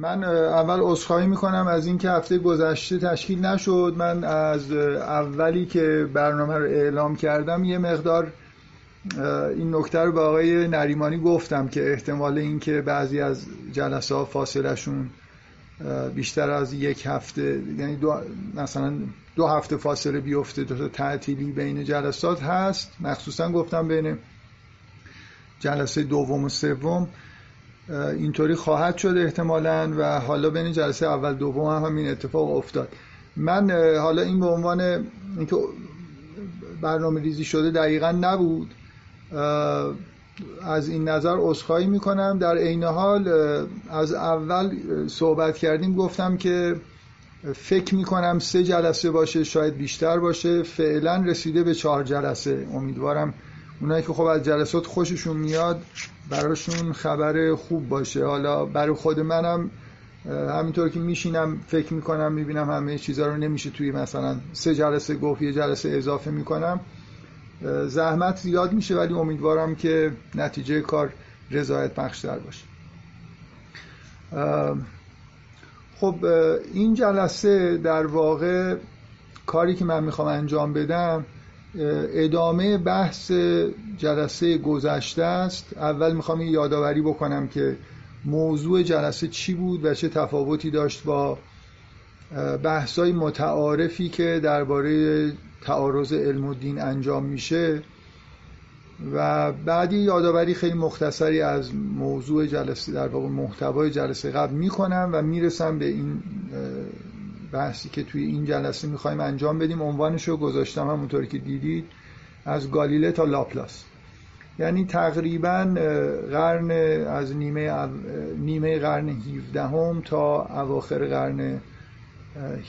من اول عذرخواهی می‌کنم از اینکه هفته گذشته تشکیل نشد. من از اولی که برنامه رو اعلام کردم یه مقدار این نکته رو به آقای نریمانی گفتم که احتمال اینکه بعضی از جلسه ها فاصلشون بیشتر از یک هفته یعنی دو مثلا دو هفته فاصله بیفته دو تا تعطیلی بین جلسات هست. مخصوصا گفتم بین جلسه دوم و سوم اینطوری خواهد شد احتمالا و حالا بین جلسه اول دوم هم همین اتفاق افتاد. من حالا این به عنوان اینکه برنامه ریزی شده دقیقا نبود از این نظر عذرخواهی می‌کنم. در عین حال از اول صحبت کردیم گفتم که فکر می‌کنم سه جلسه باشه شاید بیشتر باشه. فعلا رسیده به چهار جلسه. امیدوارم اونایی که خب از جلسات خوششون میاد براشون خبر خوب باشه. حالا برای خود منم همینطور که میشینم فکر می‌کنم می‌بینم همه چیزها رو نمیشه توی مثلا سه جلسه گفت یه جلسه اضافه می‌کنم. زحمت زیاد میشه ولی امیدوارم که نتیجه کار رضایت بخشتر باشه. خب این جلسه در واقع کاری که من می‌خوام انجام بدم ادامه بحث جلسه گذشته است. اول می‌خوام یادآوری بکنم که موضوع جلسه چی بود و چه تفاوتی داشت با بحثای متعارفی که درباره تعارض علم و دین انجام میشه. و بعدی یادآوری خیلی مختصری از موضوع جلسه در واقع محتوای جلسه قبل می‌کنم و می‌رسم به این بحثی که توی این جلسه می‌خوایم انجام بدیم عنوانش رو گذاشتم همونطوری که دیدید از گالیله تا لاپلاس. یعنی تقریبا قرن از نیمه نیمه قرن 17 هم تا اواخر قرن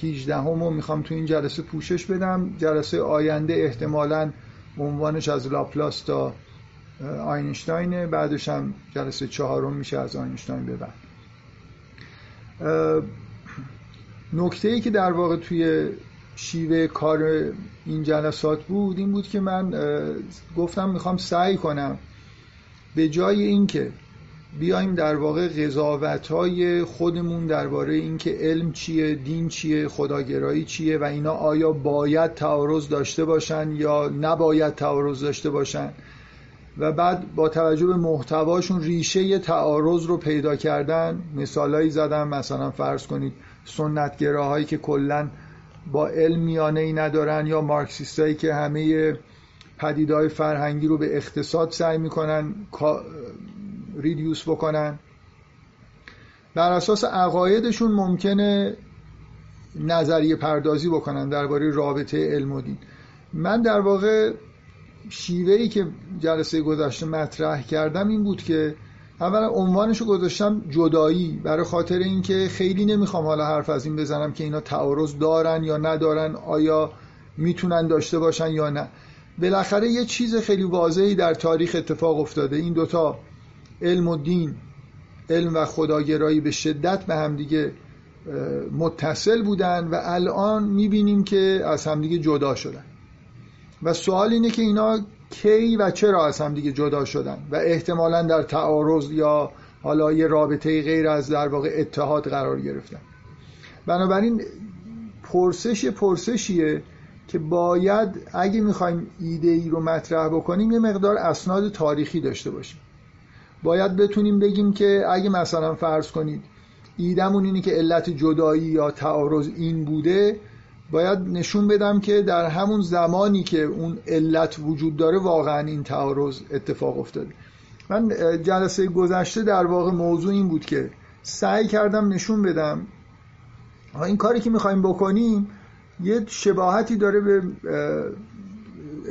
18 هم رو می‌خوام تو این جلسه پوشش بدم. جلسه آینده احتمالا عنوانش از لاپلاس تا آینشتاینه. بعدش هم جلسه چهارم میشه از آینشتاین به بعد. نکته ای که در واقع توی شیوه کار این جلسات بود این بود که من گفتم می‌خوام سعی کنم به جای اینکه بیایم در واقع قضاوت های خودمون درباره اینکه علم چیه دین چیه خداگرایی چیه و اینا آیا باید تعارض داشته باشن یا نباید تعارض داشته باشن. و بعد با توجه به محتواشون ریشه تعارض رو پیدا کردن مثالایی زدم مثلا فرض کنید سنتگراهایی که کلا با علم میانه ای ندارن یا مارکسیستایی که همه پدیدهای فرهنگی رو به اقتصاد سعی می‌کنن ریدیوس بکنن. بر اساس عقایدشون ممکنه نظریه پردازی بکنن درباره رابطه علم و دین. من در واقع شیوهی که جلسه گذشته مطرح کردم این بود که اولا عنوانشو گذاشتم جدایی برای خاطر اینکه خیلی نمی‌خوام حالا حرف از این بزنم که اینا تعارض دارن یا ندارن آیا می‌تونن داشته باشن یا نه. بالاخره یه چیز خیلی واضحی در تاریخ اتفاق افتاده. این دوتا علم و دین علم و خداگرایی به شدت به همدیگه متصل بودن و الان می‌بینیم که از همدیگه جدا شدن. و سوال اینه که اینا کی و چرا از همدیگه جدا شدن و احتمالا در تعارض یا حالا یه رابطه غیر از در واقع اتحاد قرار گرفتن. بنابراین پرسش پرسشیه که باید اگه می‌خوایم ایده ای رو مطرح بکنیم یه مقدار اسناد تاریخی داشته باشیم. باید بتونیم بگیم که اگه مثلا فرض کنید ایدمون اینه که علت جدایی یا تعارض این بوده باید نشون بدم که در همون زمانی که اون علت وجود داره واقعا این تعارض اتفاق افتاده. من جلسه گذشته در واقع موضوع این بود که سعی کردم نشون بدم این کاری که می‌خوایم بکنیم یه شباهتی داره به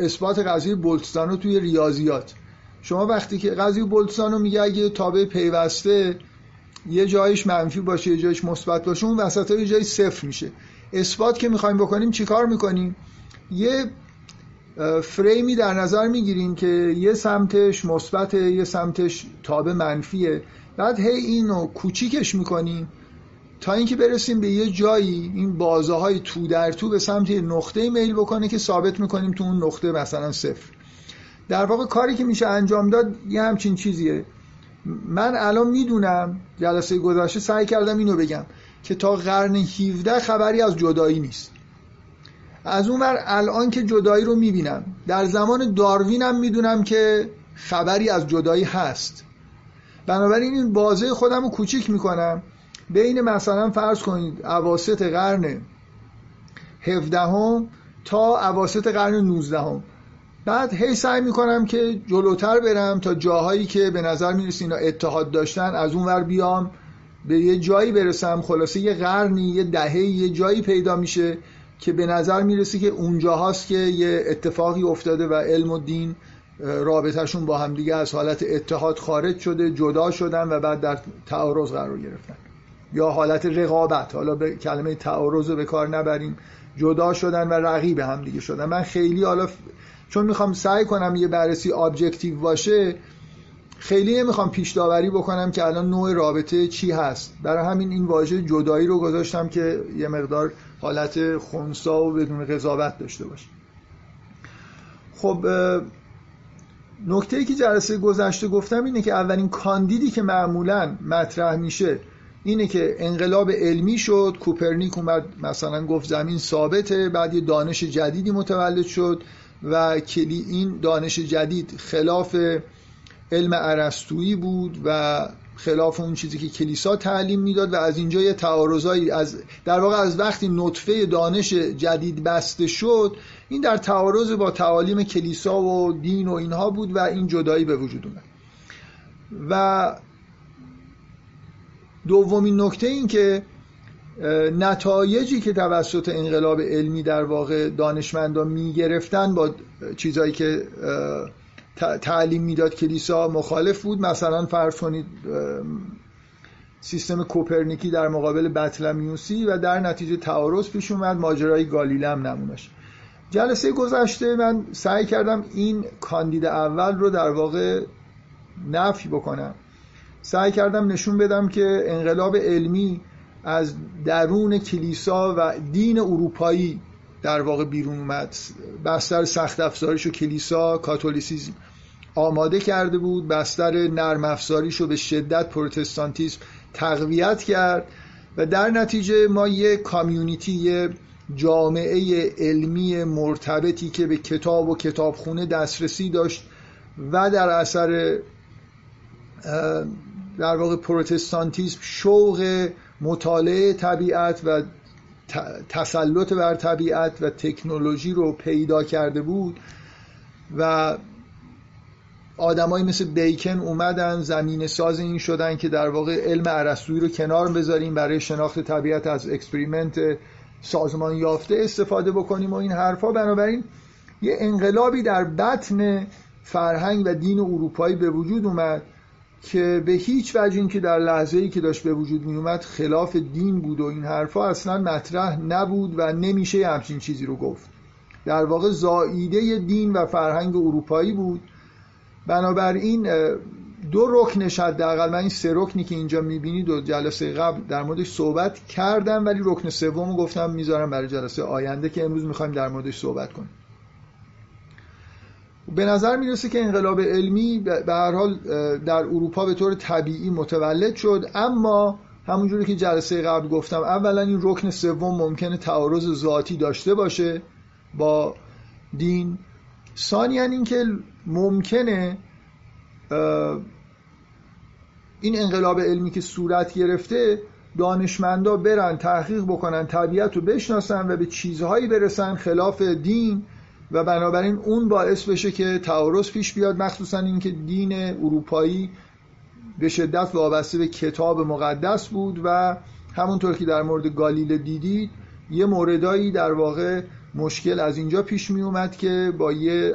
اثبات قضیه بولتزانو توی ریاضیات. شما وقتی که قضیه بولتزانو میگه اگه تابع پیوسته یه جایش منفی باشه یه جایش مثبت باشه اون وسط یه جای صفر میشه. اثبات که می‌خوایم بکنیم چیکار می‌کنیم؟ یه فریمی در نظر می‌گیریم که یه سمتش مثبت یه سمتش تابع منفیه. بعد هی اینو کوچیکش می‌کنیم تا اینکه برسیم به یه جایی این بازه های تو در تو به سمت نقطه میل بکنه که ثابت می‌کنیم تو اون نقطه مثلا صفر. در واقع کاری که میشه انجام داد یه همچین چیزیه. من الان می‌دونم جلسه گذشته سعی کردم اینو بگم. که تا قرن 17 خبری از جدایی نیست. از اون ور الان که جدایی رو می‌بینم در زمان داروینم می‌دونم که خبری از جدایی هست. بنابراین این بازه خودم رو کوچیک می‌کنم. بین مثلا فرض کنید عواست قرن 17 هم تا عواست قرن 19 هم. بعد هی سعی می‌کنم که جلوتر برم تا جاهایی که به نظر می‌رسه اینا اتحاد داشتن از اون ور بیام. به یه جایی برسم خلاصه یه قرنی یه دهه یه جایی پیدا میشه که به نظر می‌رسه که اونجا هاست که یه اتفاقی افتاده و علم و دین رابطهشون با همدیگه از حالت اتحاد خارج شده جدا شدن و بعد در تعارض قرار گرفتن. یا حالت رقابت حالا به کلمه تعارض رو به کار نبریم. جدا شدن و رقیب هم دیگه شدن. من خیلی حالا چون می‌خوام سعی کنم یه بررسی ابجکتیو باشه خیلی نمی‌خوام پیش داوری بکنم که الان نوع رابطه چی هست. برای همین این واژه جدایی رو گذاشتم که یه مقدار حالت خونسا و بدون قضاوت داشته باشه. خب نکته ای که جلسه گذشته گفتم اینه که اولین کاندیدی که معمولا مطرح میشه اینه که انقلاب علمی شد کوپرنیک اومد مثلا گفت زمین ثابته بعد یه دانش جدیدی متولد شد و کلی این دانش جدید خلاف علم عرستویی بود و خلاف اون چیزی که کلیسا تعلیم می‌داد و از اینجا یه تعارضایی از در واقع از وقتی نطفه دانش جدید بسته شد این در تعارض با تعالیم کلیسا و دین و اینها بود و این جدایی به وجود اومد. و دومین نکته این که نتایجی که توسط انقلاب علمی در واقع دانشمندان می‌گرفتن با چیزایی که تعلیم می‌داد کلیسا مخالف بود. مثلا فرض کنید سیستم کوپرنیکی در مقابل بطلمیوسی و در نتیجه تعارض پیش اومد. ماجرای گالیلم نمونش جلسه گذشته من سعی کردم این کاندید اول رو در واقع نفی بکنم. سعی کردم نشون بدم که انقلاب علمی از درون کلیسا و دین اروپایی در واقع بیرون اومد. بستر سخت افزاریش و کلیسا کاتولیسیزم آماده کرده بود بستر نرم رو به شدت پروتستانتیسم تقویت کرد و در نتیجه ما یه کامیونیتی یه جامعه علمی مرتبطی که به کتاب و کتابخونه دسترسی داشت و در اثر در واقع پروتستانتیسم شوق مطالعه طبیعت و تسلط بر طبیعت و تکنولوژی رو پیدا کرده بود و آدمایی مثل بیکن اومدن زمینه ساز این شدن که در واقع علم ارسطویی رو کنار بذاریم برای شناخت طبیعت از experiment سازمان یافته استفاده بکنیم و این حرفا. بنابراین یه انقلابی در بطن فرهنگ و دین اروپایی به وجود اومد که به هیچ وجه این که در لحظه ای که داشت به وجود می اومد خلاف دین بود و این حرفا اصلا مطرح نبود و نمیشه همچین چیزی رو گفت. در واقع زائیده دین و فرهنگ اروپایی بود. بنابراین دو رکنش حداقل من این سه رکنی که اینجا می‌بینید و جلسه قبل در موردش صحبت کردم ولی رکن سوم گفتم می‌ذارم برای جلسه آینده که امروز می‌خوایم در موردش صحبت کنیم. به نظر می‌رسه که انقلاب علمی به هر حال در اروپا به طور طبیعی متولد شد اما همونجوری که جلسه قبل گفتم اولا این رکن سوم ممکنه تعارض ذاتی داشته باشه با دین. ثانیا اینکه ممکنه این انقلاب علمی که صورت گرفته دانشمندا برن تحقیق بکنن طبیعت رو بشناسن و به چیزهایی برسن خلاف دین و بنابراین اون باعث بشه که تعارض پیش بیاد مخصوصا اینکه دین اروپایی به شدت وابسته به کتاب مقدس بود و همونطور که در مورد گالیله دیدید یه موردایی در واقع مشکل از اینجا پیش می اومد که با یه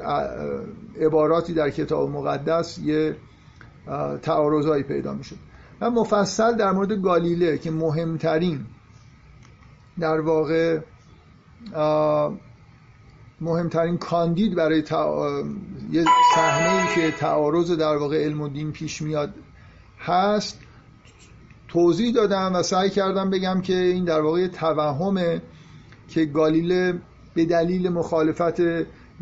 عباراتی در کتاب مقدس یه تعارضایی پیدا می شد. و مفصل در مورد گالیله که مهمترین در واقع مهمترین کاندید برای یه صحنه که تعارض در واقع علم و دین پیش میاد هست. توضیح دادم و سعی کردم بگم که این در واقع توهمه که گالیله به دلیل مخالفت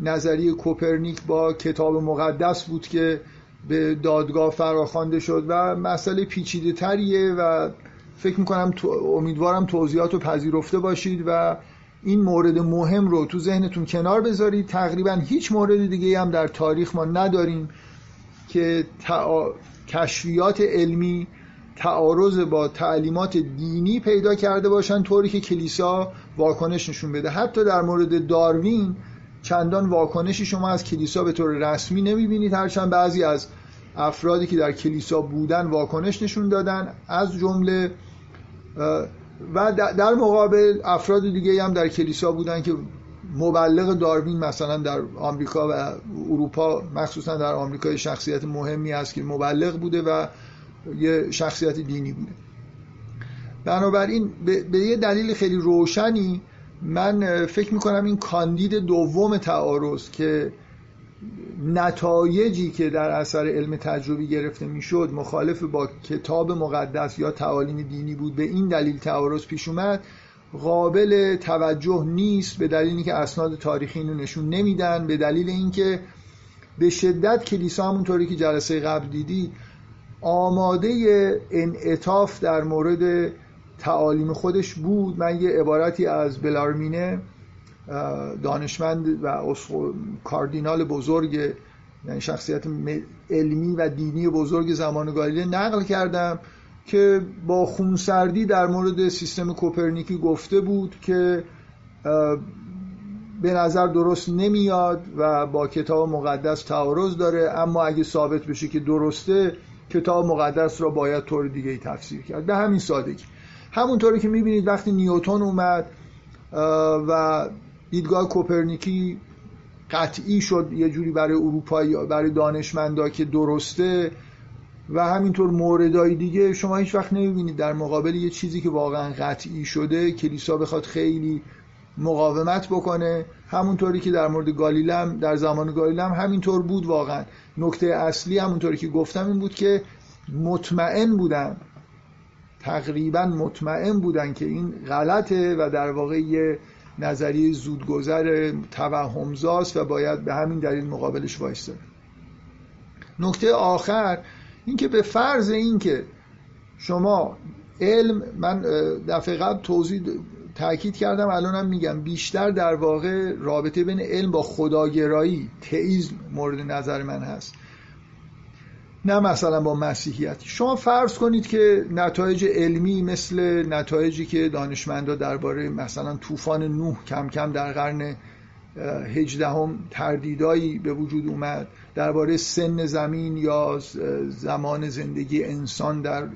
نظریه کوپرنیک با کتاب مقدس بود که به دادگاه فراخوانده شد و مسئله پیچیده تریه و فکر می‌کنم تو امیدوارم توضیحات رو پذیرفته باشید و این مورد مهم رو تو ذهنتون کنار بذارید. تقریبا هیچ مورد دیگه هم در تاریخ ما نداریم که کشفیات علمی تعارض با تعلیمات دینی پیدا کرده باشن طوری که کلیسا واکنش نشون بده. حتی در مورد داروین چندان واکنشی شما از کلیسا به طور رسمی نمی‌بینید. هرچند بعضی از افرادی که در کلیسا بودن واکنش نشون دادن از جمله و در مقابل افراد دیگه هم در کلیسا بودن که مبلغ داروین مثلا در آمریکا و اروپا مخصوصا در آمریکا شخصیت مهمی است که مبلغ بوده و یه شخصیت دینی بوده. بنابراین به یه دلیل خیلی روشنی من فکر می‌کنم این کاندید دوم تعارض که نتایجی که در اثر علم تجربی گرفته می‌شد مخالف با کتاب مقدس یا تعالیم دینی بود به این دلیل تعارض پیش اومد قابل توجه نیست به دلیلی که اسناد تاریخی اینو نشون نمیدن به دلیل اینکه به شدت کلیسا همونطوری که جلسه قبل دیدی آماده انعطاف در مورد تعالیم خودش بود. من یه عبارتی از بلارمینه دانشمند و کاردینال بزرگ یعنی شخصیت علمی و دینی بزرگ زمان گالیله نقل کردم که با خونسردی در مورد سیستم کوپرنیکی گفته بود که به نظر درست نمیاد و با کتاب مقدس تعارض داره. اما اگه ثابت بشه که درسته کتاب مقدس را باید طور دیگه ای تفسیر کرد. به همین سادگی. همونطوری که می‌بینید وقتی نیوتون اومد و دیدگاه کوپرنیکی قطعی شد یه جوری برای اروپایی برای دانشمندا که درسته و همینطور موردهای دیگه شما هیچ وقت نمی‌بینید در مقابل یه چیزی که واقعا قطعی شده کلیسا بخواد خیلی مقاومت بکنه. همونطوری که در مورد گالیلم در زمان گالیلم همینطور بود واقعا. نکته اصلی همونطوری که گفتم این بود که مطمئن بودن تقریبا مطمئن بودن که این غلطه و در واقع یه نظریه زودگذر توهمزاست و باید به همین دلیل مقابلش وایستاد. نکته آخر اینکه به فرض اینکه شما علم من دفعه قبل توضیح تاکید کردم الانم میگم بیشتر در واقع رابطه بین علم با خداگرایی تئیزم مورد نظر من هست. نه مثلا با مسیحیت. شما فرض کنید که نتایج علمی مثل نتایجی که دانشمندا درباره مثلا طوفان نوح کم کم در قرن هجدهم تردیدایی به وجود اومد درباره سن زمین یا زمان زندگی انسان در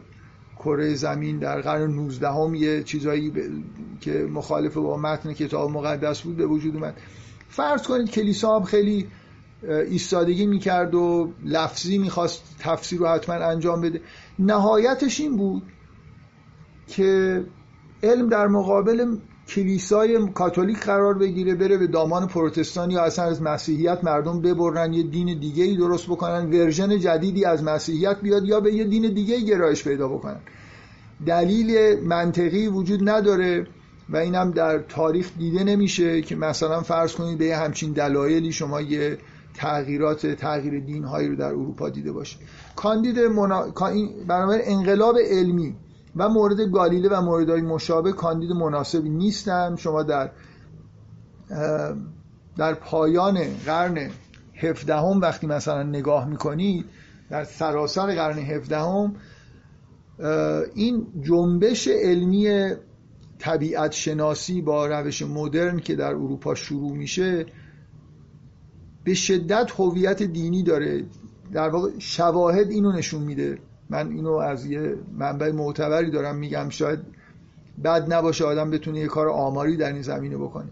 کره زمین در قرن 19 هم یه چیزایی که مخالف با متن کتاب مقدس بود به وجود اومد. فرض کنید کلیسا هم خیلی ایستادگی می‌کرد و لفظی می‌خواست تفسیر رو حتما انجام بده. نهایتش این بود که علم در مقابل کلیسای کاتولیک قرار بگیره بره به دامان پروتستان یا اصلا از مسیحیت مردم ببرن یه دین دیگه ای درست بکنن ورژن جدیدی از مسیحیت بیاد یا به یه دین دیگه گرایش پیدا بکنن. دلیل منطقی وجود نداره و اینم در تاریخ دیده نمیشه که مثلا فرض کنید به همچین دلایلی شما یه تغییرات تغییر دین هایی رو در اروپا دیده باشید. کاندید منا... بنابراین انقلاب علمی و مورد گالیله و موردهای مشابه کاندید مناسبی نیستن شما در در پایان قرن هفدهم وقتی مثلا نگاه می‌کنید در سراسر قرن هفدهم این جنبش علمی طبیعت شناسی با روش مدرن که در اروپا شروع میشه به شدت هویت دینی داره. در واقع شواهد اینو نشون میده. من اینو از یه منبع معتبری دارم میگم شاید بد نباشه آدم بتونه یه کار آماری در این زمینه بکنه.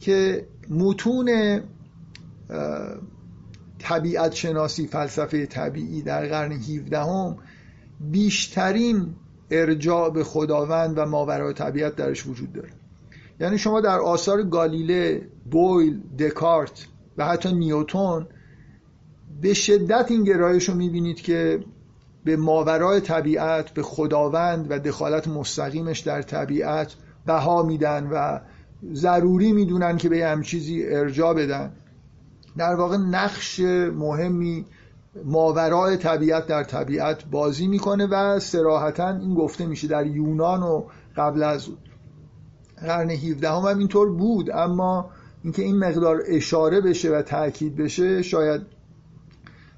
که متون طبیعت شناسی فلسفه طبیعی در قرن 17 هم بیشترین ارجاع به خداوند و ماورای طبیعت درش وجود داره. یعنی شما در آثار گالیله، بویل، دکارت و حتی نیوتون به شدت این گرایش رو می‌بینید که به ماورای طبیعت به خداوند و دخالت مستقیمش در طبیعت بها میدن و ضروری می‌دونن که به هم چیزی ارجا بدن. در واقع نقش مهمی ماورای طبیعت در طبیعت بازی می‌کنه و سراحتا این گفته میشه در یونان و قبل از قرن 17 هم, هم اینطور بود. اما اینکه این مقدار اشاره بشه و تاکید بشه شاید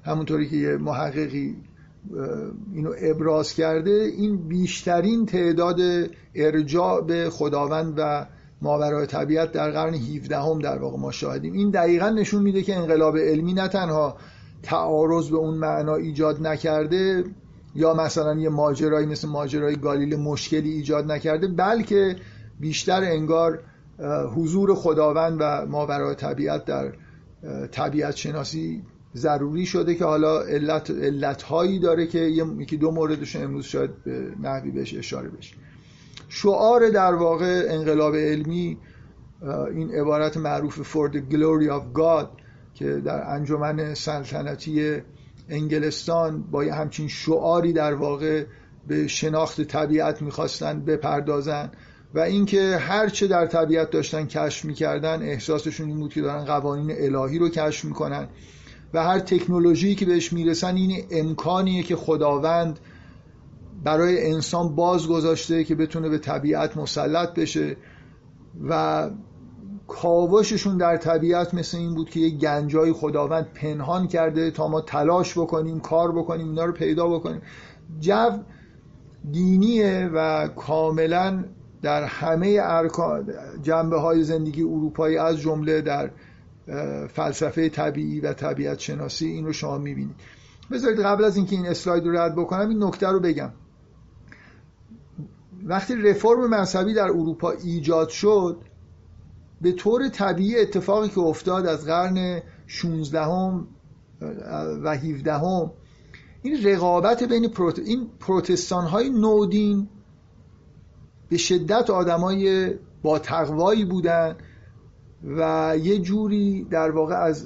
همونطوری که یه محققی اینو ابراز کرده این بیشترین تعداد ارجاع به خداوند و ماورای طبیعت در قرن 17 هم در واقع ما شاهدیم. این دقیقا نشون میده که انقلاب علمی نه تنها تعارض به اون معنا ایجاد نکرده یا مثلا یه ماجرایی مثل ماجرای گالیل مشکلی ایجاد نکرده بلکه بیشتر انگار حضور خداوند و ماورای طبیعت در طبیعت شناسی ضروری شده که حالا علت علتهایی داره که یکی دو موردش امروز شاید به نحوی بهش اشاره بشه. شعار در واقع انقلاب علمی این عبارت معروف for the glory of God که در انجمن سلطنتی انگلستان با یه همچین شعاری در واقع به شناخت طبیعت می‌خواستن بپردازن و اینکه هرچه در طبیعت داشتن کشف می‌کردن احساسشون این بود که دارن قوانین الهی رو کشف می‌کنن. و هر تکنولوژی که بهش می‌رسن این امکانیه که خداوند برای انسان باز گذاشته که بتونه به طبیعت مسلط بشه و کاوششون در طبیعت مثل این بود که یه گنجای خداوند پنهان کرده تا ما تلاش بکنیم کار بکنیم اینا رو پیدا بکنیم. جو دینیه و کاملا در همه جنبه های زندگی اروپایی از جمله در فلسفه طبیعی و طبیعت شناسی این رو شما می‌بینید. بذارید قبل از اینکه این اسلاید رو رد بکنم این نکته رو بگم. وقتی رفرم مذهبی در اروپا ایجاد شد به طور طبیعی اتفاقی که افتاد از قرن 16 و 17 هم این رقابت بین پروت... این پروتستان های نودین به شدت آدمای با تقوایی بودن و یه جوری در واقع از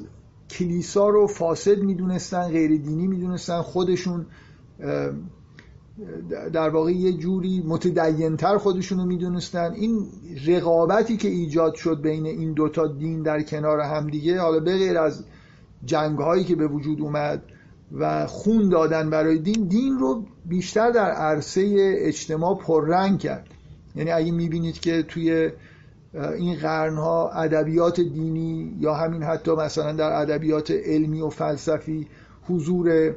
کلیسا رو فاسد می‌دونستن غیر دینی می‌دونستن خودشون در واقع یه جوری متدینتر خودشونو می‌دونستن. این رقابتی که ایجاد شد بین این دوتا دین در کنار همدیگه حالا به از جنگ هایی که به وجود اومد و خون دادن برای دین دین رو بیشتر در عرصه اجتماع پررنگ کرد. یعنی اگه می‌بینید که توی این قرنها ادبیات دینی یا همین حتی مثلا در ادبیات علمی و فلسفی حضور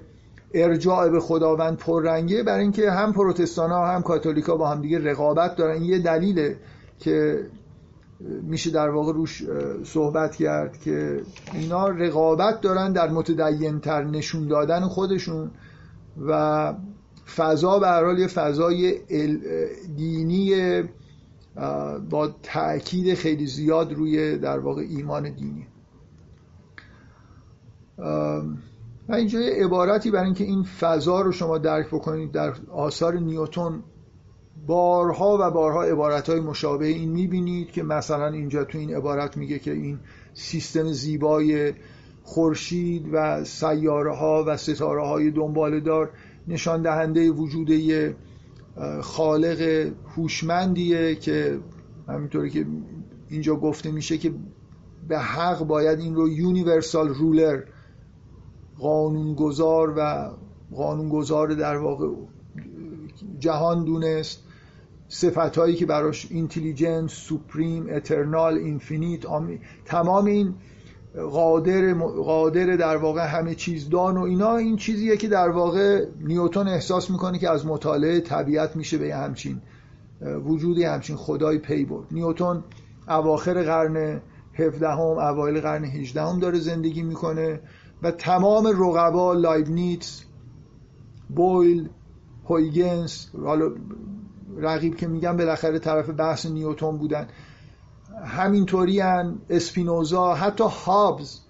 ارجاع به خداوند پررنگه برای اینکه هم پروتستان ها هم کاتولیکا با هم دیگه رقابت دارن. این یه دلیله که میشه در واقع روش صحبت کرد که اینا رقابت دارن در متدینتر نشون دادن خودشون و فضا به حال یه فضای دینی با تاکید خیلی زیاد روی در واقع ایمان دینی. و اینجا یه عبارتی برای اینکه این فضا رو شما درک بکنید در آثار نیوتون بارها و بارها عبارت های مشابه این می‌بینید که مثلا اینجا تو این عبارت میگه که این سیستم زیبای خورشید و سیاره ها و ستاره های دنبال دار نشان دهنده وجود یه خالق هوشمندیه که همینطوری که اینجا گفته میشه که به حق باید این رو یونیورسال رولر قانونگذار و قانونگذار در واقع جهان دونست. صفت هایی که براش intelligence supreme eternal infinite تمام این قادر قادر در واقع همه چیز دان و اینا این چیزیه که در واقع نیوتن احساس می‌کنه که از مطالعه طبیعت میشه به همچین وجودی همچین خدایی پی برد. نیوتن اواخر قرن 17 هم اوایل قرن 18 هم داره زندگی می‌کنه و تمام رقبا لایبنیتس بویل هویگنس رقیب که میگم بالاخره طرف بحث نیوتن بودن. همینطوری اسپینوزا حتی هابز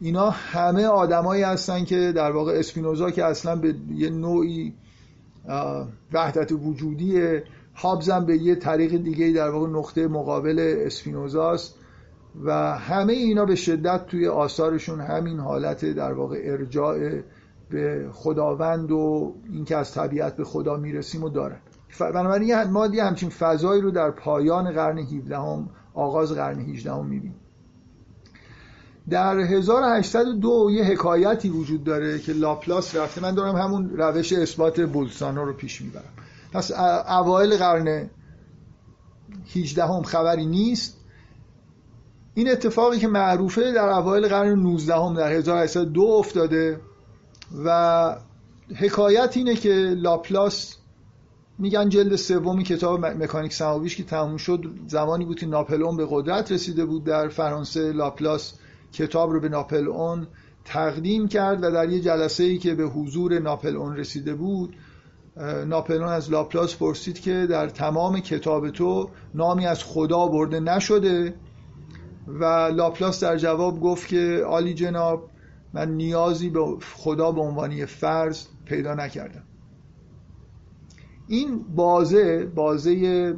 اینا همه آدمایی هستن که در واقع اسپینوزا که اصلا به یه نوعی وحدت وجودی هابز هم به یه طریق دیگه در واقع نقطه مقابل اسپینوزاست و همه اینا به شدت توی آثارشون همین حالت در واقع ارجاع به خداوند و اینکه از طبیعت به خدا می‌رسیم و دارن. بنابراین ما یه همچین فضایی رو در پایان قرن 17 هم آغاز قرن 18 هم می‌بینیم در 1802 یه حکایتی وجود داره که لاپلاس رفته. من دارم همون روش اثبات بولسانو رو پیش می‌برم. پس اوایل قرن 18 هم خبری نیست. این اتفاقی که معروفه در اوایل قرن 19 هم در 1802 افتاده و حکایت اینه که لاپلاس میگن جلد سومی کتاب مکانیک سماویش که تموم شد زمانی بود که ناپلئون به قدرت رسیده بود در فرانسه لاپلاس کتاب رو به ناپلئون تقدیم کرد و در یه جلسه ای که به حضور ناپلئون رسیده بود ناپلئون از لاپلاس پرسید که در تمام کتاب تو نامی از خدا برده نشده؟ و لاپلاس در جواب گفت که عالی جناب من نیازی به خدا به عنوان یه فرض پیدا نکردم. این بازه بازه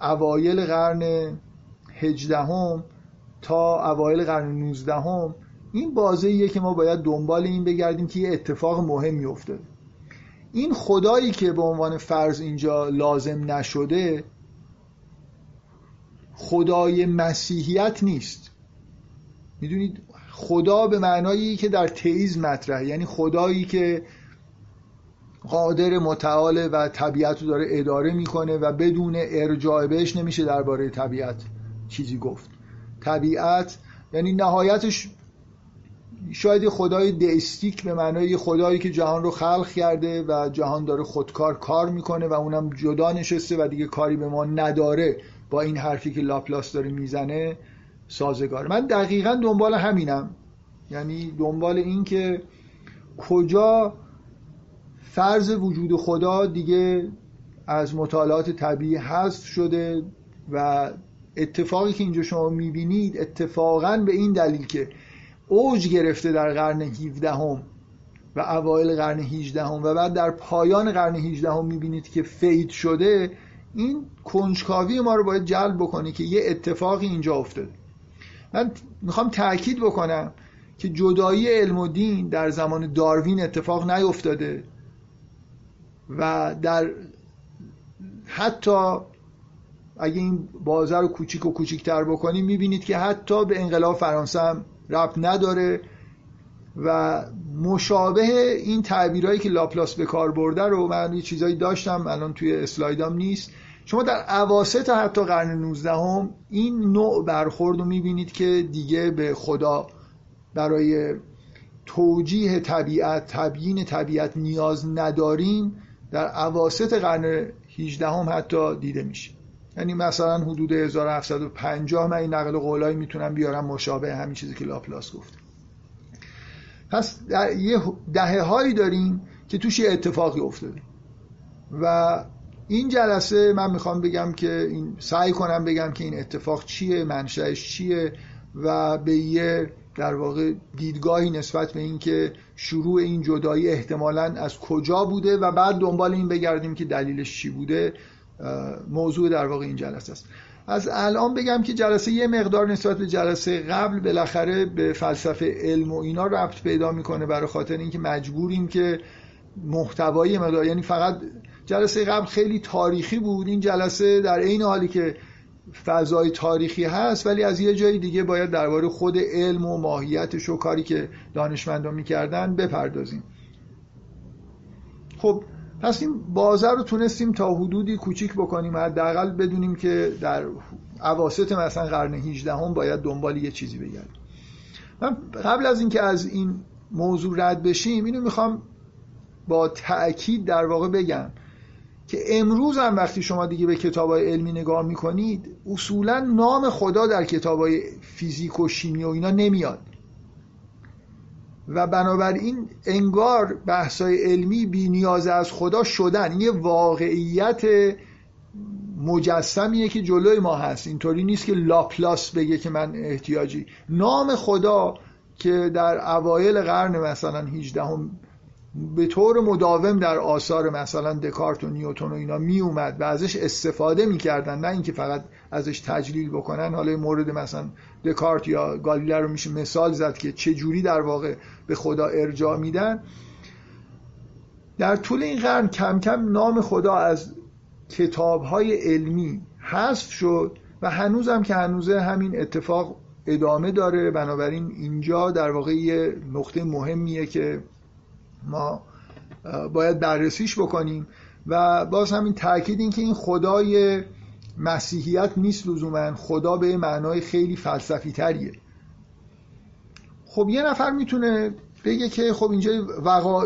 اوایل قرن هجدهم تا اوایل قرن 19 هم این بازه که ما باید دنبال این بگردیم که یه اتفاق مهمی افتاده این خدایی که به عنوان فرض اینجا لازم نشده خدای مسیحیت نیست. می‌دونید؟ خدا به معنایی که در تئیز مطرحه. یعنی خدایی که قادر متعال و طبیعت رو داره اداره می‌کنه و بدون ارجاع بهش نمیشه درباره طبیعت چیزی گفت. طبیعت یعنی نهایتش شاید خدای دیستیک به معنای خدایی که جهان رو خلق کرده و جهان داره خودکار کار می‌کنه و اونم جدا نشسته و دیگه کاری به ما نداره با این حرفی که لاپلاس داره می‌زنه سازگار. من دقیقا دنبال همینم. یعنی دنبال این که کجا فرض وجود خدا دیگه از مطالعات طبیعی حذف شده و اتفاقی که اینجا شما می‌بینید اتفاقا به این دلیل که اوج گرفته در قرن 17 هم و اوایل قرن 18 هم و بعد در پایان قرن 18 هم می‌بینید که فید شده این کنجکاوی ما رو باید جلب بکنه که یه اتفاقی اینجا افتاده. من می‌خوام تاکید بکنم که جدایی علم و دین در زمان داروین اتفاق نیفتاده. و در حتی اگه این بازه رو کوچیک و کوچیکتر بکنیم می‌بینید که حتی به انقلاب فرانسه هم ربط نداره و مشابه این تعبیرهایی که لاپلاس به کار برده رو من یه چیزایی داشتم الان توی اسلایدام نیست. شما در عواست حتی قرن 19 هم این نوع برخورد رو می‌بینید که دیگه به خدا برای توجیه طبیعت تبیین طبیعت نیاز نداریم در عواست قرن 18 هم حتی دیده میشه. یعنی مثلا حدود 1750 من این نقل قولایی می‌تونم بیارم مشابه همین چیزی که لاپلاس گفت. پس در یه دهه هایی داریم که توش یه اتفاقی افتاده. و این جلسه من می‌خوام بگم که این سعی کنم بگم که این اتفاق چیه منشأش چیه و به یه در واقع دیدگاهی نسبت به اینکه شروع این جدایی احتمالا از کجا بوده و بعد دنبال این بگردیم که دلیلش چی بوده موضوع در واقع این جلسه است. از الان بگم که جلسه یه مقدار نسبت به جلسه قبل بالاخره به فلسفه علم و اینا ربط پیدا می‌کنه برای خاطر اینکه مجبوریم که محتوایی مقدار یعنی فقط جلسه قبل خیلی تاریخی بود این جلسه در این حالی که فضای تاریخی هست ولی از یه جای دیگه باید درباره خود علم و ماهیتش و کاری که دانشمندان می‌کردن بپردازیم. خب پس این بازه رو تونستیم تا حدودی کوچیک بکنیم حداقل بدونیم که در عواست مثلا قرن 18 هم باید دنبال یه چیزی بگردیم. من قبل از اینکه از این موضوع رد بشیم اینو می‌خوام با تأکید در واقع بگم. که امروز هم وقتی شما دیگه به کتاب های علمی نگاه می‌کنید اصولا نام خدا در کتاب های فیزیک و شیمی و اینا نمیاد. و بنابراین انگار بحثای علمی بی نیاز از خدا شدن. یه واقعیت مجسمیه که جلوی ما هست. اینطوری نیست که لاپلاس بگه که من احتیاجی. نام خدا که در اوایل قرن مثلا 18 هم به طور مداوم در آثار مثلا دکارت و نیوتون و اینا می اومد و ازش استفاده می‌کردن نه اینکه فقط ازش تجلیل بکنن. حالا مورد مثلا دکارت یا گالیله رو میشه مثال زد که چه جوری در واقع به خدا ارجاع میدن. در طول این قرن کم کم نام خدا از کتاب های علمی حذف شد و هنوزم که هنوزه همین اتفاق ادامه داره. بنابراین اینجا در واقع یه نقطه مهمیه که ما باید بررسیش بکنیم. و باز همین تاکید این که این خدای مسیحیت نیست لزوما. خدا به معنای خیلی فلسفی تریه خب یه نفر می‌تونه بگه که خب اینجا وقا...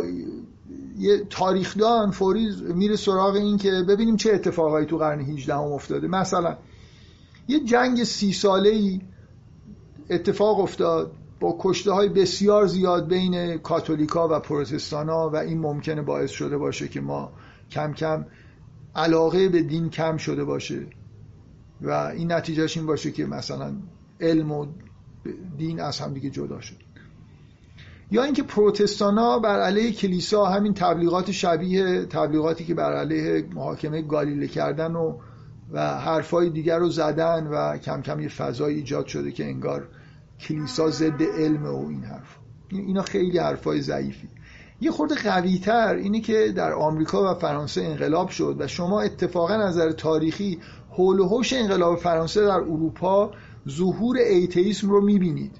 یه تاریخدان فوری میره سراغ این که ببینیم چه اتفاقایی تو قرن 18 هم افتاده. مثلا یه جنگ سی ساله ای اتفاق افتاد. با کشته های بسیار زیاد بین کاتولیکا و پروتستانا و این ممکنه باعث شده باشه که ما کم کم علاقه به دین کم شده باشه و این نتیجهش این باشه که مثلا علم و دین از هم دیگه جدا شد. یا اینکه پروتستانا بر علیه کلیسا همین تبلیغات شبیه تبلیغاتی که بر علیه محاکمه گالیله کردن و و حرفای دیگر رو زدن و کم کم یه فضای ایجاد شده که انگار کلیسا ضد علم و این حرف. اینا خیلی حرفای ضعیفی. یه خورده قوی تر اینه که در آمریکا و فرانسه انقلاب شد و شما اتفاقا نظر تاریخی حول و حوش انقلاب فرانسه در اروپا ظهور ایتئیسم رو می‌بینید.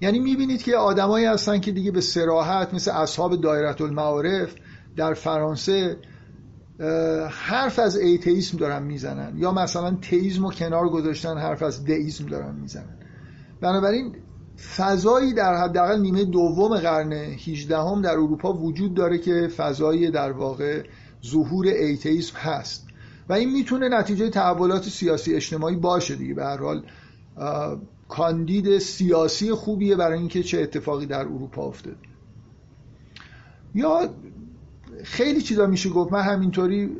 یعنی می‌بینید که آدمایی هستن که دیگه به سراحت مثل اصحاب دایره المعارف در فرانسه حرف از ایتئیسم دارن می‌زنن. یا مثلا تئیسم رو کنار گذاشتن حرف از دئیسم دارن می‌زنن. بنابراین فضایی در حداقل نیمه دوم قرن 18 هم در اروپا وجود داره که فضایی در واقع ظهور ایتئیسم هست. و این می‌تونه نتیجه تحولات سیاسی اجتماعی باشه دیگه. به هر حال کاندید سیاسی خوبیه برای اینکه چه اتفاقی در اروپا افتاد یا خیلی چیزا میشه گفت. من همینطوری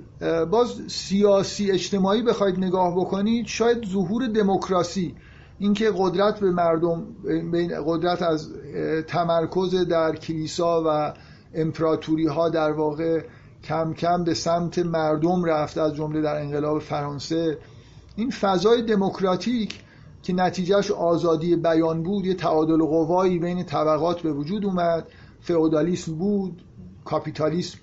باز سیاسی اجتماعی بخواید نگاه بکنید شاید ظهور دموکراسی اینکه قدرت به مردم قدرت از تمرکز در کلیسا و امپراتوری ها در واقع کم کم به سمت مردم رفت از جمله در انقلاب فرانسه. این فضای دموکراتیک که نتیجهش آزادی بیان بود یه تعادل قوایی بین طبقات به وجود اومد. فئودالیسم بود کاپیتالیسم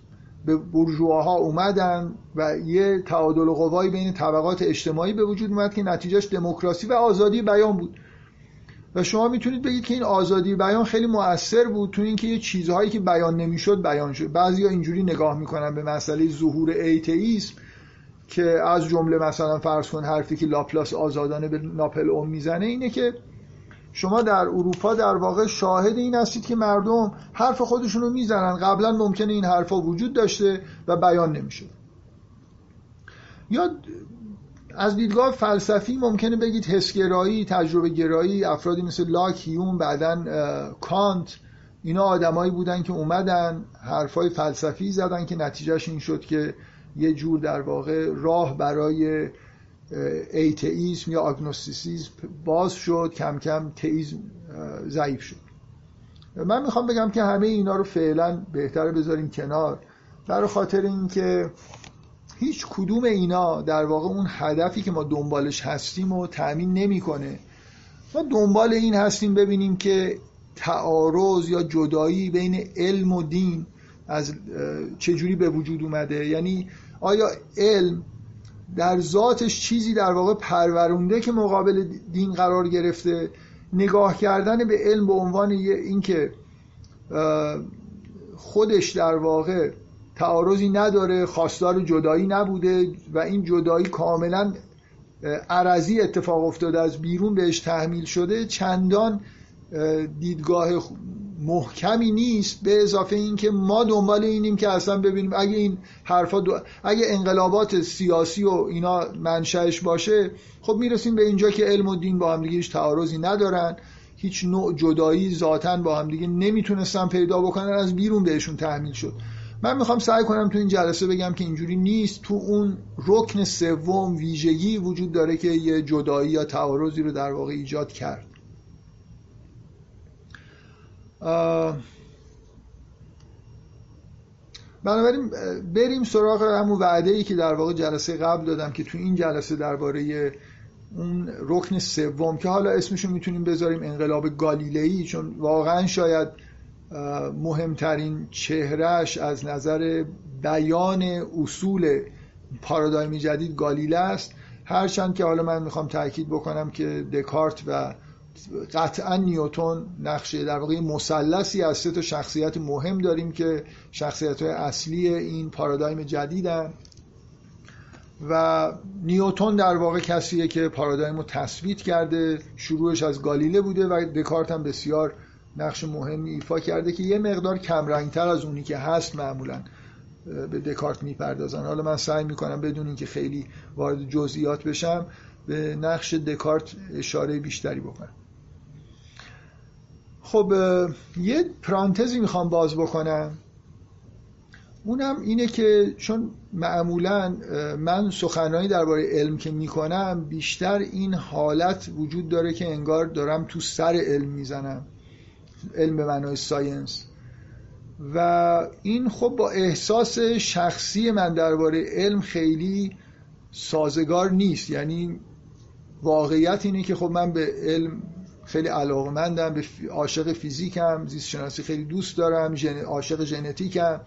به برجوها اومدن و یه تعادل قوایی بین طبقات اجتماعی به وجود اومد که نتیجهش دموکراسی و آزادی بیان بود. و شما می‌تونید بگید که این آزادی بیان خیلی مؤثر بود تو اینکه یه چیزهایی که بیان نمی‌شد بیان شد. بعضیا اینجوری نگاه می‌کنن به مسئله ظهور ایتئیسم که از جمله مثلا فرض کن حرفی که لاپلاس آزادانه به ناپل اون می‌زنه اینه که شما در اروپا در واقع شاهد این هستید که مردم حرف خودشون رو می‌زنن. قبلا ممکنه این حرفا وجود داشته و بیان نمیشه. یا از دیدگاه فلسفی ممکنه بگید حسگرایی تجربه گرایی افرادی مثل لاک هیوم بعدا کانت اینا آدمایی بودن که اومدن حرفای فلسفی زدن که نتیجهش این شد که یه جور در واقع راه برای ایتئیسم یا آگنوستیسیزم باز شد کم کم تئیسم ضعیف شد. من می‌خوام بگم که همه اینا رو فعلا بهتره بذاریم کنار. برای خاطر اینکه هیچ کدوم اینا در واقع اون هدفی که ما دنبالش هستیم و تأمین نمی‌کنه. ما دنبال این هستیم ببینیم که تعارض یا جدایی بین علم و دین از چجوری به وجود اومده. یعنی آیا علم در ذاتش چیزی در واقع پرورونده که مقابل دین قرار گرفته نگاه کردن به علم به عنوان اینکه خودش در واقع تعارضی نداره خواستار جدایی نبوده و این جدایی کاملا عرضی اتفاق افتاده از بیرون بهش تحمیل شده چندان دیدگاه محکمی نیست به اضافه اینکه ما دنبال اینیم که اصلا ببینیم اگه این حرفا دو... اگه انقلابات سیاسی و اینا منشأش باشه خب می‌رسیم به اینجا که علم و دین با هم دیگه هیچ تعارضی ندارن. هیچ نوع جدایی ذاتا با هم دیگه نمی‌تونستن پیدا بکنن از بیرون بهشون تحمیل شد. من می‌خوام سعی کنم تو این جلسه بگم که اینجوری نیست. تو اون رکن سوم ویژگی وجود داره که یه جدایی یا تعارضی رو در واقع ایجاد کرد. بنابراین بریم سراغ همون وعده ای که در واقع جلسه قبل دادم که تو این جلسه درباره اون رکن سوم که حالا اسمشو می‌تونیم بذاریم انقلاب گالیلئی چون واقعا شاید مهمترین چهرش از نظر بیان اصول پارادایم جدید گالیله است. هرچند که حالا من می‌خوام تاکید بکنم که دکارت و قطعا نیوتون نقشه در واقع مثلثی از سه تا شخصیت مهم داریم که شخصیت های اصلی این پارادایم جدیدن. و نیوتون در واقع کسیه که پارادایم رو تثبیت کرده شروعش از گالیله بوده و دکارت هم بسیار نقش مهمی ایفا کرده که یه مقدار کمرنگتر از اونی که هست معمولا به دکارت می‌پردازن. حالا من سعی می‌کنم بدون اینکه خیلی وارد جزئیات بشم به نقش دکارت اشاره بیشتری بکنم. خب یه پرانتزی می‌خوام باز بکنم. اونم اینه که چون معمولا من سخنرانی درباره علم که می‌کنم بیشتر این حالت وجود داره که انگار دارم تو سر علم می‌زنم. علم به معنای ساینس. و این خب با احساس شخصی من درباره علم خیلی سازگار نیست. یعنی واقعیت اینه که خب من به علم خیلی علاقمندم به عاشق فیزیکم زیست شناسی خیلی دوست دارم عاشق ژنتیکم.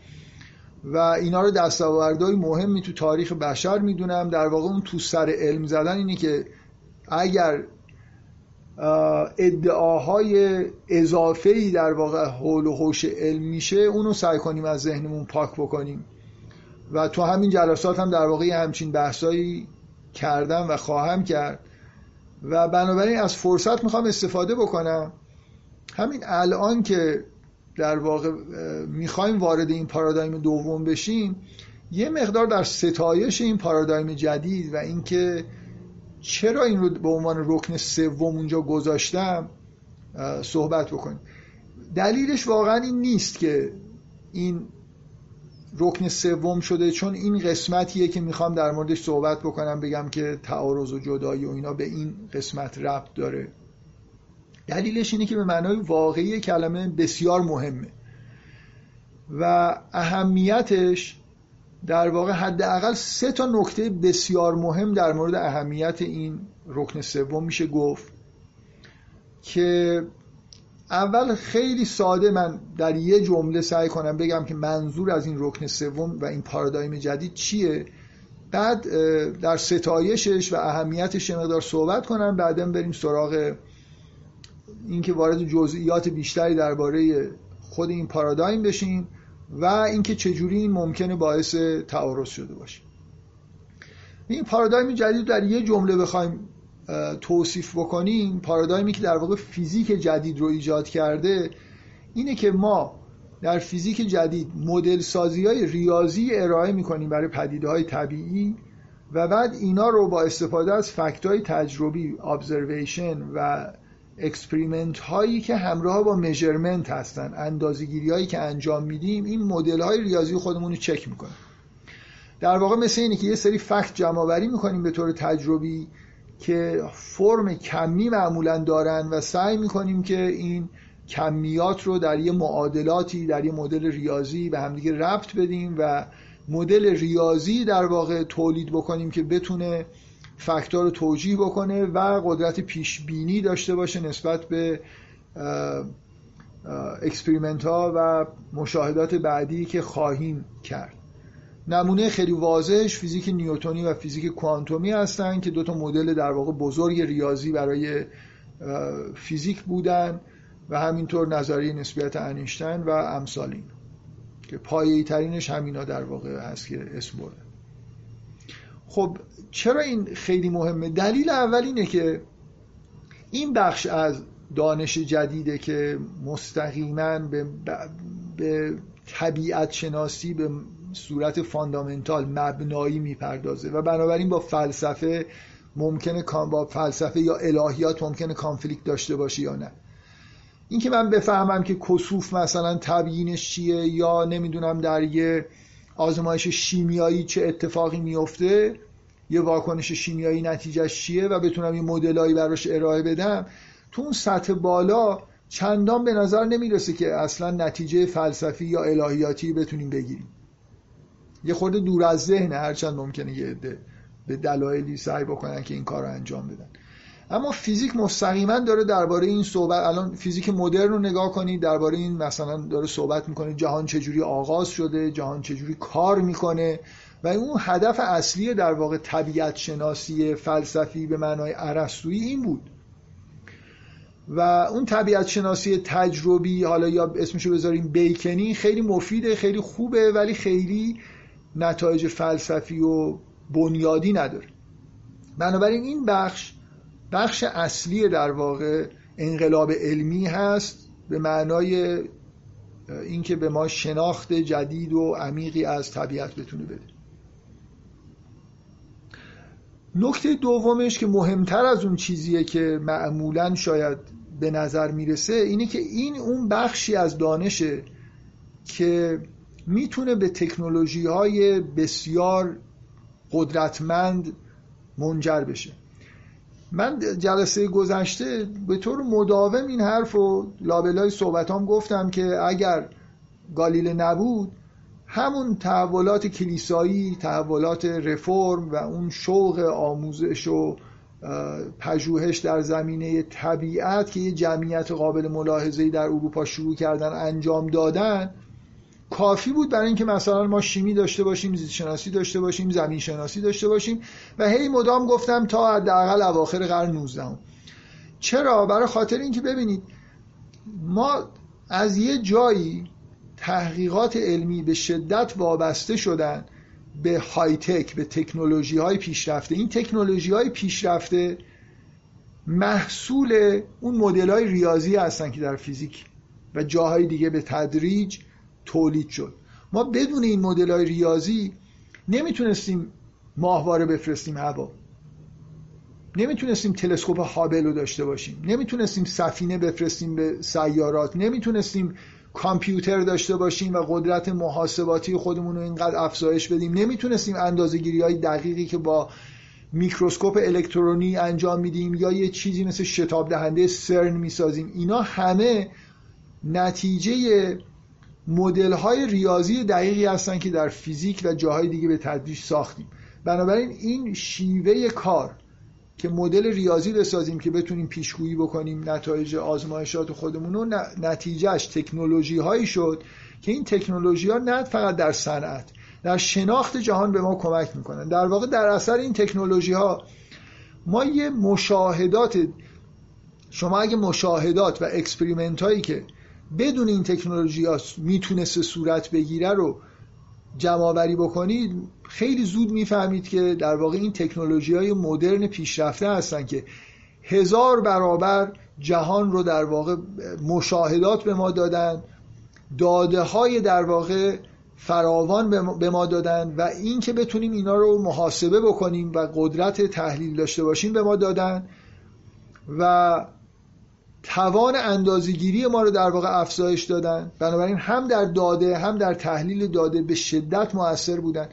و اینا رو دستاوردهای مهمی تو تاریخ بشر می‌دونم. در واقع اون تو سر علم زدن اینه که اگر ادعاهای اضافه در واقع حول و حوش علم میشه اونو سعی کنیم از ذهنمون پاک بکنیم. و تو همین جلسات هم در واقع همچین بحثایی کردم و خواهم کرد. و بنابراین از فرصت می‌خوام استفاده بکنم. همین الان که در واقع می‌خوایم وارد این پارادایم دوم بشیم یه مقدار در ستایش این پارادایم جدید و اینکه چرا این رو به عنوان رکن سوم اونجا گذاشتم صحبت بکنیم. دلیلش واقعا این نیست که این رکن سوم شده چون این قسمتیه که می‌خوام در موردش صحبت بکنم بگم که تعارض و جدایی و اینا به این قسمت ربط داره. دلیلش اینه که به معنای واقعی کلمه بسیار مهمه و اهمیتش در واقع حداقل سه تا نکته بسیار مهم در مورد اهمیت این رکن سوم میشه گفت که اول خیلی ساده من در یه جمله سعی کنم بگم که منظور از این رکن سوم و این پارادایم جدید چیه. بعد در ستایشش و اهمیتش مقدار صحبت کنم. بعدا بریم سراغ اینکه وارد جزئیات بیشتری درباره خود این پارادایم بشیم و اینکه چجوری این ممکنه باعث تعارض شده باشه. این پارادایم جدید در یه جمله بخوایم توصیف بکنیم پارادایمی که در واقع فیزیک جدید رو ایجاد کرده اینه که ما در فیزیک جدید مدل سازی های ریاضی ارائه می‌کنیم برای پدیده های طبیعی و بعد اینا رو با استفاده از فکت های تجربی observation و experiment هایی که همراه با measurement هستن اندازه‌گیری هایی که انجام میدیم این مدل های ریاضی خودمون رو چک می‌کنیم. در واقع مثل اینه که یه سری fact جمع می‌کنیم به طور تجربی که فرم کمی معمولا دارن و سعی می‌کنیم که این کمیات رو در یه معادلاتی در یه مدل ریاضی به همدیگه ربط بدیم و مدل ریاضی در واقع تولید بکنیم که بتونه fact ها رو توجیه بکنه و قدرت پیش بینی داشته باشه نسبت به experiment ها و مشاهدات بعدی که خواهیم کرد. نمونه خیلی واضحش فیزیک نیوتونی و فیزیک کوانتومی هستن که دو تا مدل در واقع بزرگ ریاضی برای فیزیک بودن و همینطور نظریه نسبیت انیشتین و امثال که پایه‌ای ترینش همینا در واقع هست که اسم برده. خب چرا این خیلی مهمه؟ دلیل اول اینه که این بخش از دانش جدیده که مستقیما به, به طبیعت شناسی به صورت fundamental مبنایی می‌پردازه و بنابراین با فلسفه ممکنه با فلسفه یا الهیات ممکنه conflict داشته باشه یا نه. اینکه من بفهمم که کسوف مثلا تبیینش چیه یا نمی‌دونم در یه آزمایش شیمیایی چه اتفاقی میفته یه واکنش شیمیایی نتیجهش چیه و بتونم یه مدلایی براش ارائه بدم تو اون سطح بالا چندان به نظر نمی‌رسه که اصلا نتیجه فلسفی یا الهیاتی بتونیم بگیریم. یه خورده دور از ذهن هرچند ممکنه یه عده به دلایلی سعی بکنن که این کار رو انجام بدن. اما فیزیک مستقیما داره درباره این صحبت الان فیزیک مدرن رو نگاه کنید درباره این مثلا داره صحبت می‌کنه جهان چجوری آغاز شده جهان چجوری کار می‌کنه و اون هدف اصلی در واقع طبیعت شناسی فلسفی به معنای عرستویی این بود. و اون طبیعت شناسی تجربی حالا یا اسمشو بذاریم بیکنی خیلی مفیده خیلی خوبه ولی خیلی نتایج فلسفی و بنیادی نداره. بنابراین این بخش بخش اصلی در واقع انقلاب علمی هست به معنای اینکه به ما شناخت جدید و عمیقی از طبیعت بتونه بده. نکته دومش که مهمتر از اون چیزیه که معمولا شاید به نظر می‌رسه اینه که این اون بخشی از دانشه که می‌تونه به تکنولوژی های بسیار قدرتمند منجر بشه. من جلسه گذشته به طور مداوم این حرف و لابلای صحبتام گفتم که اگر گالیله نبود همون تحولات کلیسایی تحولات رفرم و اون شوق آموزش و پژوهش در زمینه طبیعت که یه جمعیت قابل ملاحظه‌ای در اروپا شروع کردن انجام دادن کافی بود برای اینکه مثلا ما شیمی داشته باشیم زیست شناسی داشته باشیم زمین شناسی داشته باشیم و هی مدام گفتم تا حداقل اواخر قرن 19 چرا؟ برای خاطر اینکه ببینید ما از یه جایی تحقیقات علمی به شدت وابسته شدن به های تک به تکنولوژی های پیشرفته. این تکنولوژی های پیشرفته محصول اون مدل های ریاضی هستن که در فیزیک و جاهای دیگه به تدریج تولید شد. ما بدون این مدل های ریاضی نمی‌تونستیم ماهواره بفرستیم هوا. نمی‌تونستیم تلسکوپ هابل رو داشته باشیم. نمی‌تونستیم سفینه بفرستیم به سیارات. نمی‌تونستیم کامپیوتر داشته باشیم و قدرت محاسباتی خودمون رو اینقدر افزایش بدیم. نمی‌تونستیم اندازه های دقیقی که با میکروسکوپ الکترونی انجام میدیم یا یه چیزی مثل شتاب دهنده سرن می‌سازیم. اینا همه نتیجه مدل های ریاضی دقیقی هستن که در فیزیک و جاهای دیگه به تدریج ساختیم. بنابراین این شیوه کار که مدل ریاضی بسازیم که بتونیم پیشگویی بکنیم نتایج آزمایشات خودمون رو نتیجه‌ش تکنولوژی هایی شد که این تکنولوژی ها نه فقط در صنعت در شناخت جهان به ما کمک می‌کنن. در واقع در اثر این تکنولوژی ها ما یه مشاهدات شما اگه مشاهدات و experiment هایی که بدون این تکنولوژی ها می‌تونست صورت بگیره رو جمع بکنید خیلی زود می‌فهمید که در واقع این تکنولوژی های مدرن پیشرفته هستن که هزار برابر جهان رو در واقع مشاهدات به ما دادن داده های در واقع فراوان به ما دادن و این که بتونیم اینا رو محاسبه بکنیم و قدرت تحلیل داشته باشیم به ما دادن و توان اندازگیری ما رو در واقع افزایش دادن. بنابراین هم در داده هم در تحلیل داده به شدت موثر بودن.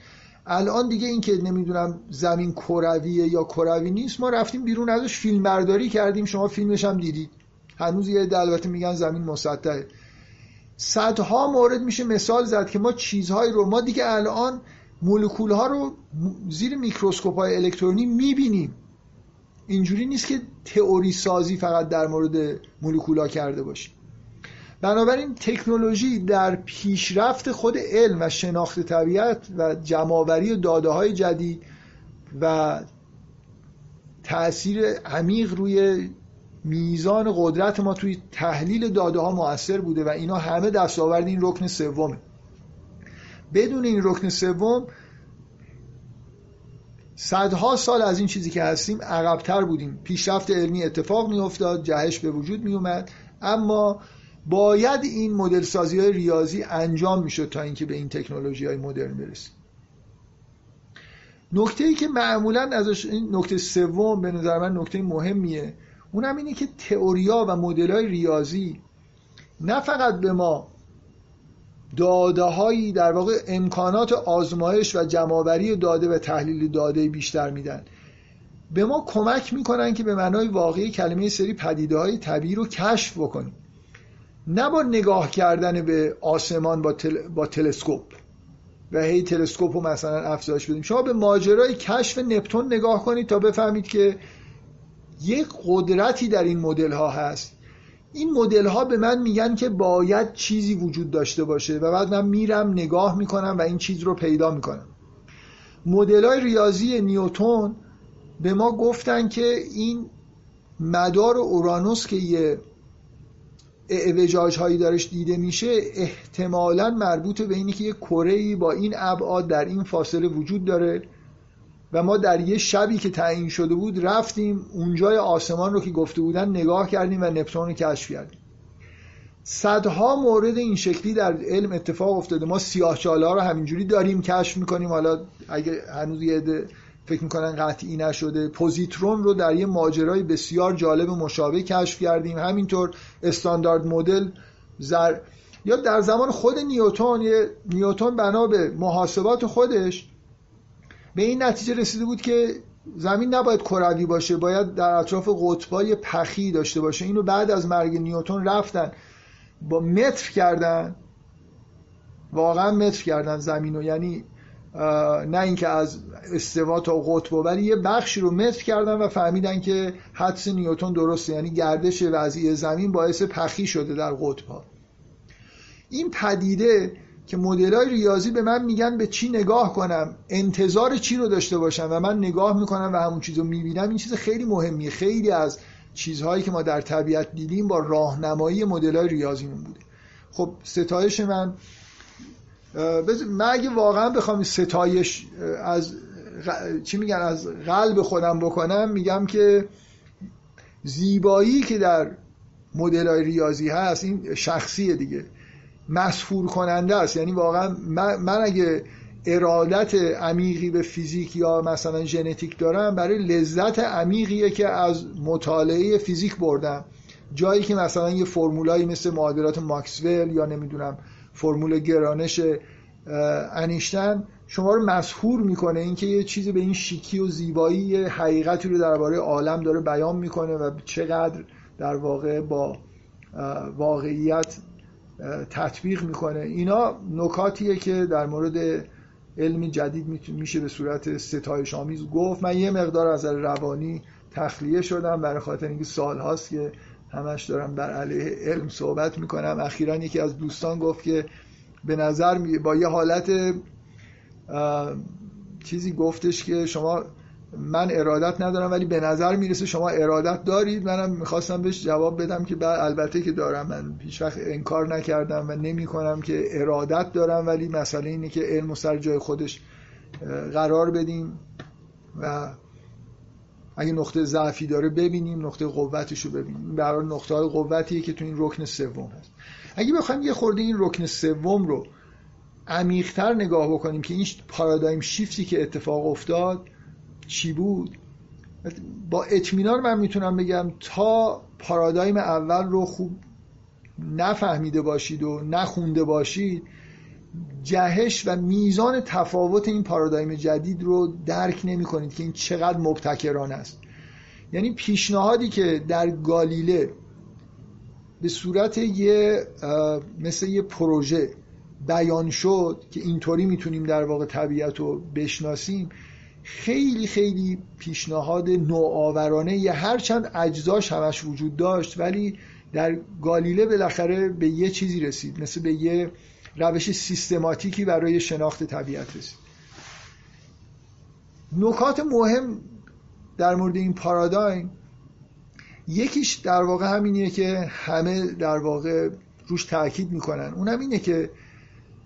الان دیگه این که نمی‌دونم زمین کرویه یا کروی نیست ما رفتیم بیرون ازش فیلم برداری کردیم. شما فیلمش هم دیدید. هنوز یه البته میگن زمین مسطحه. صدها مورد میشه مثال زد که ما چیزهایی رو ما دیگه الان مولکول ها رو زیر میکروسکوپ های الکترونی می‌بینیم. اینجوری نیست که تئوری سازی فقط در مورد مولکولا کرده باشیم. بنابراین تکنولوژی در پیشرفت خود علم و شناخت طبیعت و جمعآوری داده های جدید و تاثیر عمیق روی میزان قدرت ما توی تحلیل داده ها موثر بوده و اینا همه دستاورد این رکن سومه. بدون این رکن سوم صدها سال از این چیزی که هستیم عقبتر بودیم. پیشرفت علمی اتفاق می افتاد جهش به وجود می اومد اما باید این مدل سازی های ریاضی انجام می شد تا اینکه به این تکنولوژی های مدرن برسیم. نکته ای که معمولا ازش این نکته سوم به نظر من نکته مهمیه اونم اینه که تئوریا و مدل های ریاضی نه فقط به ما داده در واقع امکانات آزمایش و جمعآوری داده و تحلیل داده بیشتر میدن. به ما کمک می‌کنن که به معنای واقعی کلمه سری پدیده های طبیعی رو کشف بکنیم. نه با نگاه کردن به آسمان با, تل... با تلسکوپ و هی تلسکوپ رو مثلا افزایش بدیم. شما به ماجرای کشف نپتون نگاه کنید تا بفهمید که یک قدرتی در این مدل ها هست این مدل ها به من میگن که باید چیزی وجود داشته باشه و بعد من میرم نگاه می‌کنم و این چیز رو پیدا می‌کنم. مدل های ریاضی نیوتون به ما گفتن که این مدار اورانوس که یه اعوجاج هایی دارش دیده میشه احتمالا مربوط به اینی که یه کره با این ابعاد در این فاصله وجود داره. و ما در یه شبی که تعیین شده بود رفتیم اونجای آسمان رو که گفته بودن نگاه کردیم و نپتون رو کشف کردیم. صدها مورد این شکلی در علم اتفاق افتاده. ما سیاه ها رو همینجوری داریم کشف می‌کنیم. حالا اگه هنوز یه فکر می‌کنن قطعی نشده پوزیترون رو در یه ماجرای بسیار جالب مشابه کشف کردیم. همینطور استاندارد مدل زر یا در زمان خود نیوتون یه نیوتون بنا به محاسبات خودش به این نتیجه رسیده بود که زمین نباید کروی باشه باید در اطراف قطبای پخی داشته باشه. اینو بعد از مرگ نیوتون رفتن با متر کردن واقعا متر کردن زمین رو. یعنی نه اینکه از استوا تا قطب ولی یه بخشی رو متر کردن و فهمیدن که حدس نیوتون درسته. یعنی گردش وضعی زمین باعث پخی شده در قطب ها این پدیده که مدل های ریاضی به من میگن به چی نگاه کنم انتظار چی رو داشته باشم و من نگاه می‌کنم و همون چیز رو می‌بینم این چیز خیلی مهمیه. خیلی از چیزهایی که ما در طبیعت دیدیم با راهنمایی مدل های ریاضیمون بوده. خب ستایش من من اگه واقعا بخوام ستایش از چی میگن از قلب خودم بکنم میگم که زیبایی که در مدل های ریاضی هست این شخصیه دیگه. مسفور کننده است. یعنی واقعا من, اگه ارادت عمیقی به فیزیک یا مثلا ژنتیک دارم برای لذت عمیقیه که از مطالعه فیزیک بردم. جایی که مثلا یه فرمولایی مثل معادلات ماکسول یا نمی‌دونم فرمول گرانش انیشتن شما رو مسهور می‌کنه. اینکه یه چیزی به این شیکی و زیبایی حقیقتی رو درباره عالم داره بیان می‌کنه و چقدر در واقع با واقعیت تطبیق می‌کنه. اینا نکاتیه که در مورد علم جدید میشه به صورت ستایش آمیز گفت. من یه مقدار از روانی تخلیه شدم برای خاطر اینکه سال هاست که همش دارم بر علیه علم صحبت می‌کنم. اخیرا یکی از دوستان گفت که به نظر با یه حالت چیزی گفتش که شما من ارادت ندارم ولی به نظر می‌رسه شما ارادت دارید. منم می‌خواستم بهش جواب بدم که بعد البته که دارم من هیچ وقت انکار نکردم و نمی کنم که ارادت دارم ولی مسئله اینه که علم و سر جای خودش قرار بدیم و اگه نقطه ضعفی داره ببینیم نقطه قوتش رو ببینیم. برای نقطه های قوتیه که تو این رکن سوم هست. اگه بخوایم یه خورده این رکن سوم رو عمیقتر نگاه بکنیم که این پارادایم شیفتی که اتفاق افتاد چی بود؟ با اطمینان من می‌تونم بگم تا پارادایم اول رو خوب نفهمیده باشید و نخونده باشید جهش و میزان تفاوت این پارادایم جدید رو درک نمی کنید که این چقدر مبتکران است. یعنی پیشنهادی که در گالیله به صورت یه مثل یه پروژه بیان شد که اینطوری می‌تونیم در واقع طبیعت رو بشناسیم خیلی خیلی پیشنهاد نوآورانه یه هرچند اجزاش همش وجود داشت ولی در گالیله بالاخره به یه چیزی رسید مثل به یه روش سیستماتیکی برای شناخت طبیعت رسید. نکات مهم در مورد این پارادایم یکیش در واقع همینیه که همه در واقع روش تاکید می‌کنن. اونم اینه که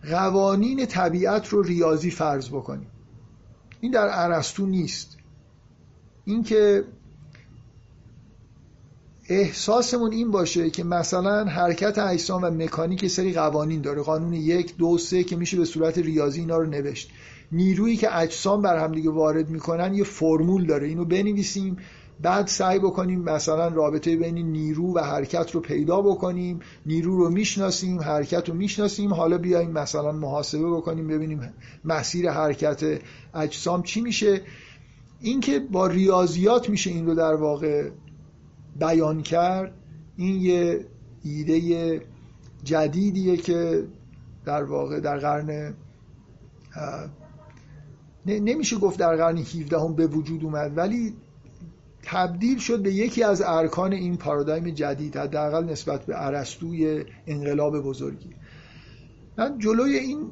قوانین طبیعت رو ریاضی فرض بکنیم. این در ارسطو نیست. اینکه احساسمون این باشه که مثلا حرکت اجسام و مکانیک سری قوانین داره. قانون یک دو سه که میشه به صورت ریاضی اینا رو نوشت. نیرویی که اجسام بر هم دیگه وارد می‌کنن یه فرمول داره. اینو بنویسیم. بعد سعی بکنیم مثلا رابطه بین نیرو و حرکت رو پیدا بکنیم نیرو رو می‌شناسیم حرکت رو می‌شناسیم. حالا بیایم مثلا محاسبه بکنیم ببینیم مسیر حرکت اجسام چی میشه. اینکه با ریاضیات میشه این رو در واقع بیان کرد. این یه ایده جدیدیه که در واقع در قرن نمیشه گفت در قرن 17 هم به وجود اومد ولی تبدیل شد به یکی از ارکان این پارادایم جدید حداقل نسبت به ارسطوی انقلاب بزرگی. من جلوی این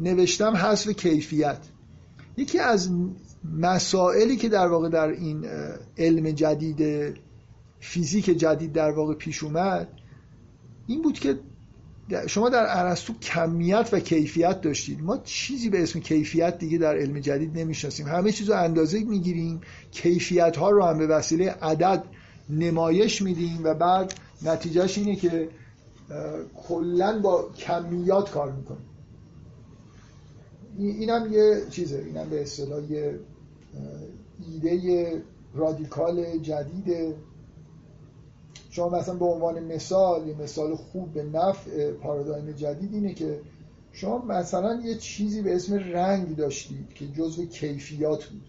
نوشتم حذف کیفیت. یکی از مسائلی که در واقع در این علم جدید فیزیک جدید در واقع پیش اومد این بود که شما در ارسطو کمیت و کیفیت داشتید. ما چیزی به اسم کیفیت دیگه در علم جدید نمی‌شناسیم. همه چیز رو اندازه می‌گیریم. کیفیت ها رو هم به وسیله عدد نمایش میدیم و بعد نتیجهش اینه که کلا با کمیات کار می‌کنیم. اینم یه چیزه. اینم به اصطلاح یه ایده رادیکال جدیده. شما مثلا به عنوان مثال یه مثال خوب به نفع پارادایم جدید اینه که شما مثلا یه چیزی به اسم رنگ داشتید که جزو کیفیات بود.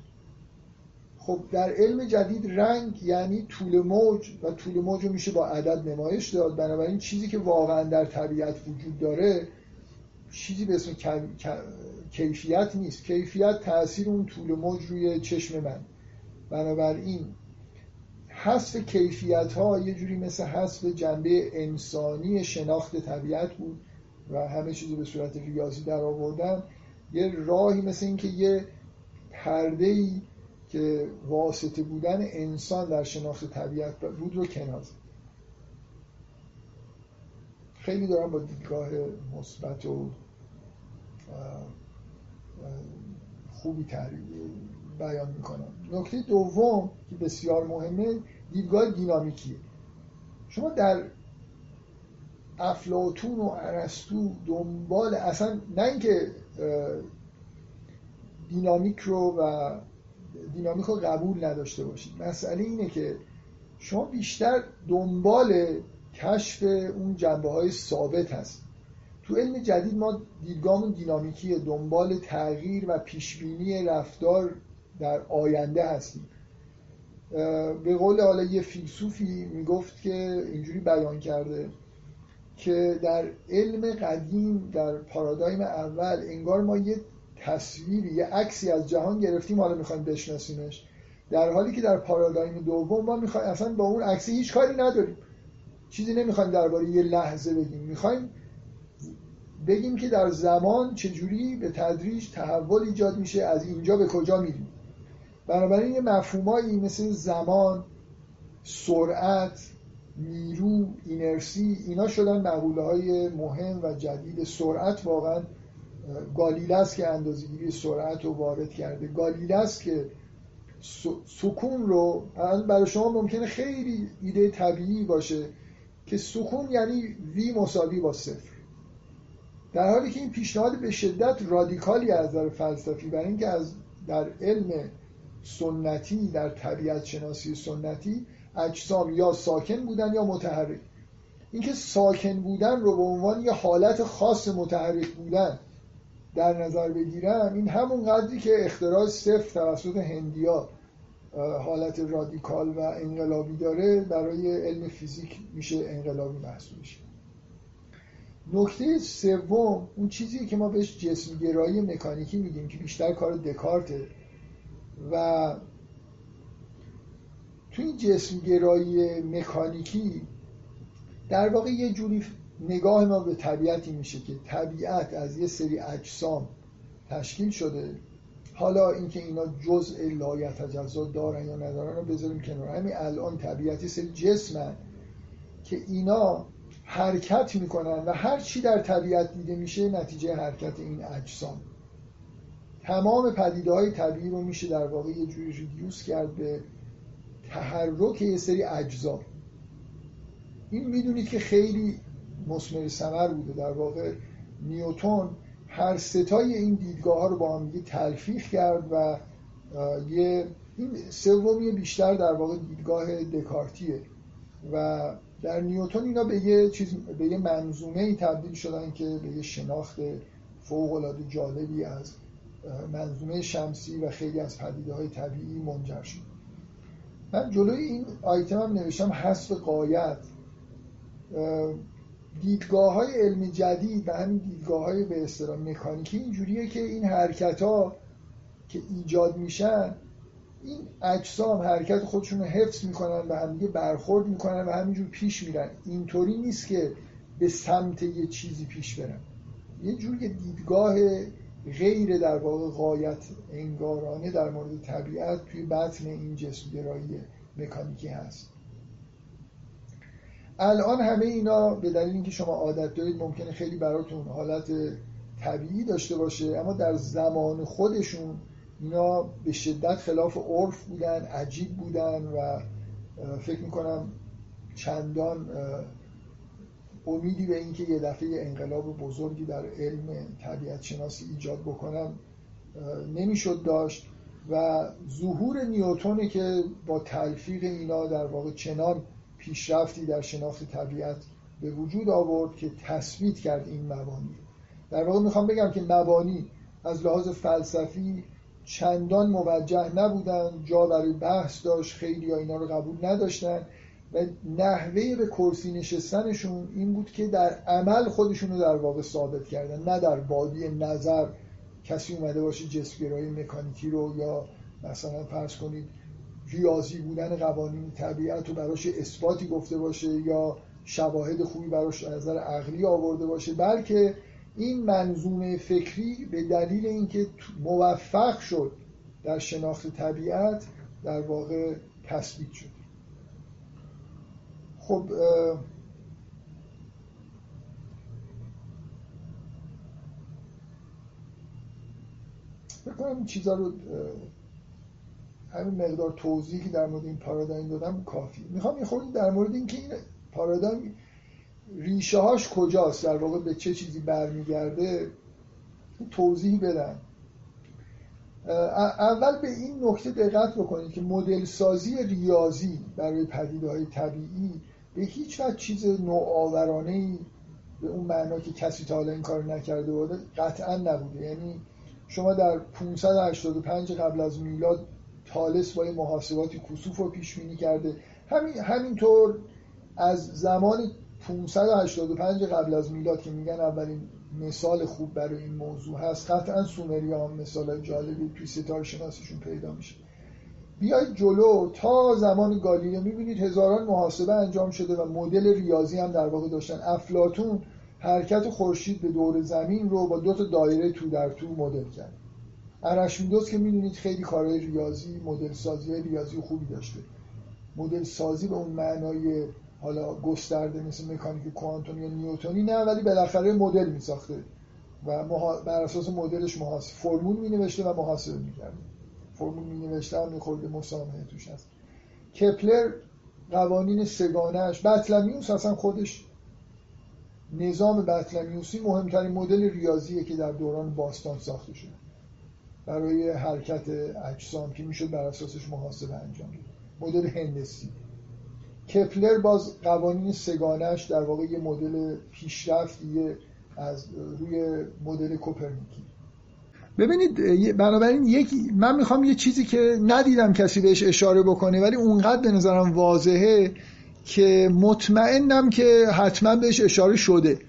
خب در علم جدید رنگ یعنی طول موج و طول موج رو میشه با عدد نمایش داد. بنابراین چیزی که واقعا در طبیعت وجود داره چیزی به اسم کیفیت نیست. کیفیت تاثیر اون طول موج روی چشم من. بنابراین حذف کیفیت ها یه جوری مثل حذف جنبه انسانی شناخت طبیعت بود و همه چیزی به صورت ریاضی در آوردن. یه راهی مثل اینکه یه پرده ای که واسطه بودن انسان در شناخت طبیعت بود رو کنار خیلی دارم با دیدگاه مثبت و خوبی بیان می‌کنم. نکته دوم که بسیار مهمه دیدگاه دینامیکیه. شما در افلاتون و ارسطو دنبال اصلا نه اینکه دینامیک رو و دینامیک رو قبول نداشته باشید. مسئله اینه که شما بیشتر دنبال کشف اون جنبه های ثابت هست. تو علم جدید ما دیدگاهمون دینامیکیه دنبال تغییر و پیشبینی رفتار در آینده هستیم. به قول حالا یه فیلسوفی می‌گفت که اینجوری بیان کرده که در علم قدیم در پارادایم اول انگار ما یه تصویری یه عکسی از جهان گرفتیم حالا می‌خوایم بشناسیمش. در حالی که در پارادایم دوم ما می‌خوایم اصلا با اون عکسی هیچ کاری نداریم. چیزی نمی‌خوایم درباره یه لحظه بگیم. می‌خوایم بگیم که در زمان چجوری به تدریج تحول ایجاد میشه از اینجا به کجا میریم. بنابراین یه مفهومایی مثل زمان سرعت نیرو اینرسی اینا شدن مقوله های مهم و جدید. سرعت واقعا گالیله است که اندازه‌گیری سرعت رو وارد کرده. گالیله است که سکون رو برای شما ممکنه خیلی ایده طبیعی باشه که سکون یعنی وی مساوی با صفر. در حالی که این پیشنهاد به شدت رادیکالی از نظر فلسفی برای اینکه از در علم سنتی در طبیعت شناسی سنتی اجسام یا ساکن بودن یا متحرک. اینکه ساکن بودن رو به عنوان یه حالت خاص متحرک بودن در نظر بگیرم این همون قدری که اختراع صفر توسط هندیا حالت رادیکال و انقلابی داره برای علم فیزیک میشه انقلابی محسوب نکته سوم اون چیزی که ما بهش جسم گرایی مکانیکی میگیم که بیشتر کار دکارته. و تو این جسم گرایی مکانیکی در واقع یه جوری نگاه ما به طبیعتی میشه که طبیعت از یه سری اجسام تشکیل شده. حالا اینکه اینا جزء لایتجزا دارن یا ندارن رو بذاریم کنار. همین الان طبیعتی سری جسمن که اینا حرکت می‌کنن و هر چی در طبیعت دیده میشه نتیجه حرکت این اجسام. تمام پدیده های طبیعی رو میشه در واقع یه جوری ریدیوس کرد به تحرک یه سری اجزا. این می‌دونید که خیلی مسمر سمر بوده. در واقع نیوتون هر ستای این دیدگاه ها رو با هم تلفیق کرد و یه این سومی بیشتر در واقع دیدگاه دکارتیه. و در نیوتون اینا به یه چیز به یه منظومه ای تبدیل شدن که به یه شناخت فوق جالبی از منظومه شمسی و خیلی از پدیده های طبیعی منجر شد. من جلوی این آیتم هم نوشتم حذف قایت دیدگاه های علمی جدید و همین دیدگاه های به اصطلاح مکانیکی اینجوریه که این حرکت ها که ایجاد میشن این اجسام حرکت خودشون رو حفظ می‌کنن و همدیگه برخورد می‌کنن و همینجور پیش میرن. اینطوری نیست که به سمت یه چیزی پیش برن. یه جور دیدگاه غیر در واقع قایت انگارانه در مورد طبیعت توی بطن این جسمگرایی مکانیکی هست. الان همه اینا به دلیل اینکه شما عادت دارید ممکنه خیلی براتون حالت طبیعی داشته باشه اما در زمان خودشون اینا به شدت خلاف عرف بودن عجیب بودن و فکر می‌کنم چندان امیدی به اینکه یه دفعه انقلاب بزرگی در علم طبیعت شناسی ایجاد بکنم نمی‌شد داشت و ظهور نیوتونه که با تلفیق اینا در واقع چنان پیشرفتی در شناخت طبیعت به وجود آورد که تثبیت کرد این مبانی در واقع می‌خوام بگم که مبانی از لحاظ فلسفی چندان موجه نبودن جا برای بحث داشت خیلی ها اینا رو قبول نداشتن. و نحوه به کرسی نشستنشون این بود که در عمل خودشون رو در واقع ثابت کردن نه در بادی نظر کسی اومده باشه جسمگرایی مکانیکی رو یا مثلا فرض کنید ریاضی بودن قوانین طبیعت رو براش اثباتی گفته باشه یا شواهد خوبی براش از نظر عقلی آورده باشه بلکه این منظومه فکری به دلیل اینکه موفق شد در شناخت طبیعت در واقع تثبیت شد. خب بکنم چیزا رو همین مقدار توضیحی در مورد این پارادایم دادم کافی. می‌خوام یه خورده در مورد اینکه این پارادایم ریشه هاش کجاست در واقع به چه چیزی برمیگرده توضیح بدم اول به این نکته دقت بکنید که مدل سازی ریاضی برای پدیده های طبیعی به هیچ وقت چیز نوآورانه ای به اون معنا که کسی تا حالا این کار نکرده بوده قطعا نبوده. یعنی شما در 585 قبل از میلاد تالس با محاسباتی کسوف رو پیش بینی کرده. همین همینطور از زمان 585 قبل از میلاد که میگن اولین مثال خوب برای این موضوع هست قطعا سومری هم مثال جالبی توی ستاره شناسیشون پیدا میشه. بیاید جلو تا زمان گالیله. می‌بینید هزاران محاسبه انجام شده و مدل ریاضی هم در واقع داشتن. افلاتون حرکت خورشید به دور زمین رو با دو تا دایره تو در تو مدل کرد. ارشمیدس که می‌دونید خیلی کارهای ریاضی مدل سازی ریاضی خوبی داشته. مدل سازی به اون معنای حالا گسترده مثل مکانیک کوانتومی یا نیوتونی نه ولی بالاخره مدل میساخته و بر اساس مدلش محاسب فرمول می نوشته و محاسبه می‌کرده. فرمول می نوشته هم میخورده مسامحه توش هست. کپلر قوانین سگانهش بطلمیوس اصلا خودش نظام بطلمیوسی مهمترین مدل ریاضیه که در دوران باستان ساخته شده. برای حرکت اجسام که می‌شد بر اساسش محاسبه انجام مدل هندسی. کپلر باز قوانین سگانش در واقع یه مدل پیشرفتیه از روی مدل کوپرنیکی. ببینید بنابراین یک من می‌خوام یه چیزی که ندیدم کسی بهش اشاره بکنه ولی اونقدر به نظرم واضحه که مطمئنم که حتما بهش اشاره شده.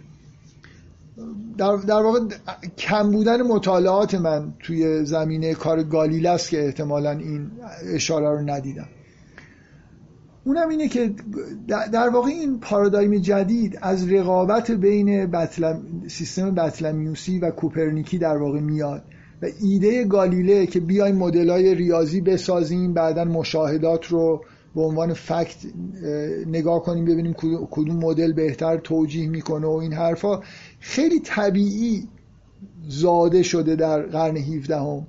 در, در واقع کم بودن مطالعات من توی زمینه کار گالیله است که احتمالا این اشاره رو ندیدم. اونم اینه که در واقع این پارادایم جدید از رقابت بین بطلم، سیستم بطلمیوسی و کوپرنیکی در واقع میاد. و ایده گالیله که بیایم مدلای ریاضی بسازیم بعدا مشاهدات رو به عنوان فکت نگاه کنیم ببینیم کدوم مدل بهتر توجیه می‌کنه و این حرفا خیلی طبیعی زاده شده در قرن 17 هم.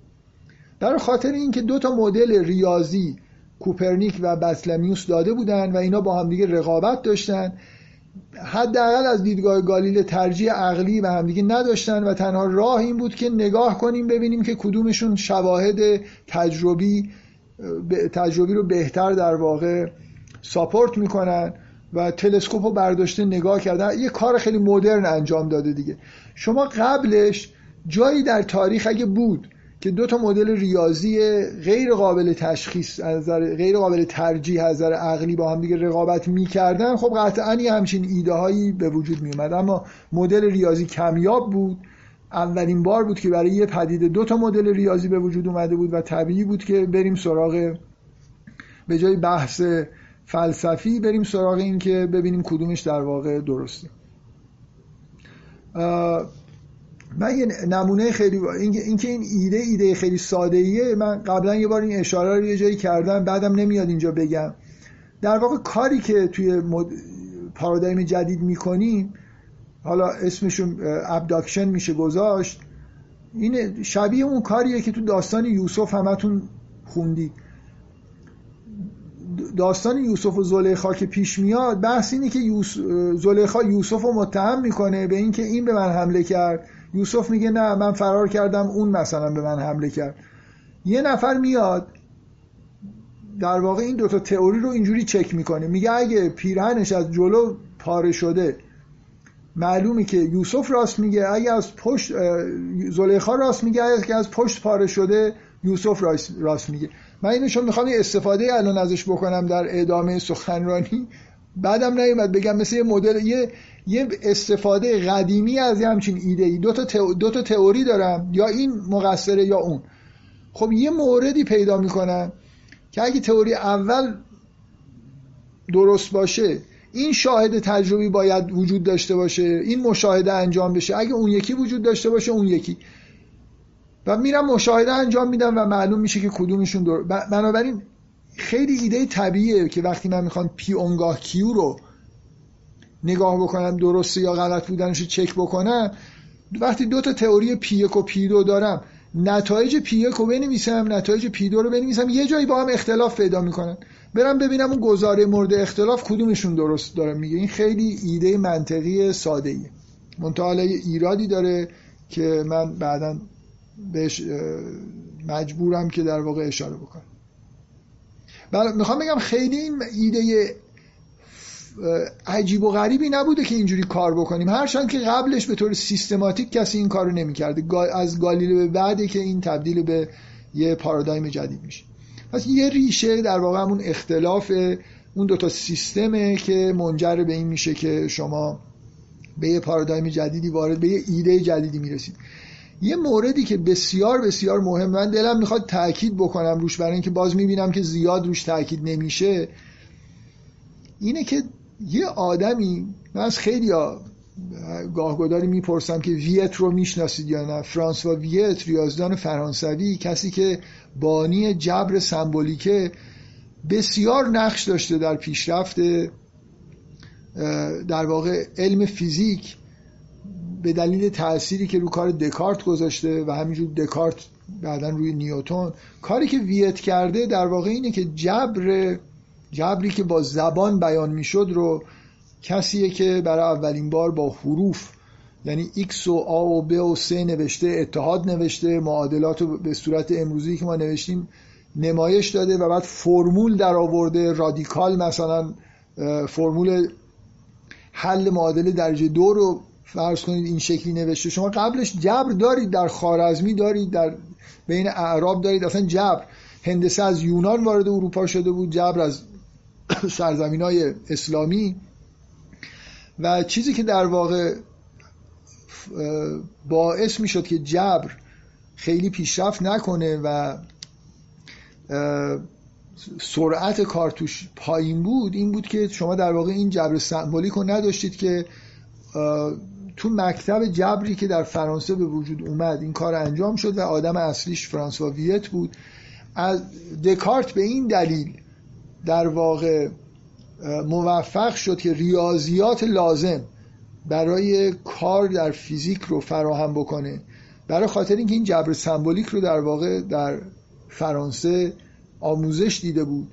در خاطر اینکه دو تا مدل ریاضی کوپرنیک و بسلمیوس داده بودن و اینا با همدیگه رقابت داشتن حداقل از دیدگاه گالیله ترجیح عقلی و همدیگه نداشتن و تنها راه این بود که نگاه کنیم ببینیم که کدومشون شواهد تجربی تجربی رو بهتر در واقع ساپورت می‌کنن و تلسکوپ رو برداشته نگاه کردن. یه کار خیلی مدرن انجام داده دیگه. شما قبلش جایی در تاریخ اگه بود که دو تا مدل ریاضی غیر قابل تشخیص از غیر قابل ترجیح از نظر عقلی با هم دیگه رقابت می‌کردن. خب قطعا یه همچین ایده هایی به وجود می اومد اما مدل ریاضی کمیاب بود. اولین بار بود که برای یه پدیده دو تا مدل ریاضی به وجود اومده بود و طبیعی بود که بریم سراغ به جای بحث فلسفی بریم سراغ این که ببینیم کدومش در واقع درسته. من یه نمونه خیلی اینکه این, ایده ایده خیلی ساده ایه من قبلا یه بار این اشاره رو یه جایی کردم بعدم نمیاد اینجا بگم. در واقع کاری که توی مد... پارادایم جدید می‌کنیم حالا اسمشون ابداکشن میشه گذاشت این شبیه اون کاریه که تو داستان یوسف همتون خوندی. داستان یوسف و زلیخا که پیش میاد بحث اینه که یوس... زلیخا یوسف رو متهم می‌کنه به اینکه این به من حمله کرد. یوسف میگه نه من فرار کردم اون مثلا به من حمله کرد. یه نفر میاد در واقع این دوتا تئوری رو اینجوری چک می‌کنه. میگه اگه پیرهنش از جلو پاره شده معلومی که یوسف راست میگه اگه از پشت زلیخا راست میگه اگه از پشت پاره شده یوسف راست, میگه. من اینو چون می‌خوام یه استفاده الان ازش بکنم در ادامه سخنرانی بعدم نیومد بگم مثل یه مدل یه یه استفاده قدیمی از یه همچین ایده ای دو تا, دو تا تئوری دارم یا این مقصره یا اون. خب یه موردی پیدا می‌کنم که اگه تئوری اول درست باشه این شاهد تجربی باید وجود داشته باشه این مشاهده انجام بشه. اگه اون یکی وجود داشته باشه اون یکی. و میرم مشاهده انجام میدم و معلوم میشه که کدومشون دور بنابراین خیلی ایده طبیعیه که وقتی من می‌خوام P اونگاه Q رو نگاه بکنم درسته یا غلط بودنش رو چک بکنم وقتی دو تا تئوری P یک و P دو دارم نتایج P یک رو بنویسم نتایج P دو رو بنویسم یه جایی با هم اختلاف پیدا می‌کنن. برم ببینم اون گزاره مورد اختلاف کدومشون درست داره میگه. این خیلی ایده منطقی ساده ایه منتها ایرادی داره که من بعدا بهش مجبورم که در واقع اشاره بکنم. می‌خوام بگم خیلی این ایده عجیب و غریبی نبوده که اینجوری کار بکنیم. هرچند که قبلش به طور سیستماتیک کسی این کارو نمی‌کرده. از گالیله به بعده که این تبدیل به یه پارادایم جدید میشه. پس یه ریشه در واقع همون اختلاف اون دوتا سیستمه که منجر به این میشه که شما به یه پارادایم جدیدی وارد به یه ایده جدیدی می‌رسید. یه موردی که بسیار بسیار مهم من دلم می‌خواد تاکید بکنم روش برای اینکه باز می‌بینم که زیاد روش تاکید نمیشه اینه که یه آدمی من از خیلی گاهگداری می‌پرسم که ویت رو می‌شناسید یا نه؟ فرانسوا ویت ریاضدان فرانسوی کسی که بانی جبر سمبولیکه بسیار نقش داشته در پیشرفت در واقع علم فیزیک. به دلیل تأثیری که رو کار دکارت گذاشته و همینجور دکارت بعدا روی نیوتون کاری که ویت کرده در واقع اینه که جبر جبری که با زبان بیان می‌شد رو کسیه که برای اولین بار با حروف یعنی X و A و B و C نوشته اتحاد نوشته معادلات رو به صورت امروزی که ما نوشتیم نمایش داده و بعد فرمول در آورده رادیکال مثلا فرمول حل معادله درجه دو رو فرض کنید این شکلی نوشته. شما قبلش جبر دارید در خارزمی دارید در بین اعراب دارید. اصلا جبر هندسه از یونان وارد اروپا شده بود جبر از سرزمین های اسلامی. و چیزی که در واقع باعث می شد که جبر خیلی پیشرفت نکنه و سرعت کارتوش پایین بود این بود که شما در واقع این جبر سمبولیک رو نداشتید که تو مکتب جبری که در فرانسه به وجود اومد این کار انجام شد و آدم اصلیش فرانسوا ویت بود. از دکارت به این دلیل در واقع موفق شد که ریاضیات لازم برای کار در فیزیک رو فراهم بکنه. برای خاطر اینکه این جبر سمبولیک رو در واقع در فرانسه آموزش دیده بود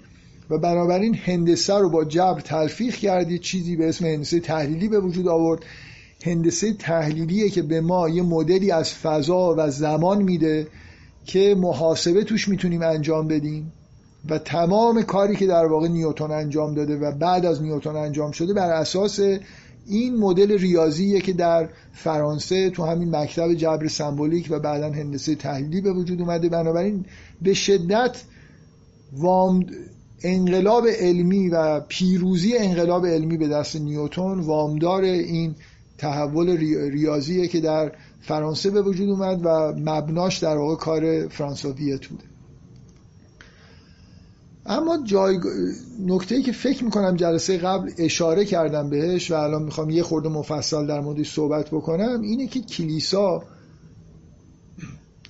و بنابراین هندسه رو با جبر تلفیق کرد چیزی به اسم هندسه تحلیلی به وجود آورد. هندسه تحلیلیه که به ما یه مدلی از فضا و زمان میده که محاسبه توش می‌تونیم انجام بدیم و تمام کاری که در واقع نیوتن انجام داده و بعد از نیوتن انجام شده بر اساس این مدل ریاضیه که در فرانسه تو همین مکتب جبر سمبولیک و بعدا هندسه تحلیلی به وجود اومده. بنابراین به شدت وام انقلاب علمی و پیروزی انقلاب علمی به دست نیوتن وامدار این تحول ریاضیه که در فرانسه به وجود اومد و مبناش در واقع کار فرانسویت بوده اما جای نکته که فکر می‌کنم جلسه قبل اشاره کردم بهش و الان می‌خوام یه خورده مفصل در موردش صحبت بکنم اینه که کلیسا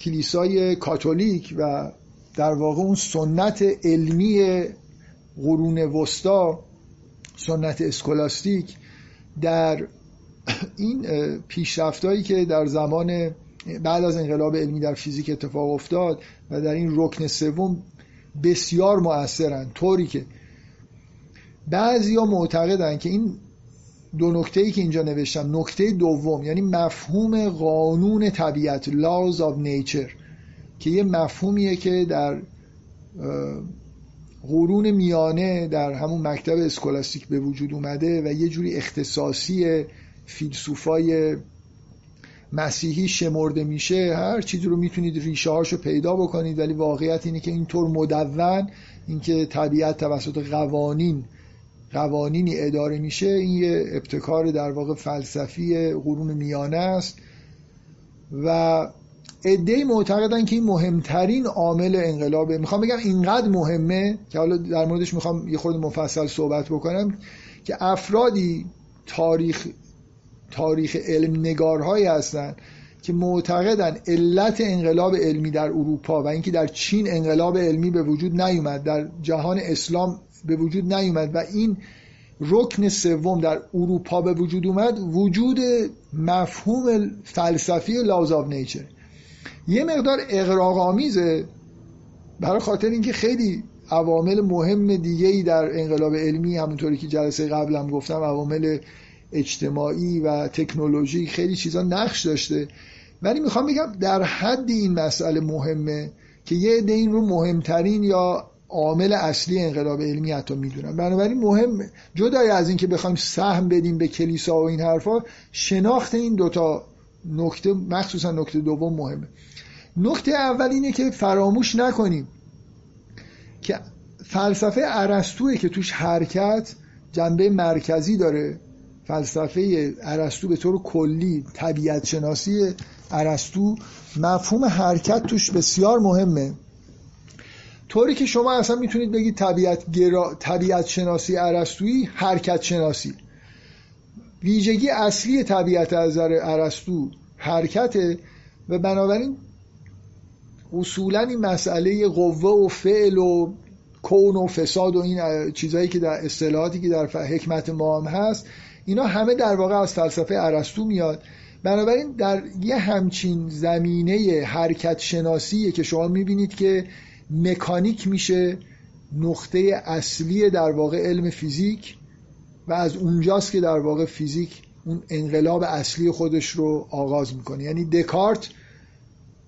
کلیسای کاتولیک و در واقع اون سنت علمی قرون وسطا سنت اسکولاستیک در این پیشرفتهایی که در زمان بعد از انقلاب علمی در فیزیک اتفاق افتاد و در این رکن سوم بسیار مؤثرن طوری که بعضیا معتقدن که این دو نکته ای که اینجا نوشتم نکته دوم یعنی مفهوم قانون طبیعت laws of nature که یه مفهومیه که در قرون میانه در همون مکتب اسکولاستیک به وجود اومده و یه جوری اختصاصی فیلسوفای مسیحی شمرده میشه هر چیزی رو می‌تونید ریشه هاشو پیدا بکنید ولی واقعیت اینه که اینطور مدون اینکه طبیعت توسط قوانین قوانینی اداره میشه این یه ابتکار در واقع فلسفی قرون میانه است. و عده معتقدن که این مهمترین عامل انقلابه. می‌خوام بگم اینقدر مهمه که حالا در موردش می‌خوام یه خورده مفصل صحبت بکنم که افرادی تاریخ تاریخ علم نگارهایی هستن که معتقدن علت انقلاب علمی در اروپا و اینکه در چین انقلاب علمی به وجود نیومد در جهان اسلام به وجود نیومد و این رکن سوم در اروپا به وجود اومد وجود مفهوم فلسفی لاز آف نیچر یه مقدار اقراق آمیزه برای خاطر اینکه خیلی عوامل مهم دیگه ای در انقلاب علمی همونطوری که جلسه قبلم گفتم عوامل اجتماعی و تکنولوژی خیلی چیزا نقش داشته. ولی می‌خوام بگم در حد این مسئله مهمه که یه عده این رو مهمترین یا عامل اصلی انقلاب علمی حتی می‌دونن. بنابراین مهم جدای از اینکه بخوایم سهم بدیم به کلیسا و این حرفا شناخت این دوتا نکته مخصوصا نکته دوم مهمه. نکته اول اینه که فراموش نکنیم که فلسفه ارسطوئه که توش حرکت جنبه مرکزی داره. فلسفه ارسطو به طور کلی طبیعت شناسی ارسطو مفهوم حرکت توش بسیار مهمه. طوری که شما اصلا می‌تونید بگید طبیعت, گرا... طبیعت شناسی ارسطویی حرکت شناسی ویژگی اصلی طبیعت از نظر ارسطو حرکته و بنابراین اصولا این مسئله قوه و فعل و کون و فساد و این چیزهایی که در اصطلاحاتی که در حکمت ما هم هست اینا همه در واقع از فلسفه ارسطو میاد. بنابراین در یه همچین زمینه حرکت شناسیه که شما می‌بینید که مکانیک میشه نقطه اصلی در واقع علم فیزیک و از اونجاست که در واقع فیزیک اون انقلاب اصلی خودش رو آغاز می‌کنه. یعنی دکارت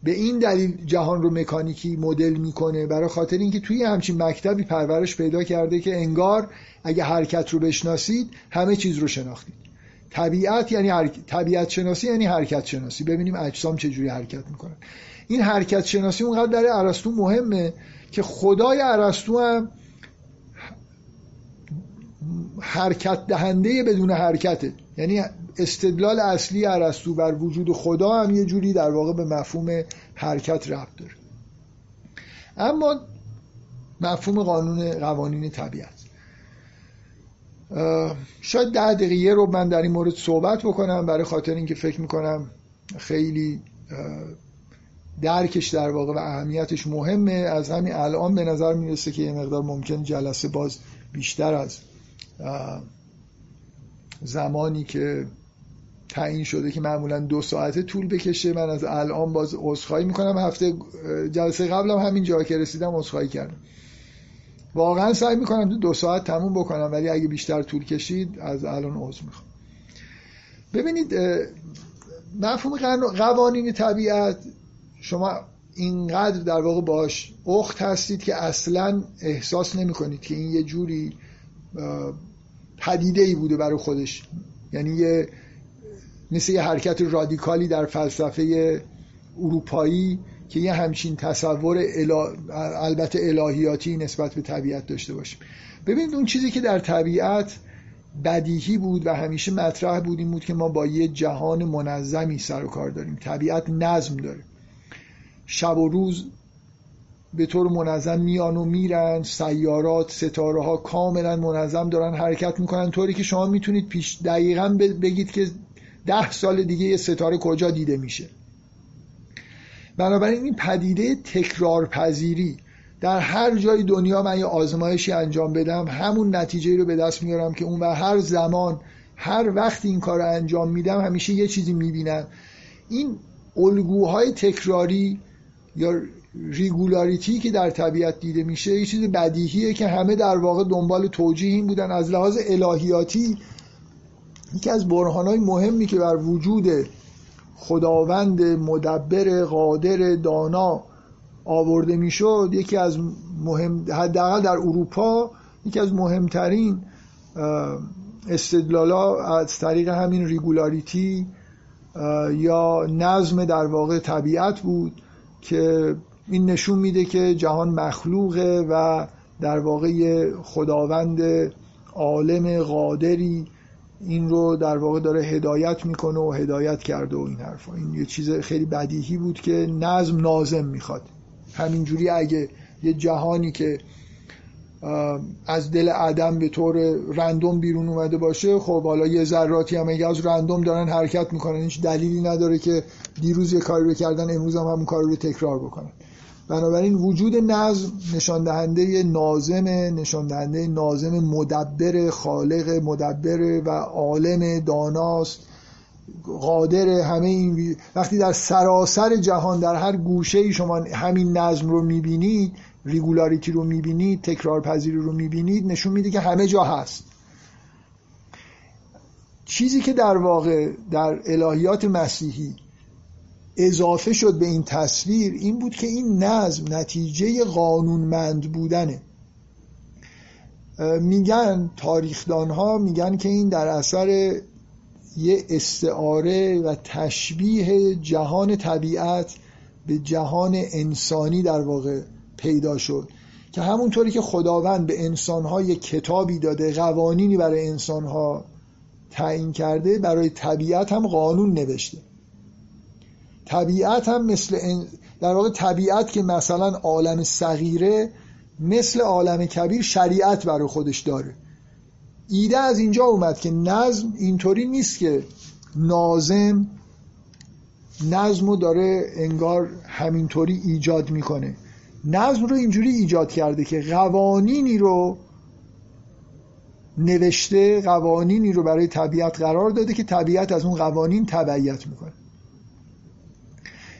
به این دلیل جهان رو مکانیکی مدل می‌کنه برای خاطر اینکه توی همچین مکتبی پرورش پیدا کرده که انگار اگه حرکت رو بشناسید همه چیز رو شناختید. طبیعت یعنی طبیعت شناسی یعنی حرکت شناسی. ببینیم اجسام چجوری حرکت می‌کنن. این حرکت شناسی اونقدر برای ارسطو مهمه که خدای ارسطو هم حرکت دهنده بدون حرکته. یعنی استدلال اصلی ارسطو بر وجود خدا هم یه جوری در واقع به مفهوم حرکت ربط داره. اما مفهوم قانون قوانین طبیعت. شاید ده دقیقه رو من در این مورد صحبت بکنم. برای خاطر اینکه فکر می‌کنم خیلی درکش در واقع و اهمیتش مهمه. از همین الان به نظر می‌رسه که یه مقدار ممکن جلسه باز بیشتر از زمانی که تعیین شده که معمولا دو ساعته طول بکشه من از الان باز عذرخواهی می‌کنم. هفته جلسه قبلم همین جا که رسیدم عذرخواهی کردم. واقعا سعی می‌کنم تو دو ساعت تموم بکنم ولی اگه بیشتر طول کشید از الان عذر می‌خوام. ببینید مفهوم قوانین طبیعت شما اینقدر در واقع باش اخت هستید که اصلا احساس نمی کنید که این یه جوری پدیده ای بوده برای خودش. یعنی یه مثل یه حرکت رادیکالی در فلسفه اروپایی که یه همچین تصور البته الهیاتی نسبت به طبیعت داشته باشیم ببینید اون چیزی که در طبیعت بدیهی بود و همیشه مطرح بود این بود که ما با یه جهان منظمی سر و کار داریم. طبیعت نظم داره. شب و روز به طور منظم میان و میرن سیارات ستاره ها کاملا منظم دارن حرکت می‌کنن. طوری که شما می‌تونید پیش دقیقا بگید که ده سال دیگه یه ستاره کجا دیده میشه. بنابراین این پدیده تکرار پذیری در هر جای دنیا من یه آزمایشی انجام بدم همون نتیجه رو به دست میارم که اون و هر زمان هر وقت این کار رو انجام میدم همیشه یه چیزی می‌بینم. این الگوهای تکراری یا ریگولاریتی که در طبیعت دیده میشه یه چیز بدیهیه که همه در واقع دنبال توجیه این بودن. از لحاظ الهیاتی یکی از برهانهای مهمی که بر وجود خداوند مدبر قادر دانا آورده می‌شد یکی از مهم حداقل در اروپا یکی از مهمترین استدلالا از طریق همین ریگولاریتی یا نظم در واقع طبیعت بود که این نشون میده که جهان مخلوقه و در واقع خداوند عالم قادری این رو در واقع داره هدایت می‌کنه و هدایت کرده و این حرفا. این یه چیز خیلی بدیهی بود که نظم نازم می‌خواد. همینجوری اگه یه جهانی که از دل عدم به طور رندوم بیرون اومده باشه خب حالا یه ذراتی هم اگه از رندوم دارن حرکت می‌کنن هیچ دلیلی نداره که دیروز یه کاری رو کردن امروز هم همون کار رو تکرار بکنن. بنابراین وجود نظم نشان دهنده نازم نشان دهنده نازم مدبر خالق مدبر و عالم داناست قادر همه این وقتی در سراسر جهان در هر گوشه ای شما همین نظم رو می‌بینید ریگولاریتی رو می‌بینید تکرار پذیری رو می‌بینید نشون میده که همه جا هست. چیزی که در واقع در الهیات مسیحی اضافه شد به این تصویر این بود که این نظم نتیجه قانونمند بودنه. میگن تاریخدان ها میگن که این در اثر یه استعاره و تشبیه جهان طبیعت به جهان انسانی در واقع پیدا شد که همونطوری که خداوند به انسانها یه کتابی داده قوانینی برای انسانها تعیین کرده برای طبیعت هم قانون نوشته. طبیعت هم مثل در واقع طبیعت که مثلا عالم صغیره مثل عالم کبیر شریعت برای خودش داره. ایده از اینجا اومد که نظم اینطوری نیست که نازم نظم رو داره انگار همینطوری ایجاد می‌کنه. نظم رو اینجوری ایجاد کرده که قوانینی رو نوشته قوانینی رو برای طبیعت قرار داده که طبیعت از اون قوانین تبعیت می‌کنه.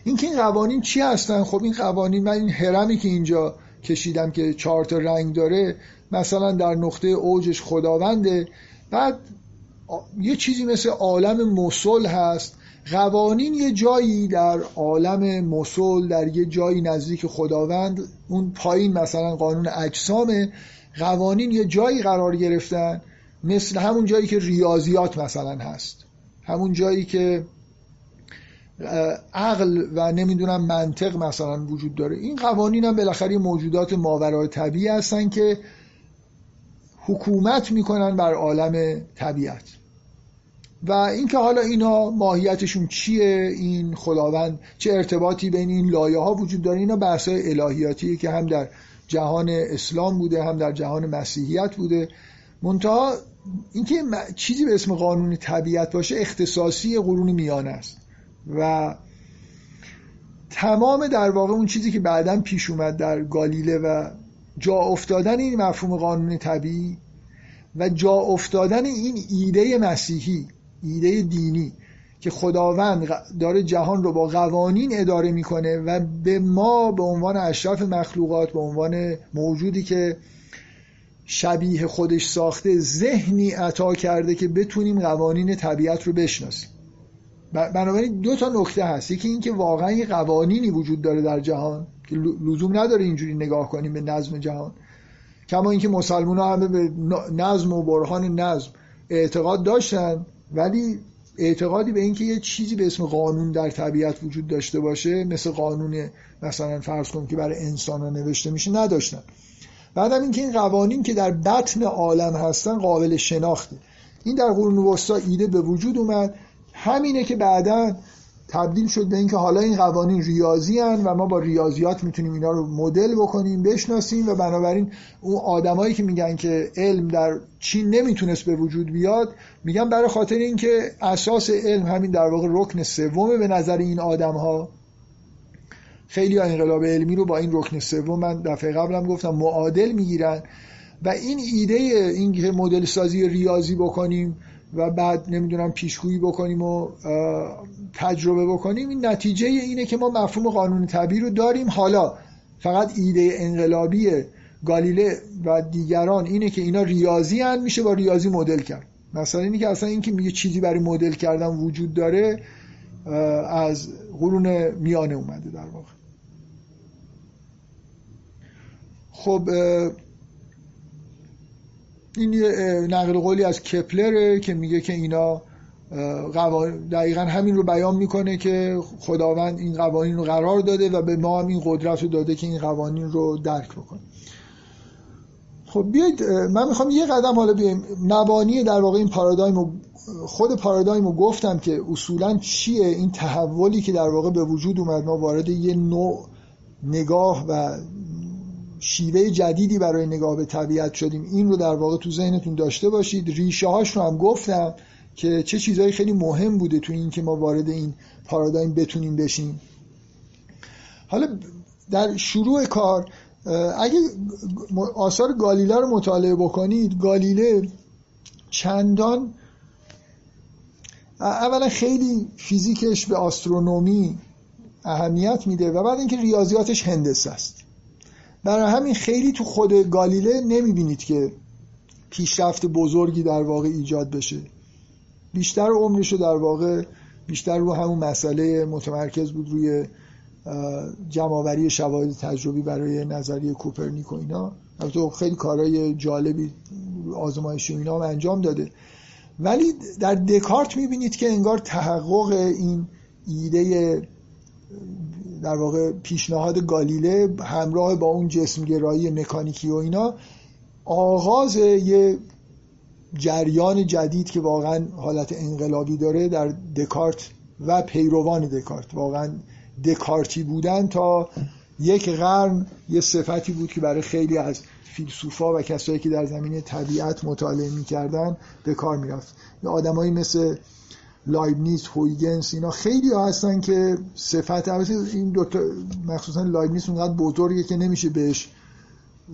اینکه این قوانین چی هستن؟ خب این قوانین من این هرمی که اینجا کشیدم که چهار تا رنگ داره مثلا در نقطه اوجش خداونده. بعد یه چیزی مثل عالم مسل هست. قوانین یه جایی در عالم مسل در یه جایی نزدیک خداوند اون پایین مثلا قانون اجسامه. قوانین یه جایی قرار گرفتن مثل همون جایی که ریاضیات مثلا هست. همون جایی که عقل و نمی‌دونم منطق مثلا وجود داره. این قوانین هم بالاخره موجودات ماورای طبیعی هستن که حکومت می‌کنن بر عالم طبیعت. و اینکه حالا اینا ماهیتشون چیه این خداوند چه ارتباطی بین این لایه ها وجود داره اینا بحث الهیاتیه که هم در جهان اسلام بوده هم در جهان مسیحیت بوده. منتها اینکه چیزی به اسم قانون طبیعت باشه اختصاصی قرون میانه است. و تمام در واقع اون چیزی که بعدا پیش اومد در گالیله و جا افتادن این مفهوم قانون طبیعی و جا افتادن این ایده مسیحی ایده دینی که خداوند داره جهان رو با قوانین اداره می‌کنه و به ما به عنوان اشرف مخلوقات به عنوان موجودی که شبیه خودش ساخته ذهنی عطا کرده که بتونیم قوانین طبیعت رو بشناسیم. بنابراین دو تا نکته هست. یکی اینکه واقعا یه قوانینی وجود داره در جهان که لزوم نداره اینجوری نگاه کنیم به نظم جهان. کما اینکه مسلمان ها همه به نظم و برهان نظم اعتقاد داشتن ولی اعتقادی به اینکه یه چیزی به اسم قانون در طبیعت وجود داشته باشه مثل قانون مثلا فرض کنیم که برای انسان ها نوشته میشه نداشتن. بعدم اینکه این قوانین که در بطن عالم هستن قابل شناخته. این در قرون وسطا ایده به وجود اومد. همینه که بعدا تبدیل شد به اینکه حالا این قوانین ریاضی هن و ما با ریاضیات می‌تونیم اینا رو مدل بکنیم بشناسیم و بنابراین اون آدمایی که میگن که علم در چین نمی‌تونست به وجود بیاد میگن برای خاطر اینکه اساس علم همین در واقع رکن سومه به نظر این آدم ها خیلی انقلاب علمی رو با این رکن سوم من دفعه قبلم گفتم معادل می‌گیرن و این ایده این که مدل سازی ریاضی بکنیم و بعد نمی‌دونم پیشگویی بکنیم و تجربه بکنیم. این نتیجه اینه که ما مفهوم قانون طبیعی رو داریم. حالا فقط ایده انقلابی گالیله و دیگران اینه که اینا ریاضی هن میشه با ریاضی مدل کرد. مثلا اینی که اصلا اینکه میگه چیزی برای مدل کردن وجود داره از قرون میانه اومده در واقع. خب این نقل قولی از کپلره که میگه که اینا دقیقا همین رو بیان می‌کنه که خداوند این قوانین رو قرار داده و به ما هم این قدرت رو داده که این قوانین رو درک بکنیم. خب بیایید من می‌خوام یه قدم حالا بیایم. مبانی در واقع این پارادایم خود پارادایم رو گفتم که اصولا چیه؟ این تحولی که در واقع به وجود اومد ما وارد یه نوع نگاه و شیوه جدیدی برای نگاه به طبیعت شدیم. این رو در واقع تو ذهنتون داشته باشید. ریشه هاش رو هم گفتم که چه چیزهایی خیلی مهم بوده تو این که ما وارد این پارادایم بتونیم بشیم. حالا در شروع کار اگه آثار گالیله رو مطالعه بکنید گالیله چندان اولا خیلی فیزیکش به آسترونومی اهمیت میده و بعد اینکه ریاضیاتش هندسه است. برای همین خیلی تو خود گالیله نمی‌بینید که پیشرفت بزرگی در واقع ایجاد بشه. بیشتر عمرش در واقع بیشتر رو همون مسئله متمرکز بود روی جمعآوری شواهد تجربی برای نظریه کوپرنیک و اینا. البته خیلی کارهای جالبی آزمایشی و اینا هم انجام داده. ولی در دکارت می‌بینید که انگار تحقق این ایده در واقع پیشنهاد گالیله همراه با اون جسمگرایی مکانیکی و اینا آغاز یه جریان جدید که واقعا حالت انقلابی داره در دکارت و پیروان دکارت. واقعا دکارتی بودن تا یک قرن یه صفتی بود که برای خیلی از فیلسوفا و کسایی که در زمینه طبیعت مطالعه می‌کردن به کار می‌رفت. آدمایی مثل لایبنیز هویگنس اینا خیلی ها هستن که صفت این دوتا مخصوصا لایبنیز اونقدر بزرگه که نمیشه بهش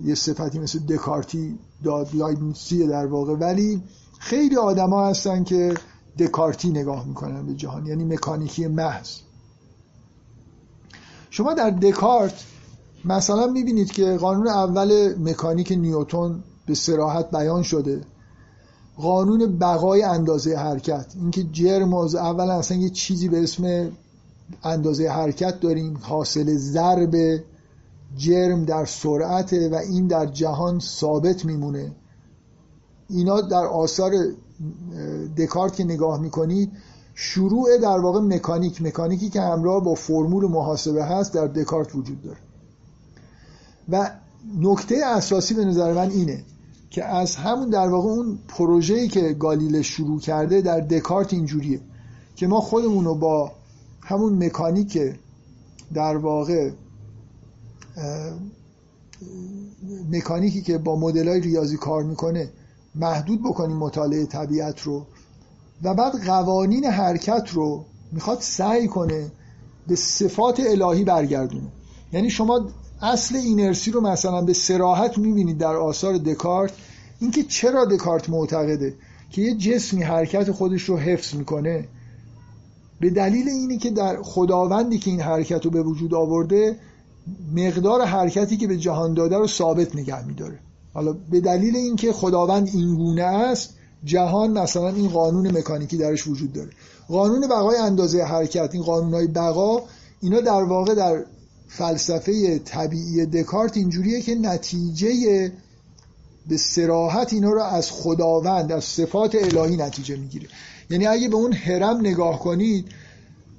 یه صفتی مثل دکارتی داد لایبنیزیه در واقع. ولی خیلی آدما هستن که دکارتی نگاه می‌کنن به جهان یعنی مکانیکی محض. شما در دکارت مثلا می‌بینید که قانون اول مکانیک نیوتون به سراحت بیان شده. قانون بقای اندازه حرکت. اینکه جرم اولا اصلا یه چیزی به اسم اندازه حرکت داریم حاصل ضرب جرم در سرعت و این در جهان ثابت میمونه. اینا در آثار دکارت که نگاه می‌کنید شروع در واقع مکانیک مکانیکی که همراه با فرمول محاسبه هست در دکارت وجود داره. و نکته اساسی به نظر من اینه که از همون در واقع اون پروژه‌ای که گالیله شروع کرده در دکارت اینجوریه که ما خودمون رو با همون مکانیک در واقع مکانیکی که با مدلای ریاضی کار می‌کنه محدود بکنیم مطالعه طبیعت رو و بعد قوانین حرکت رو می‌خواد سعی کنه به صفات الهی برگردونه. یعنی شما اصل اینرسی رو مثلا به سراحت می‌بینید در آثار دکارت. اینکه چرا دکارت معتقده که یه جسمی حرکت خودش رو حفظ می‌کنه. به دلیل اینه که در خداوندی که این حرکت رو به وجود آورده مقدار حرکتی که به جهان داده رو ثابت نگه میداره. حالا به دلیل اینکه خداوند این گونه است جهان مثلا این قانون مکانیکی درش وجود داره. قانون بقای اندازه حرکت این قانون های بقا اینا در واقع در فلسفه طبیعی دکارت اینجوریه که نتیجه به سراحت اینا رو از خداوند از صفات الهی نتیجه می‌گیره. یعنی اگه به اون هرم نگاه کنید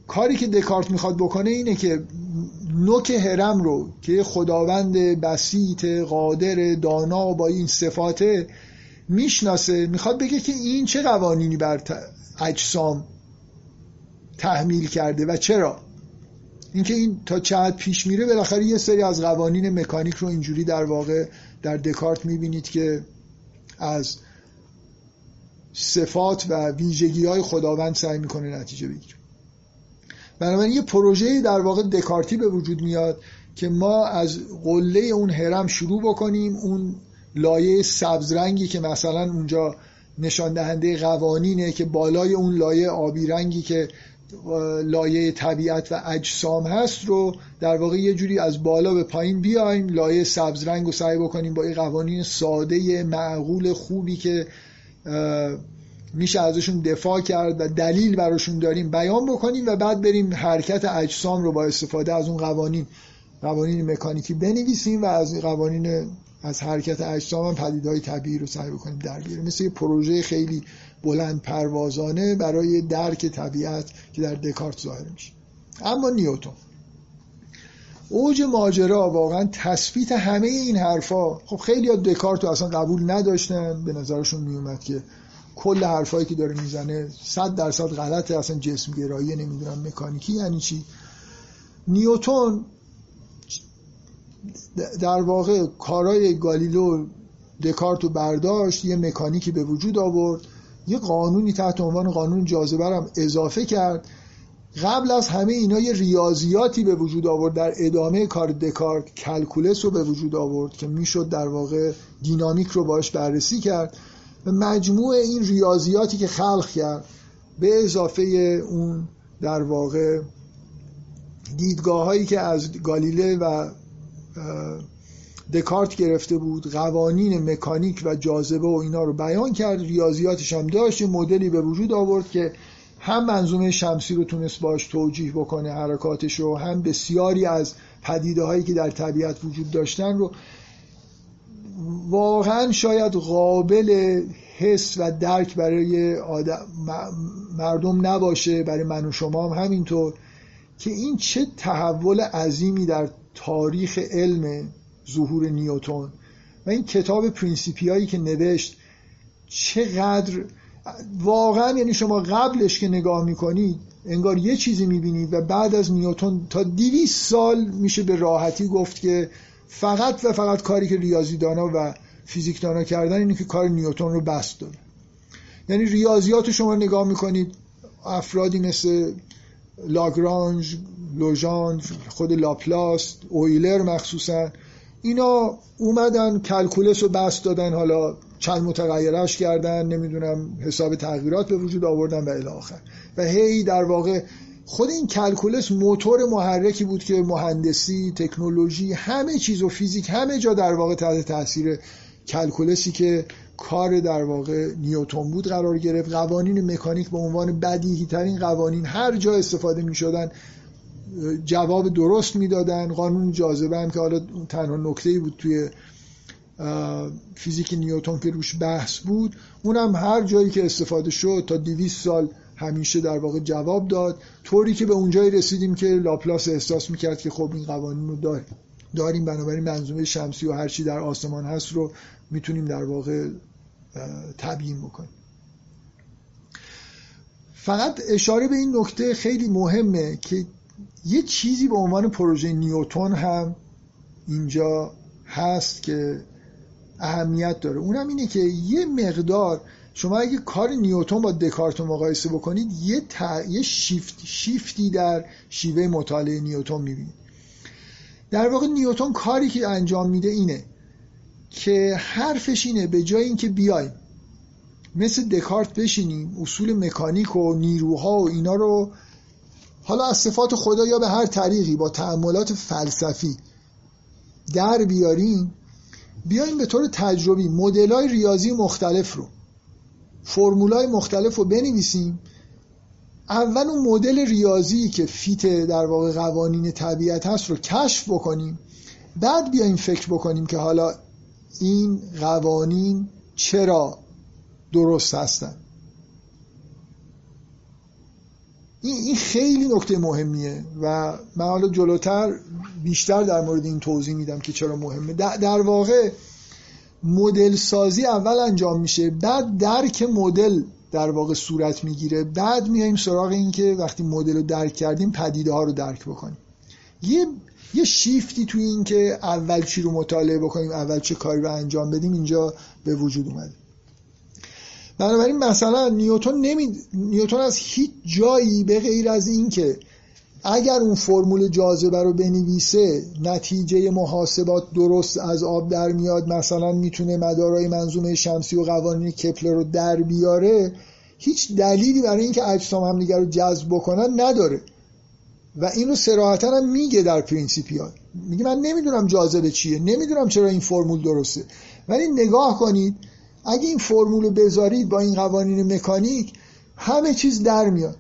کاری که دکارت می‌خواد بکنه اینه که نوک هرم رو که خداوند بسیط قادر دانا با این صفات می‌شناسه می‌خواد بگه که این چه قوانینی بر اجسام تحمیل کرده و چرا؟ اینکه این تا چقدر پیش میره بالاخره یه سری از قوانین مکانیک رو اینجوری در واقع در دکارت می‌بینید که از صفات و ویژگی های خداوند سعی می‌کنه نتیجه بگیره. بنابراین یه پروژه در واقع دکارتی به وجود میاد که ما از قله اون هرم شروع بکنیم اون لایه سبز رنگی که مثلا اونجا نشان دهنده قوانینه که بالای اون لایه آبی رنگی که لایه طبیعت و اجسام هست رو در واقع یه جوری از بالا به پایین بیایم لایه سبز رنگ رو سعی بکنیم با این قوانین ساده معقول خوبی که میشه ازشون دفاع کرد و دلیل براشون داریم بیان بکنیم و بعد بریم حرکت اجسام رو با استفاده از اون قوانین قوانین مکانیکی بنویسیم و از قوانین از حرکت اجسام هم پدیدهای طبیعی رو سعی بکنیم در بیاریم مثل یه پروژه خیلی بلند پروازانه برای درک طبیعت که در دکارت ظاهر میشه. اما نیوتون اوج ماجرا واقعا تثبیت همه این حرفا. خب خیلی ها دکارت رو اصلا قبول نداشتن. به نظرشون میومد که کل حرفایی که داره می‌زنه صد درصد غلطه. اصلا جسم گرایی نمی‌دونم مکانیکی یعنی چی. نیوتون در واقع کارای گالیلو دکارت رو برداشت یه مکانیکی به وجود آورد یه قانونی تحت عنوان قانون جاذبه هم اضافه کرد. قبل از همه اینا یه ریاضیاتی به وجود آورد در ادامه کار دکارت کلکولس رو به وجود آورد که می‌شد در واقع دینامیک رو باش بررسی کرد. و مجموع این ریاضیاتی که خلق کرد به اضافه اون در واقع دیدگاه هایی که از گالیله و دکارت گرفته بود قوانین مکانیک و جاذبه و اینا رو بیان کرد ریاضیاتش هم داشت مدلی به وجود آورد که هم منظومه شمسی رو تونست باش توجیه بکنه حرکاتش رو هم بسیاری از پدیده هایی که در طبیعت وجود داشتن رو. واقعا شاید قابل حس و درک برای مردم نباشه برای من و شما هم همینطور که این چه تحول عظیمی در تاریخ علم ظهور نیوتون و این کتاب پرینسیپیایی که نوشت چقدر واقعا یعنی شما قبلش که نگاه می‌کنید انگار یه چیزی می‌بینید و بعد از نیوتون تا دویست سال میشه به راحتی گفت که فقط و فقط کاری که ریاضیدانا و فیزیکدانا کردن اینه که کار نیوتون رو بسط بدن. یعنی ریاضیات شما نگاه می‌کنید افرادی مثل لاگرانژ لوژاندر خود لاپلاس اویلر مخصوصا اینا اومدن calculus رو بسط دادن حالا چند متغیرش کردن نمی‌دونم حساب تغییرات به وجود آوردن و آخر. و هی در واقع خود این کلکولس موتور محرکی بود که مهندسی تکنولوژی همه چیز و فیزیک همه جا در واقع تحت تاثیر کلکولسی که کار در واقع نیوتون بود قرار گرفت. قوانین مکانیک به عنوان بدیهی ترین قوانین هر جا استفاده می شدن جواب درست می‌دادن. قانون جاذبه هم که حالا تنها نکته بود توی فیزیک نیوتون که روش بحث بود اونم هر جایی که استفاده شد تا 200 سال همیشه در واقع جواب داد. طوری که به اونجایی رسیدیم که لاپلاس احساس می‌کرد که خب این قوانین رو داریم داریم. بنابراین منظومه شمسی و هر چی در آسمان هست رو می‌تونیم در واقع تبیین بکنیم. فقط اشاره به این نکته خیلی مهمه که یه چیزی به عنوان پروژه نیوتون هم اینجا هست که اهمیت داره. اونم اینه که یه مقدار شما اگه کار نیوتون با دکارت رو مقایسه بکنید یه, یه شیفت... شیفتی در شیوه مطالعه نیوتون می‌بینید. در واقع نیوتون کاری که انجام میده اینه که حرفش اینه به جای اینکه بیایم مثل دکارت بشینیم اصول مکانیک و نیروها و اینا رو حالا از صفات خدا یا به هر طریقی با تعملات فلسفی در بیاریم بیایم به طور تجربی مدل ریاضی مختلف رو فرمولای مختلف رو بنویسیم. اول اون مدل ریاضی که فیت در واقع قوانین طبیعت هست رو کشف بکنیم. بعد بیایم فکر بکنیم که حالا این قوانین چرا درست هستن. این خیلی نکته مهمیه و من حالا جلوتر بیشتر در مورد این توضیح میدم که چرا مهمه. در واقع مدل سازی اول انجام میشه بعد درک مدل در واقع صورت می‌گیره بعد میایم سراغ این که وقتی مدل رو درک کردیم پدیده ها رو درک بکنیم. یه یه شیفتی توی این که اول چی رو مطالعه بکنیم اول چه کاری رو انجام بدیم اینجا به وجود اومده. بنابراین مثلا نیوتون نمی... نیوتون از هیچ جایی به غیر از این که اگر اون فرمول جاذبه رو بنویسه نتیجه محاسبات درست از آب در میاد مثلا می‌تونه مدارای منظومه شمسی و قوانین کپلر رو در بیاره هیچ دلیلی برای اینکه اجسام همدیگر رو جذب بکنن نداره. و این رو صراحتا هم میگه در پرینسیپیا میگه من نمی‌دونم جاذبه چیه نمی‌دونم چرا این فرمول درسته. ولی نگاه کنید اگه این فرمول رو بذارید با این قوانین مکانیک همه چیز در میاد.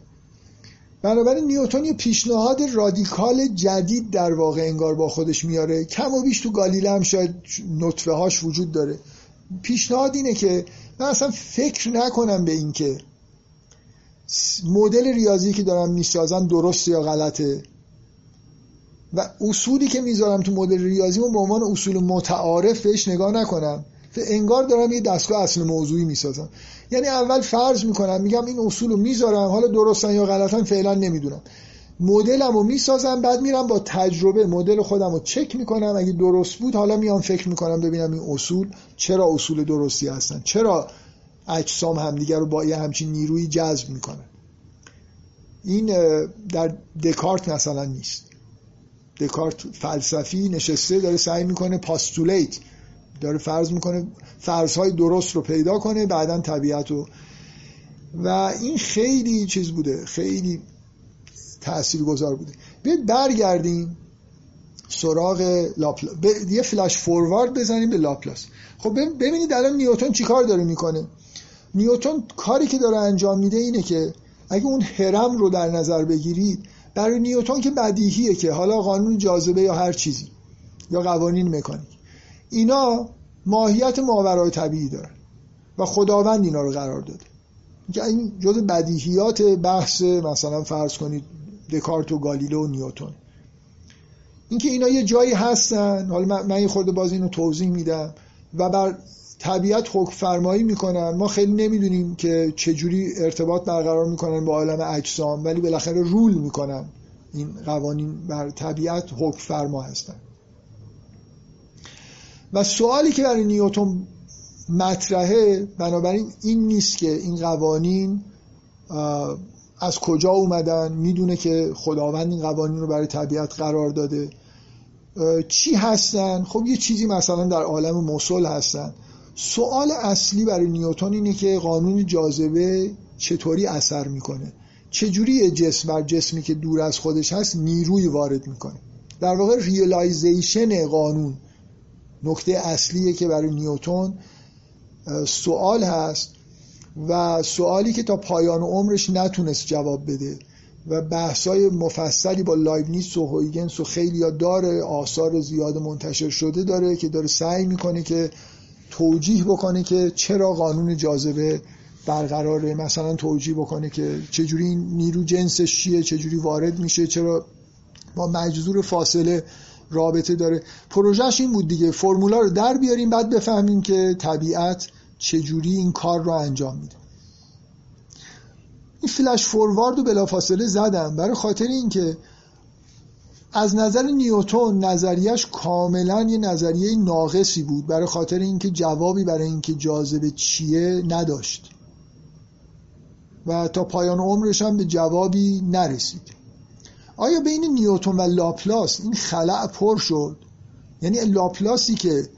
بنابراین نیوتن یه پیشنهاد رادیکال جدید در واقع انگار با خودش میاره. کم و بیش تو گالیله هم شاید نطفه هاش وجود داره. پیشنهاد اینه که من اصلا فکر نکنم به این که مدل ریاضی که دارم می‌سازم درست یا غلطه. و اصولی که می‌ذارم تو مدل ریاضیمو به عنوان اصول متعارف بهش نگاه نکنم. انگار دارم یه دستگاه اصل موضوعی می‌سازم. یعنی اول فرض می‌کنم میگم این اصول رو می‌ذارم حالا درستن یا غلطن فعلا نمی‌دونم. مدلم رو می‌سازم بعد میرم با تجربه مدل خودم رو چک می‌کنم. اگه درست بود حالا میام فکر می‌کنم ببینم این اصول چرا اصول درستی هستن چرا اجسام همدیگر رو با یه همچین نیروی جذب می‌کنن. این در دکارت مثلا نیست. دکارت فلسفی نشسته داره سعی می‌کنه پاستولیت داره فرض می‌کنه فرضهای درست رو پیدا کنه بعدا طبیعت رو. و این خیلی چیز بوده خیلی تأثیر گذار بوده. بیاید برگردیم سراغ لاپلا... یه فلش فوروارد بزنیم به لاپلاس. خب ببینید الان نیوتن چیکار داره می‌کنه؟ نیوتن کاری که داره انجام میده اینه که اگه اون هرم رو در نظر بگیرید برای نیوتن که بدیهیه که حالا قانون جاذبه یا هر چیزی یا قوانین مکانیک اینا ماهیت ماورای طبیعی دارن و خداوند اینا رو قرار داده. که این جز بدیهیات بحث مثلا فرض کنید دکارت و گالیله و نیوتن. اینکه اینا یه جایی هستن حالا من یه خورده باز اینو توضیح میدم و بر طبیعت حکم فرمایی می‌کنن. ما خیلی نمی‌دونیم که چجوری ارتباط برقرار می‌کنن با عالم اجسام ولی بالاخره رول می‌کنن این قوانین بر طبیعت حکم فرما هستن. و سوالی که برای نیوتن مطرحه بنابراین این نیست که این قوانین از کجا اومدن می‌دونه که خداوند این قوانین رو برای طبیعت قرار داده. چی هستن؟ خب یه چیزی مثلا در عالم مسل هستن. سوال اصلی برای نیوتن اینه که قانون جاذبه چطوری اثر می‌کنه؟ چجوری جسم بر جسمی که دور از خودش هست نیروی وارد می‌کنه؟ در واقع realization قانون نکته اصلیه که برای نیوتن سوال هست و سوالی که تا پایان عمرش نتونست جواب بده و بحثای مفصلی با لایبنیتس و هویگنس و خیلی داره آثار زیاد منتشر شده داره که داره سعی می‌کنه که توجیه بکنه که چرا قانون جاذبه برقراره. مثلا توجیه بکنه که چجوری نیرو جنسش چیه چجوری وارد میشه چرا با مجذور فاصله رابطه داره. پروژهش این بود دیگه فرمولا رو در بیاریم بعد بفهمیم که طبیعت چجوری این کار رو انجام میده. این فلش فوروارد رو بلافاصله زدم برای خاطر اینکه از نظر نیوتون نظریش کاملا یه نظریه ناقصی بود برای خاطر اینکه جوابی برای اینکه جاذبه چیه نداشت. و تا پایان عمرش هم به جوابی نرسید. آیا بین نیوتون و لاپلاس این خلع پر شد؟ یعنی لاپلاسی که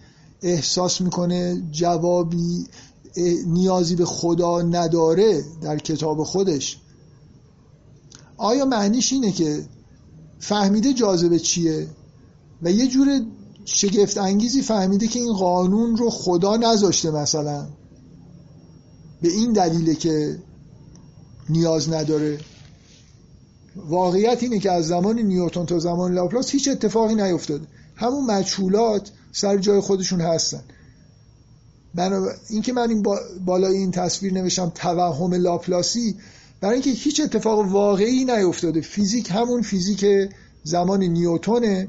احساس می‌کنه جوابی نیازی به خدا نداره در کتاب خودش. آیا معنیش اینه که فهمیده جاذبه چیه و یه جور شگفت انگیزی فهمیده که این قانون رو خدا نذاشته مثلا؟ به این دلیله که نیاز نداره؟ واقعیت اینه که از زمان نیوتن تا زمان لاپلاس هیچ اتفاقی نیفتاده همون مجهولات سر جای خودشون هستن. این که من این بالای این تصویر نوشتم توهم لاپلاسی برای اینکه هیچ اتفاق واقعی نیفتاده. فیزیک همون فیزیک زمان نیوتونه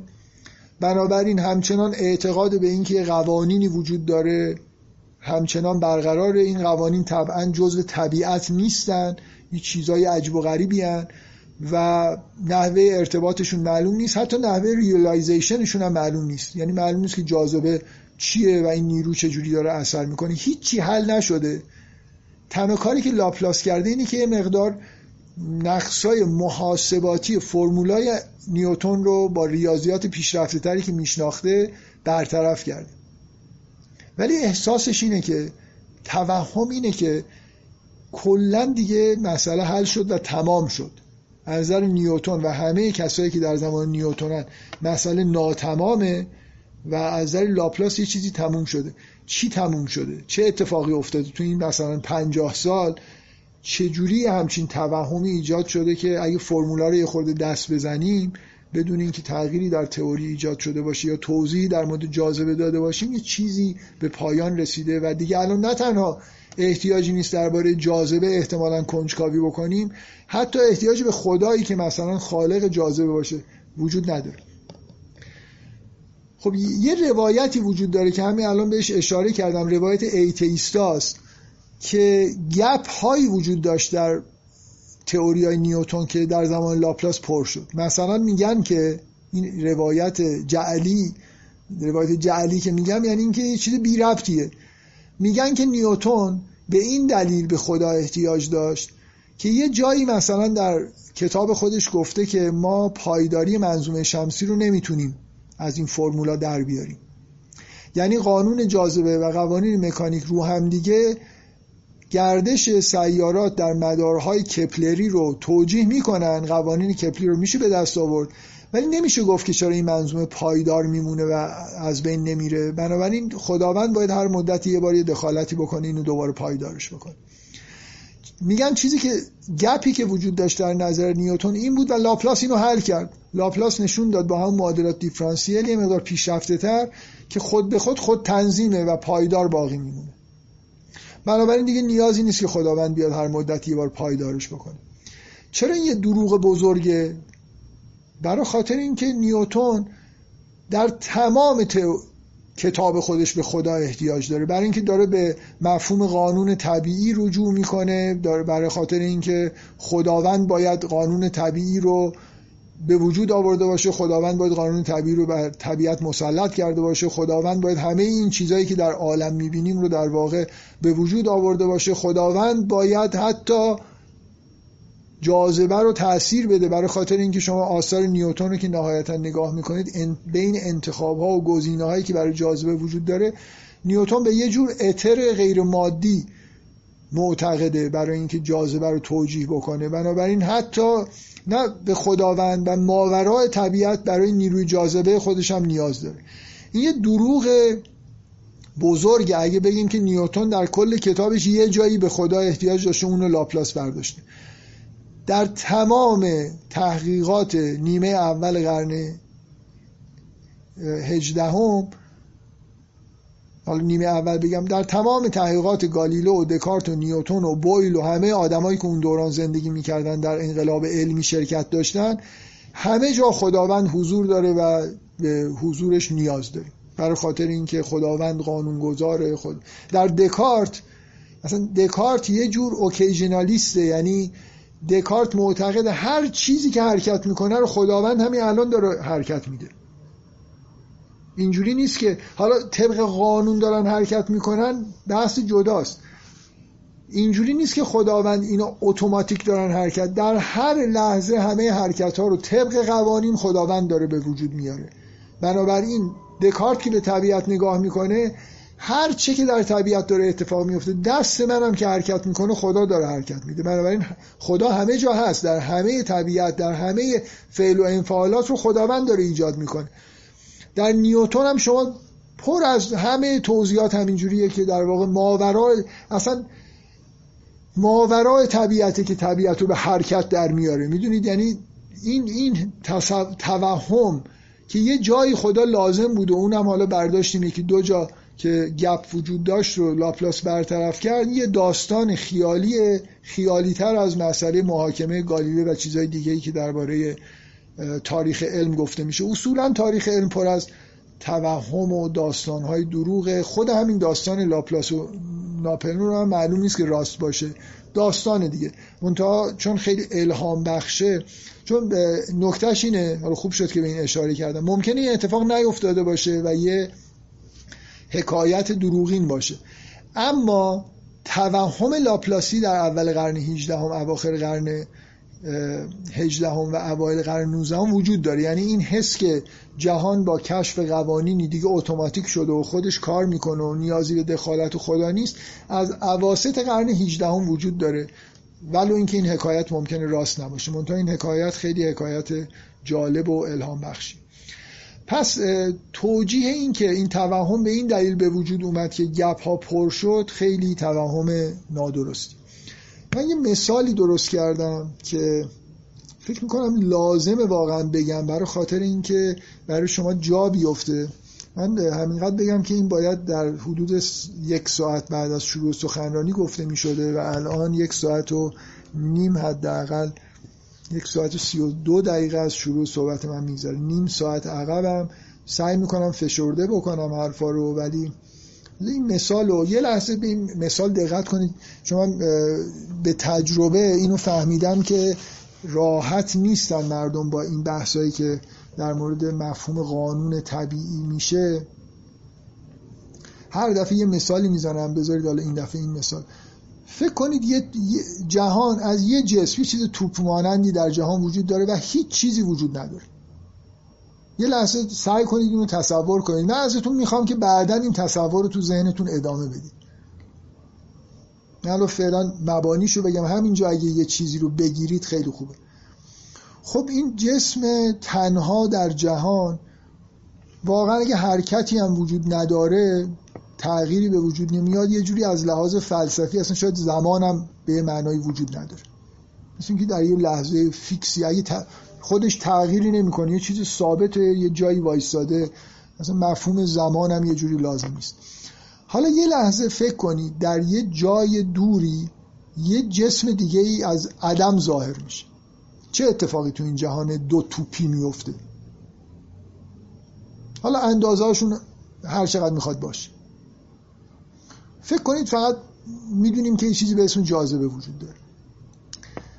بنابراین همچنان اعتقاد به اینکه قوانینی وجود داره همچنان برقراره این قوانین طبعا جزء طبیعت نیستن. یه چیزای عجب و غریبی هن. و نحوه ارتباطشون معلوم نیست. حتی نحوه realization شون هم معلوم نیست. یعنی معلوم نیست که جاذبه چیه و این نیرو چجوری داره اثر می‌کنه. هیچی حل نشده. تنها کاری که لاپلاس کرده اینه که یه مقدار نقصای محاسباتی فرمولای نیوتون رو با ریاضیات پیشرفته تری که میشناخته برطرف کرده. ولی احساسش اینه که توهم اینه که کلا دیگه مسئله حل شد و تمام شد. از نظر نیوتون و همه کسایی که در زمان نیوتونن مسئله ناتمامه و از نظر لاپلاس یه چیزی تموم شده. چی تموم شده؟ چه اتفاقی افتاده؟ تو این مثلا پنجاه سال چجوری همچین توهمی ایجاد شده که اگه فرمولا رو یه خورده دست بزنیم بدون اینکه تغییری در تئوری ایجاد شده باشه یا توضیحی در مورد جاذبه داده باشیم یه چیزی به پایان رسیده و دیگه الان نه تنها احتیاجی نیست درباره جاذبه احتمالا کنجکاوی بکنیم. حتی احتیاجی به خدایی که مثلا خالق جاذبه باشه وجود نداره. خب یه روایتی وجود داره که همین الان بهش اشاره کردم. روایت ایتیستاست که گپ هایی وجود داشت در تئوری های نیوتون که در زمان لاپلاس پر شد. مثلا میگن که این روایت جعلی روایت جعلی که میگم یعنی اینکه یه چیز بی ربطیه. میگن که نیوتون به این دلیل به خدا احتیاج داشت که یه جایی مثلا در کتاب خودش گفته که ما پایداری منظومه شمسی رو نمی‌تونیم از این فرمولا در بیاریم. یعنی قانون جاذبه و قوانین مکانیک رو هم دیگه گردش سیارات در مدارهای کپلری رو توجیه می‌کنن قوانین کپلری رو میشه به دست آورد. ولی نمیشه گفت که چرا این منظومه پایدار میمونه و از بین نمیره. بنابراین خداوند باید هر مدتی یه بار دخالتی بکنه اینو دوباره پایدارش بکنه. میگن چیزی که gap ی که وجود داشت در نظر نیوتون این بود و لاپلاس اینو حل کرد. لاپلاس نشون داد با همون معادلات دیفرانسیل یه مقدار پیشرفته تر که خود به خود خود تنظیمه و پایدار باقی میمونه. بنابراین دیگه نیازی نیست که خداوند بیاد هر مدتی یه بار پایدارش بکنه. چرا این یه دروغ بزرگه؟ برای خاطر اینکه نیوتون در تمام کتاب خودش به خدا احتیاج داره. برای اینکه داره به مفهوم قانون طبیعی رجوع می‌کنه داره برای خاطر اینکه خداوند باید قانون طبیعی رو به وجود آورده باشه خداوند باید قانون طبیعی رو بر طبیعت مسلط کرده باشه خداوند باید همه این چیزهایی که در عالم می‌بینیم رو در واقع به وجود آورده باشه خداوند باید حتی جاذبه رو تاثیر بده برای خاطر اینکه شما آثار نیوتن رو که نهایتا نگاه می‌کنید بین انتخاب ها و گزینه هایی که برای جاذبه وجود داره نیوتن به یه جور اتر غیر مادی معتقده برای اینکه جاذبه رو توجیه بکنه. بنابراین حتی نه به خداوند و ماورای طبیعت برای نیروی جاذبه خودش هم نیاز داره. این یه دروغ بزرگه اگه بگیم که نیوتن در کل کتابش یه جایی به خدا احتیاج داشته اونو لاپلاس برداشته. در تمام تحقیقات نیمه اول قرن هجدهم حالا نیمه اول بگم در تمام تحقیقات گالیلو و دکارت و نیوتون و بویل و همه آدمایی که اون دوران زندگی می‌کردن در انقلاب علمی شرکت داشتن همه جا خداوند حضور داره و به حضورش نیاز داره. برای خاطر اینکه خداوند قانونگذار خود. در دکارت اصلا دکارت یه جور اوکیژنالیسته یعنی دکارت معتقد هر چیزی که حرکت می‌کنه رو خداوند همین الان داره حرکت میده. اینجوری نیست که حالا طبق قانون دارن حرکت می‌کنن بحث جداست. اینجوری نیست که خداوند اینا اتوماتیک دارن حرکت. در هر لحظه همه حرکت ها رو طبق قوانین خداوند داره به وجود میاره. بنابراین دکارت که به طبیعت نگاه می‌کنه هر چه که در طبیعت داره اتفاق میفته دست منم که حرکت می‌کنه خدا داره حرکت میده. بنابراین خدا همه جا هست. در همه طبیعت در همه فعل و انفعالات رو خداوند داره ایجاد می‌کنه. در نیوتون هم شما پر از همه توضیحات همینجوریه که در واقع ماورای اصلا ماورای طبیعته که طبیعت رو به حرکت در میاره. می‌دونید؟ یعنی این این توهم که یه جایی خدا لازم بود و اونم حالا برداشتیم یکی دو جا که gap وجود داشت رو لاپلاس برطرف کرد یه داستان خیالی خیالی تر از مسئله محاکمه گالیله و چیزهای دیگه ای که درباره تاریخ علم گفته میشه. اصولا تاریخ علم پر از توهم و داستانهای دروغ خود همین داستان لاپلاس و ناپلون هم معلوم نیست که راست باشه. داستان دیگه. منتها چون خیلی الهام بخشه چون نکتهش اینه حالا خوب شد که به این اشاره کردم. ممکنه این اتفاق نیفتاده باشه و یه حکایت دروغین باشه. اما توهم لاپلاسی در اول قرن 18 هم اواخر قرن هجدهم و اوایل قرن 19 وجود داره. یعنی این حس که جهان با کشف قوانینی دیگه اتوماتیک شده و خودش کار می‌کنه و نیازی به دخالت خدا نیست از اواسط قرن 18 هم وجود داره. ولو اینکه این حکایت ممکنه راست نباشه. منتها این حکایت خیلی حکایت جالب و الهام بخشی پس توجیه این که این توهم به این دلیل به وجود اومد که گپ ها پر شد خیلی توهم نادرستی. من یه مثالی درست کردم که فکر می‌کنم لازمه واقعا بگم برای خاطر اینکه برای شما جا بیفته. من همینقدر بگم که این باید در حدود یک ساعت بعد از شروع سخنرانی گفته می شده و الان یک ساعت و نیم حداقل یک ساعت و سی و دو دقیقه از شروع صحبت من می‌گذاره نیم ساعت عقبم. سعی می‌کنم فشرده بکنم حرفا رو ولی این مثال رو یه لحظه به این مثال دقت کنید. شما به تجربه اینو فهمیدم که راحت نیستن مردم با این بحثایی که در مورد مفهوم قانون طبیعی میشه. هر دفعه یه مثالی می‌زنم. بذارید حالا این دفعه این مثال. فکر کنید یه جهان از یه جسم یه چیز توپ مانندی در جهان وجود داره و هیچ چیزی وجود نداره. یه لحظه سعی کنید اینو تصور کنید. من ازتون می‌خوام که بعدا این تصور رو تو ذهنتون ادامه بدید. من فعلا مبانیشو بگم. همینجا اگه یه چیزی رو بگیرید خیلی خوبه. خب این جسم تنها در جهان واقعا اگه حرکتی هم وجود نداره تغییری به وجود نمیاد یه جوری از لحاظ فلسفی اصلا شاید زمانم به معنای وجود نداره. مثل اینکه در یه لحظه فیکسی اگه خودش تغییری نمی‌کنه یه چیز ثابت یه جایی وایستاده مثلا مفهوم زمان هم یه جوری لازم نیست. حالا یه لحظه فکر کنید در یه جای دوری یه جسم دیگه ای از عدم ظاهر میشه. چه اتفاقی تو این جهان دو توپی میفته حالا اندازهاشون هر چقدر می‌خواد باشه. فکر کنید فقط می‌دونیم که یه چیزی به اسم جاذبه وجود داره.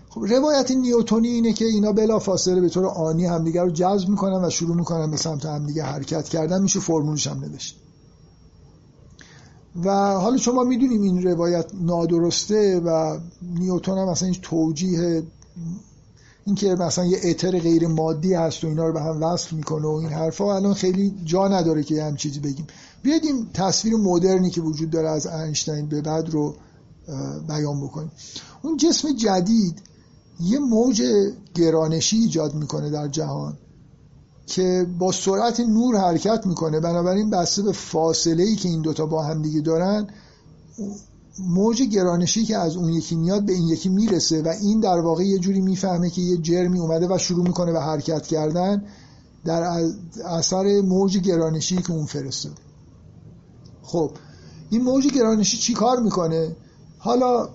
خب روایت نیوتونی اینه که اینا بلا فاصله به طور آنی همدیگه رو جذب می‌کنن و شروع می‌کنن به سمت همدیگه حرکت کردن میشه فرمولش هم نوشت. و حالا شما می‌دونیم این روایت نادرسته و نیوتون هم مثلا این توجیه اینکه مثلا یه اتر غیر مادی هست و اینا رو به هم وصل می‌کنه و این حرفا الان خیلی جا نداره که هم چیزی بگیم. بیاید این تصویر مدرنی که وجود داره از اینشتین به بعد رو بیان بکنیم. اون جسم جدید یه موج گرانشی ایجاد می‌کنه در جهان که با سرعت نور حرکت می‌کنه. بنابراین بسته به فاصله ای که این دوتا با هم دیگه دارن موج گرانشی که از اون یکی میاد به این یکی می‌رسه و این در واقع یه جوری می‌فهمه که یه جرمی اومده و شروع می‌کنه به حرکت کردن در اثر موج گرانشی که اون فرستاد خب این موج گرانشی چی کار می‌کنه؟ حالا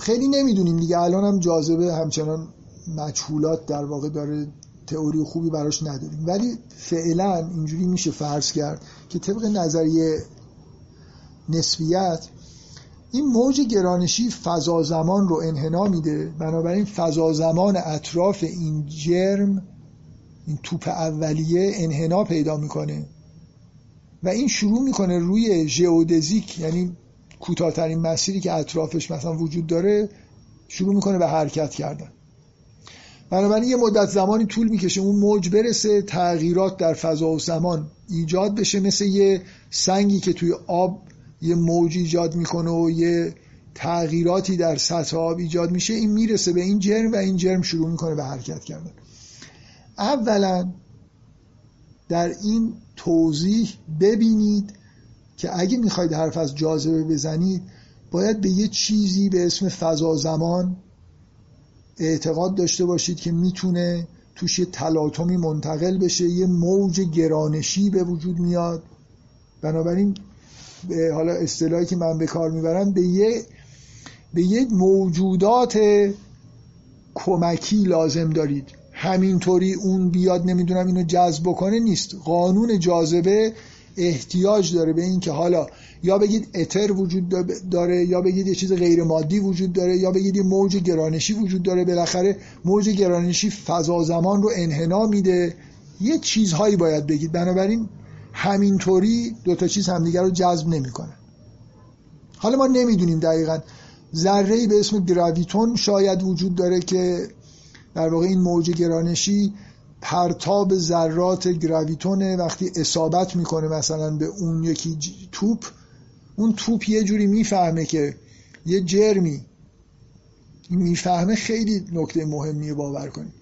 خیلی نمی‌دونیم دیگه الان هم جاذبه همچنان مجهولات در واقع داره تئوری خوبی براش نداریم. ولی فعلا اینجوری میشه فرض کرد که طبق نظریه نسبیت این موج گرانشی فضا زمان رو انحنا میده. بنابراین فضا زمان اطراف این جرم این توپ اولیه انحنا پیدا می‌کنه. و این شروع می‌کنه روی ژئودزیک یعنی کوتاهترین مسیری که اطرافش مثلا وجود داره شروع می‌کنه به حرکت کردن. بنابراین یه مدت زمانی طول می‌کشه اون موج برسه تغییرات در فضا و زمان ایجاد بشه مثل یه سنگی که توی آب یه موج ایجاد می‌کنه و یه تغییراتی در سطح آب ایجاد میشه. این می‌رسه به این جرم و این جرم شروع می‌کنه به حرکت کردن. اولا در این توضیح ببینید که اگه می‌خواید حرف از جاذبه بزنید باید به یه چیزی به اسم فضا زمان اعتقاد داشته باشید که می‌تونه توش یه تلاطمی منتقل بشه یه موج گرانشی به وجود میاد. بنابراین حالا اصطلاحی که من به کار می‌برم به یه به یه موجودات کمکی لازم دارید. همینطوری اون بیاد نمی‌دونم اینو جذب بکنه نیست. قانون جاذبه احتیاج داره به این که حالا یا بگید اتر وجود داره یا بگید یه چیز غیر مادی وجود داره یا بگید یه موج گرانشی وجود داره بالاخره موج گرانشی فضا زمان رو انحنا میده. یه چیزهایی باید بگید. بنابراین همینطوری دو تا چیز همدیگر رو جذب نمی‌کنه. حالا ما نمی‌دونیم دقیقا. ذره به اسم گراویتون شاید وجود داره که در واقع این موج گرانشی پرتاب ذرات گراویتونه وقتی اصابت می‌کنه مثلا به اون یکی توپ اون توپ یه جوری می‌فهمه که یه جرمی. می‌فهمه خیلی نکته مهمیه باور کنید.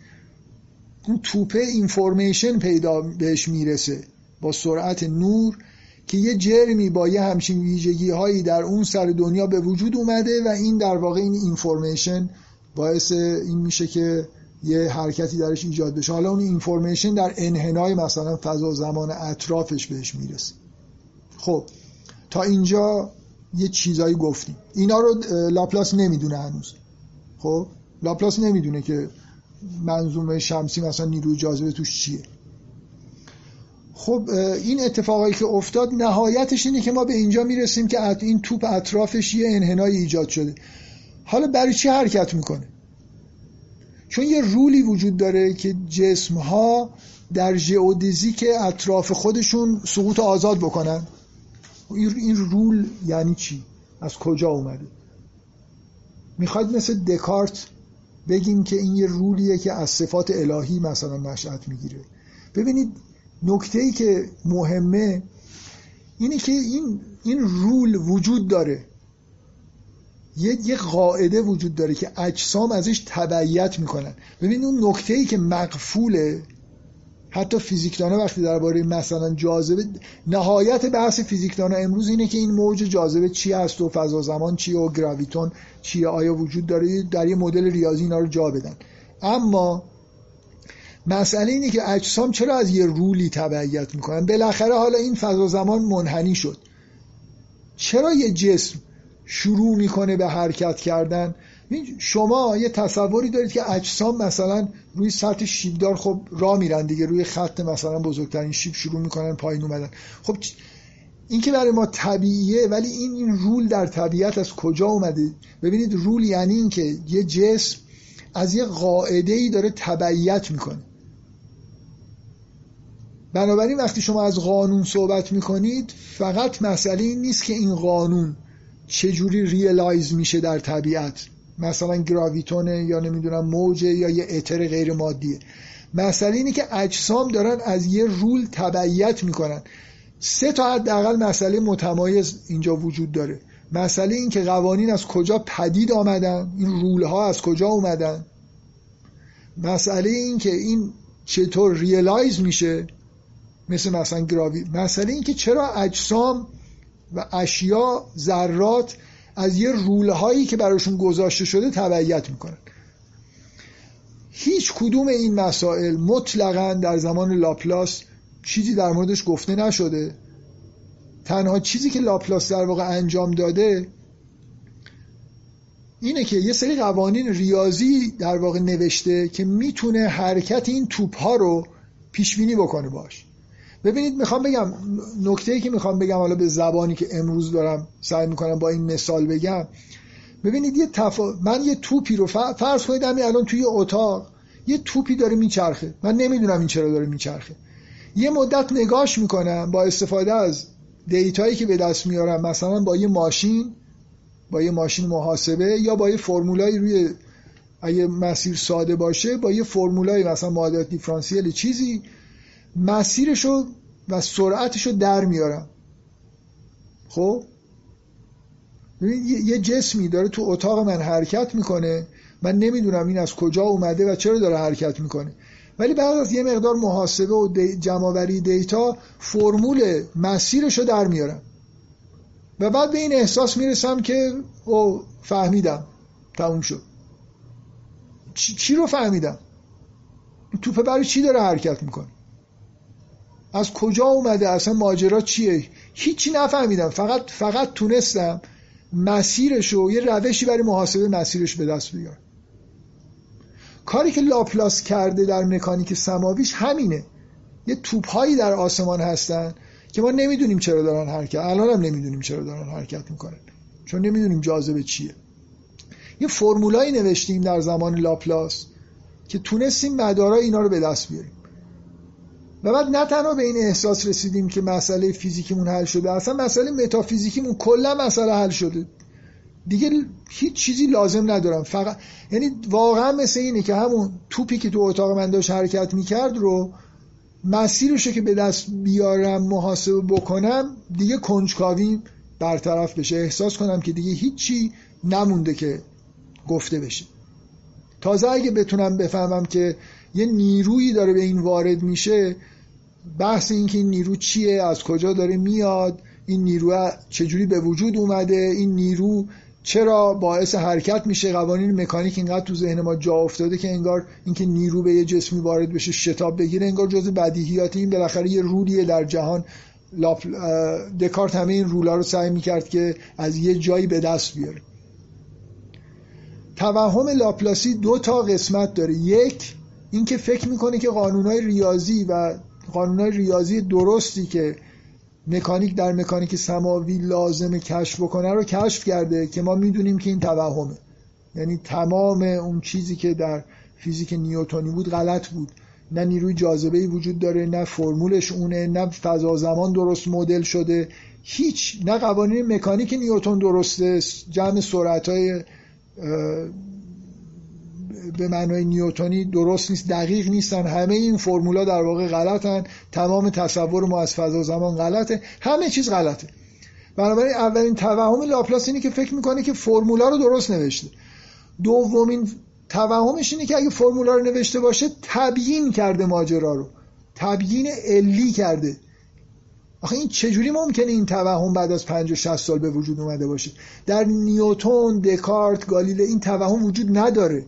اون توپه information پیدا بهش می‌رسه با سرعت نور که یه جرمی با یه همچین ویژگی هایی در اون سر دنیا به وجود اومده و این در واقع این information باعث این میشه که یه حرکتی درش ایجاد بشه. حالا اون information در انحنای مثلا فضا زمان اطرافش بهش می‌رسه. خب تا اینجا یه چیزایی گفتیم. اینا رو لاپلاس نمی‌دونه هنوز. خب لاپلاس نمی‌دونه که منظومه شمسی مثلا نیروی جاذبه توش چیه. خب این اتفاقایی که افتاد نهایتش اینه که ما به اینجا می‌رسیم که این توپ اطرافش یه انحنای ایجاد شده. حالا برای چی حرکت می‌کنه؟ چون یه رولی وجود داره که جسم ها در که اطراف خودشون سقوط آزاد بکنن. این رول یعنی چی؟ از کجا اومده؟ می‌خواید مثل دکارت بگیم که این یه رولیه که از صفات الهی مثلا نشأت می‌گیره. ببینید نکته ای که مهمه اینه که این این رول وجود داره. یه یه قاعده وجود داره که اجسام ازش تبعیت می‌کنن. ببینید اون نکته ای که مقفوله حتی فیزیکدانا وقتی درباره مثلا جاذبه نهایت بحث فیزیکدانا امروز اینه که این موج جاذبه چی هست و فضا زمان چیه و گراویتون چیه آیا وجود داره در یه مدل ریاضی اینا رو جا بدن. اما مسئله اینه که اجسام چرا از یه رولی تبعیت می‌کنن؟ بالاخره حالا این فضا زمان منحنی شد. چرا یه جسم شروع می‌کنه به حرکت کردن. شما یه تصوری دارید که اجسام مثلا روی سطح شیبدار خب راه میرن دیگه روی خط مثلا بزرگترین شیب شروع می‌کنن پایین اومدن. خب این که برای ما طبیعیه ولی این این rule در طبیعت از کجا اومده؟ ببینید rule یعنی این که یه جسم از یه قاعده ای داره تبعیت می‌کنه. بنابراین وقتی شما از قانون صحبت می‌کنید فقط مسئله این نیست که این قانون چجوری realize میشه در طبیعت؟ مثلا graviton ه یا نمی‌دونم موجه یا یه اتر غیر مادیه. مسئله اینه که اجسام دارن از یه rule تبعیت می‌کنن. سه تا حداقل مسئله متمایز اینجا وجود داره. مسئله این که قوانین از کجا پدید آمدن این rule ها از کجا اومدن. مسئله این که این چطور realize میشه مثل مثلا graviton مسئله این که چرا اجسام و اشیا ذرات از یه rule هایی که براشون گذاشته شده تبعیت می‌کنن. هیچ کدوم این مسائل مطلقا در زمان لاپلاس چیزی در موردش گفته نشده. تنها چیزی که لاپلاس در واقع انجام داده اینه که یه سری قوانین ریاضی در واقع نوشته که می‌تونه حرکت این توپ ها رو پیش بینی بکنه باش. ببینید می‌خوام بگم نکته ای که می‌خوام بگم حالا به زبانی که امروز دارم سعی می‌کنم با این مثال بگم. ببینید یه تفا... من یه توپی رو فرض کنید همین الان توی اتاق یه توپی داره میچرخه. من نمی‌دونم این چرا داره میچرخه. یه مدت نگاش می‌کنم با استفاده از دیتایی که به دست میارم مثلا با یه ماشین با یه ماشین محاسبه یا با یه فرمولایی روی اگه مسیر ساده باشه با یه فرمولای مثلا معادلات دیفرانسیل چیزی مسیرشو و سرعتشو در میارم. خب؟ یه جسمی داره تو اتاق من حرکت می‌کنه. من نمی‌دونم این از کجا اومده و چرا داره حرکت می‌کنه. ولی بعد از یه مقدار محاسبه و دی دیتا فرمول مسیرشو در میارم. و بعد به این احساس می‌رسم که او فهمیدم. تموم شد. چی رو فهمیدم؟ توپه برای چی داره حرکت می‌کنه؟ از کجا اومده؟ اصلا ماجرا چیه؟ هیچی نفهمیدم. فقط فقط تونستم مسیرش و یه روشی برای محاسبه مسیرش به دست بیارم. کاری که لاپلاس کرده در مکانیک سماویش همینه. یه توپهایی در آسمان هستن که ما نمی‌دونیم چرا دارن حرکت الان هم نمی‌دونیم چرا دارن حرکت می‌کنن. چون نمی‌دونیم جاذبه چیه. یه فرمولایی نوشتیم در زمان لاپلاس که تونستیم مدارای اینا رو به دست بیاریم. و بعد نه تنها به این احساس رسیدیم که مسئله فیزیکیمون حل شده اصلا مسئله متافیزیکیمون کلا مسئله حل شده. دیگه هیچ چیزی لازم ندارم. فقط یعنی واقعا مثل اینه که همون توپی که تو اتاق من داشت حرکت می‌کرد رو مسیرشو که به دست بیارم محاسبه بکنم دیگه کنجکاویم برطرف بشه. احساس کنم که دیگه هیچی نمونده که گفته بشه. تازه اگه بتونم بفهمم که یه نیرویی داره به این وارد میشه. بحث این که این نیرو چیه از کجا داره میاد این نیرو چجوری به وجود اومده این نیرو چرا باعث حرکت میشه؟ قوانین مکانیک اینقدر تو ذهن ما جا افتاده که انگار اینکه نیرو به یه جسمی وارد بشه شتاب بگیره انگار جز بدیهیات این بالاخره یه رولیه در جهان. دکارت همه این رولا رو سعی می‌کرد که از یه جایی به دست بیاره. توهم لاپلاسی دو تا قسمت داره. یک اینکه فکر می‌کنه که قانونهای ریاضی و قانونهای ریاضی درستی که مکانیک در مکانیک سماوی لازم کشف بکنه رو کشف کرده که ما می‌دونیم که این توهمه. یعنی تمام اون چیزی که در فیزیک نیوتونی بود غلط بود. نه نیروی جاذبه وجود داره نه فرمولش اونه نه فضا زمان درست مدل شده. هیچ نه قوانین مکانیک نیوتون درسته جمع سرعت های به معنای نیوتونی درست نیست دقیق نیستن. همه این فرمولا در واقع غلطن. تمام تصور ما از فضا زمان غلطه. همه چیز غلطه. بنابراین اولین توهم لاپلاس اینه که فکر می‌کنه که فرمولا رو درست نوشته. دومین توهمش اینه که اگه فرمولا رو نوشته باشه تبیین کرده ماجرا رو. تبیین علی کرده. آخه این چجوری ممکنه این توهم بعد از 50 60 سال به وجود اومده باشه؟ در نیوتون دکارت گالیله این توهم وجود نداره.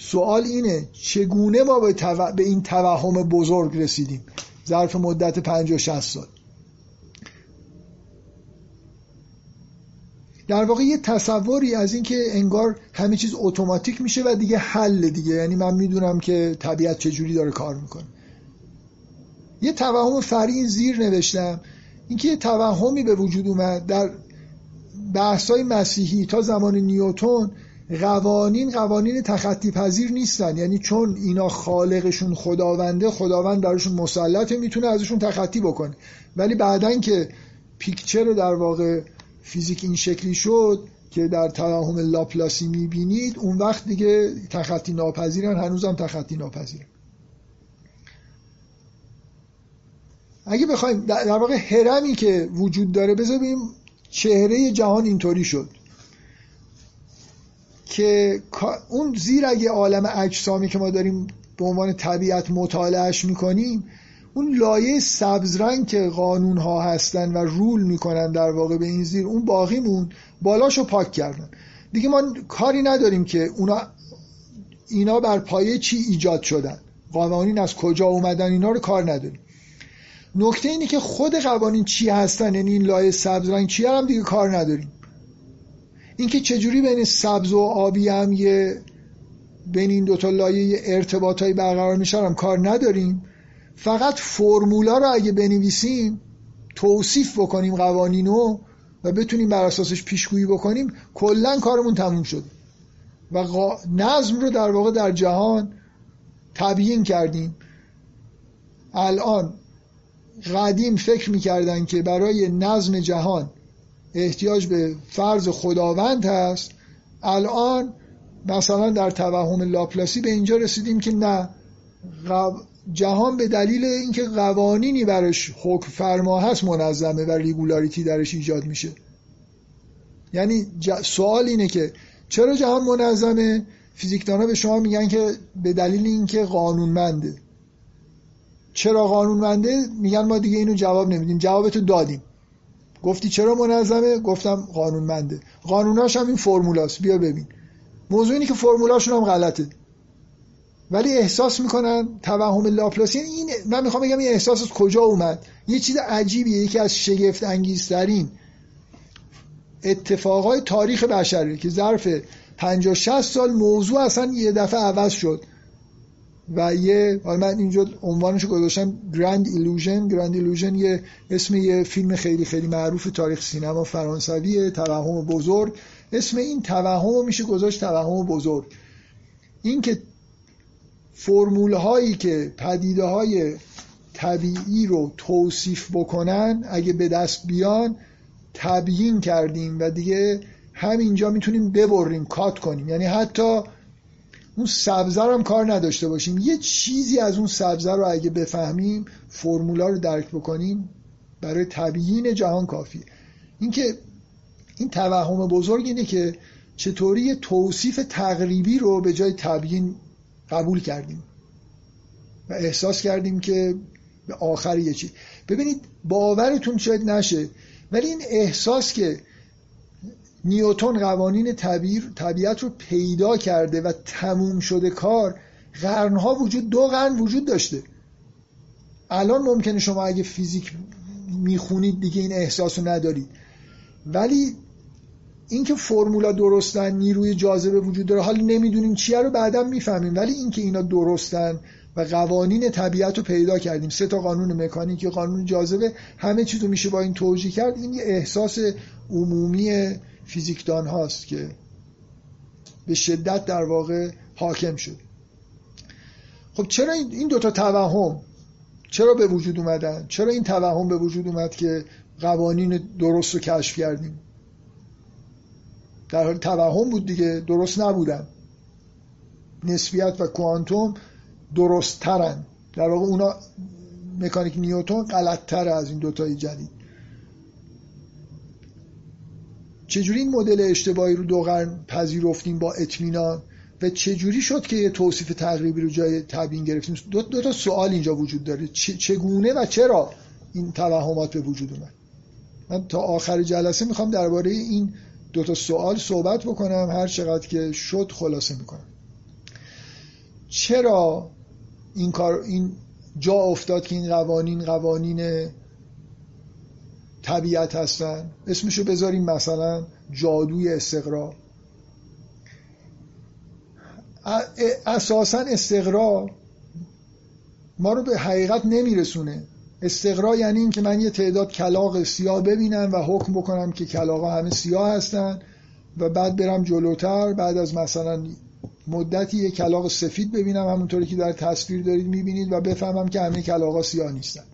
سوال اینه چگونه ما به, به این توهم بزرگ رسیدیم؟ ظرف مدت 50 60 سال. در واقع یه تصوری از اینکه انگار همه چیز اتوماتیک میشه و دیگه حل دیگه. یعنی من می‌دونم که طبیعت چجوری داره کار می‌کنه. یه توهم فرین زیر نوشتم. اینکه یه توهمی به وجود اومد در بحثای مسیحی تا زمان نیوتون قوانین قوانین تخطی پذیر نیستن. یعنی چون اینا خالقشون خداونده خداوند براشون مسلطه می‌تونه ازشون تخطی بکنه. ولی بعدا که پیکچر در واقع فیزیک این شکلی شد که در توهم لاپلاسی می‌بینید اون وقت دیگه تخطی ناپذیرن هنوزم تخطی ناپذیرن. اگه بخوایم در واقع هرمی که وجود داره بذار ببینیم چهره جهان اینطوری شد. که اون زیر اگه عالم اجسامی که ما داریم به عنوان طبیعت مطالعهش می‌کنیم اون لایه سبز رنگ که قانون ها هستن و رول می‌کنن در واقع به این زیر اون باقی مون بالاشو پاک کردن. دیگه ما کاری نداریم که اونا اینا بر پایه چی ایجاد شدن. قوانین از کجا اومدن اینا رو کار نداریم. نکته اینه که خود قوانین چی هستن یعنی این لایه سبز رنگ چی هم دیگه کار نداریم. اینکه چجوری بین سبز و آبی هم یه بین این دوتا لایه ارتباطایی برقرار میشن هم کار نداریم. فقط فرمولا رو اگه بنویسیم توصیف بکنیم قوانینو و بتونیم بر اساسش پیشگویی بکنیم کلا کارمون تموم شد و نظم رو در واقع در جهان تبیین کردیم. الان قدیم فکر می‌کردن که برای نظم جهان احتیاج به فرض خداوند هست الان مثلا در توهم لاپلاسی به اینجا رسیدیم که نه. جهان به دلیل اینکه قوانینی برش حکم فرما هست منظمه و ریگولاریتی درش ایجاد میشه. یعنی سوال اینه که چرا جهان منظمه؟ فیزیکدانا به شما میگن که به دلیل اینکه قانونمنده. چرا قانونمنده؟ میگن ما دیگه اینو جواب نمیدیم. جوابتو دادیم. گفتی چرا منظمه؟ گفتم قانونمنده. قانوناش هم این فرمولاست. بیا ببین. موضوع اینه که فرمولاشون هم غلطه. ولی احساس می‌کنن توهم لاپلاسی این من می‌خوام بگم این احساس از کجا اومد؟ یه چیز عجیبیه. یکی از شگفت انگیزترین اتفاقای تاریخ بشره که ظرف 50 60 سال موضوع اصلا یه دفعه عوض شد. و یه من اینجا عنوانش گذاشتم grand illusion grand illusion یه اسم یه فیلم خیلی خیلی معروف تاریخ سینما فرانسویه توهم بزرگ. اسم این توهم میشه گذاشت توهم بزرگ. این که فرمول هایی که پدیده های طبیعی رو توصیف بکنن اگه به دست بیان تبیین کردیم و دیگه همینجا می‌تونیم ببریم کات کنیم. یعنی حتی اون سبزه هم کار نداشته باشیم. یه چیزی از اون سبزه رو اگه بفهمیم فرمولا رو درک بکنیم برای تبیین جهان کافیه. اینکه این توهم بزرگ اینه که چطوری توصیف تقریبی رو به جای تبیین قبول کردیم و احساس کردیم که به آخر یه چی ببینید باورتون شاید نشه ولی این احساس که نیوتون قوانین طبیعت طبیعت رو پیدا کرده و تموم شده کار قرنها وجود دو قرن وجود داشته. الان ممکنه شما اگه فیزیک می‌خونید دیگه این احساس رو ندارید. ولی اینکه فرمولا درستن نیروی جاذبه وجود داره حالا نمی‌دونیم چیه رو بعدا می‌فهمیم. ولی اینکه اینا درستن و قوانین طبیعت رو پیدا کردیم سه تا قانون مکانیکی قانون جاذبه همه چیز رو میشه با این توجیه کرد. این یه احساس عمومی فیزیکدان هاست که به شدت در واقع حاکم شد. خب چرا این دوتا توهم چرا به وجود اومدن؟ چرا این توهم به وجود اومد که قوانین درست رو کشف کردیم؟ در حال توهم بود دیگه درست نبودن. نسبیت و کوانتوم درست ترن در واقع اونا مکانیک نیوتون غلط تر از این دوتای جدید. چجوری این مدل اشتباهی رو دو قرن پذیرفتیم با اطمینان؟ و چجوری شد که یه توصیف تقریبی رو جای تبیین گرفتیم؟ دو, دو تا سوال اینجا وجود داره. چگونه و چرا این توهمات به وجود اومد؟ من تا آخر جلسه می‌خوام درباره این دو تا سوال صحبت بکنم هر چقدر که شد خلاصه می‌کنم. چرا این کار این جا افتاد که این قوانین قوانین طبیعت هستن. اسمشو بذاریم مثلا جادوی استقرا اساسا استقرا ما رو به حقیقت نمیرسونه. استقرا یعنی این که من یه تعداد کلاق سیاه ببینم و حکم بکنم که کلاقا همه سیاه هستن و بعد برم جلوتر بعد از مثلا مدتی یه کلاق سفید ببینم همونطوری که در تصویر دارید می‌بینید و بفهمم که همه کلاقا سیاه نیستن.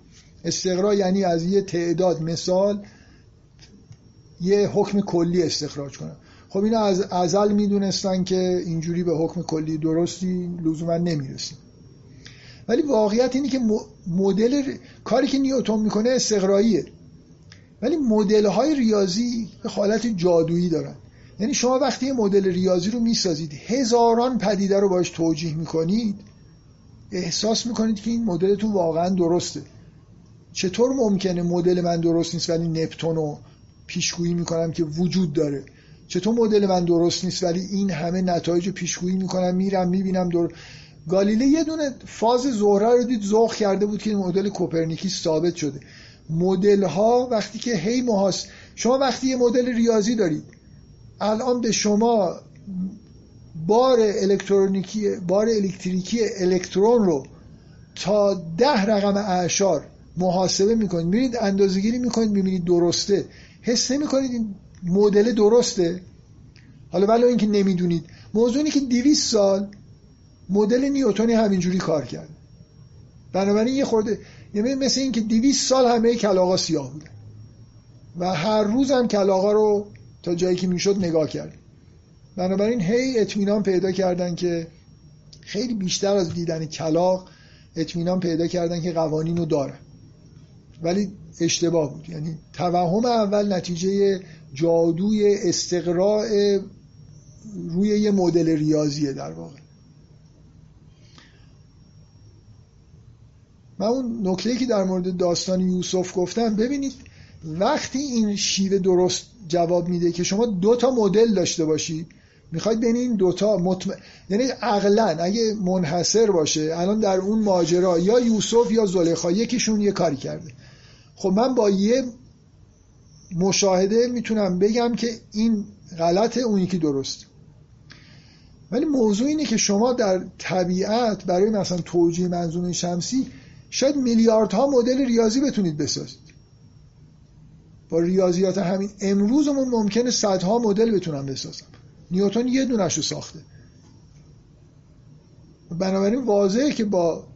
استقرا یعنی از یه تعداد مثال یه حکم کلی استخراج کنم خب اینا از ازل می‌دونستن که اینجوری به حکم کلی درستی لزوما نمی‌رسیم. ولی واقعیت اینه که مدل کاری که نیوتون می‌کنه استقراییه. ولی مدل های ریاضی به حالت جادویی دارن. یعنی شما وقتی مدل ریاضی رو می‌سازید هزاران پدیده رو باش توجیه می‌کنید احساس می‌کنید که این مدلتون واقعا درسته. چطور ممکنه مدل من درست نیست ولی نپتون رو پیشگویی می‌کنم که وجود داره؟ چطور مدل من درست نیست ولی این همه نتایج پیشگویی می‌کنم میرم می‌بینم دور؟ گالیله یه دونه فاز زهره رو دید ذوق کرده بود که مدل کوپرنیکی ثابت شده. مدل ها وقتی که هی محاس شما وقتی یه مدل ریاضی دارید الان به شما بار الکترونیکی بار الکتریکی الکترون رو تا ده رقم اعشار محاسبه می‌کنید. میرید اندازه‌گیری می‌کنید می‌بینید درسته. حس نمی‌کنید این مدل درسته. حالا ولی اینکه نمی‌دونید. موضوع اینه که 200 سال مدل نیوتونی همینجوری کار کرد. بنابراین یه خورده یعنی مثل اینکه 200 سال همه کلاغا سیاه بوده و هر روز هم کلاغا رو تا جایی که می‌شد نگاه کرد. بنابراین هی اطمینان پیدا کردن که خیلی بیشتر از دیدن کلاق اطمینان پیدا کردن که قوانین رو دارن. ولی اشتباه بود. یعنی توهم اول نتیجه جادوی استقراء روی یه مدل ریاضیه در واقع. من اون نکته که در مورد داستان یوسف گفتم ببینید وقتی این شیوه درست جواب میده که شما دو تا مدل داشته باشید می‌خواید بین این دوتا مطمئن یعنی عقلا اگه منحصر باشه الان در اون ماجرا یا یوسف یا زلیخا یکیشون یه کاری کرده. خب من با یه مشاهده می‌تونم بگم که این غلطه اون یکی درست. ولی موضوع اینه که شما در طبیعت برای مثلا توجیه منظومه شمسی شاید میلیاردها مدل ریاضی بتونید بسازید. با ریاضیات همین امروزمون ممکنه صدها مدل بتونم بسازم. نیوتن یه دونش رو ساخته. بنابراین واضحه که با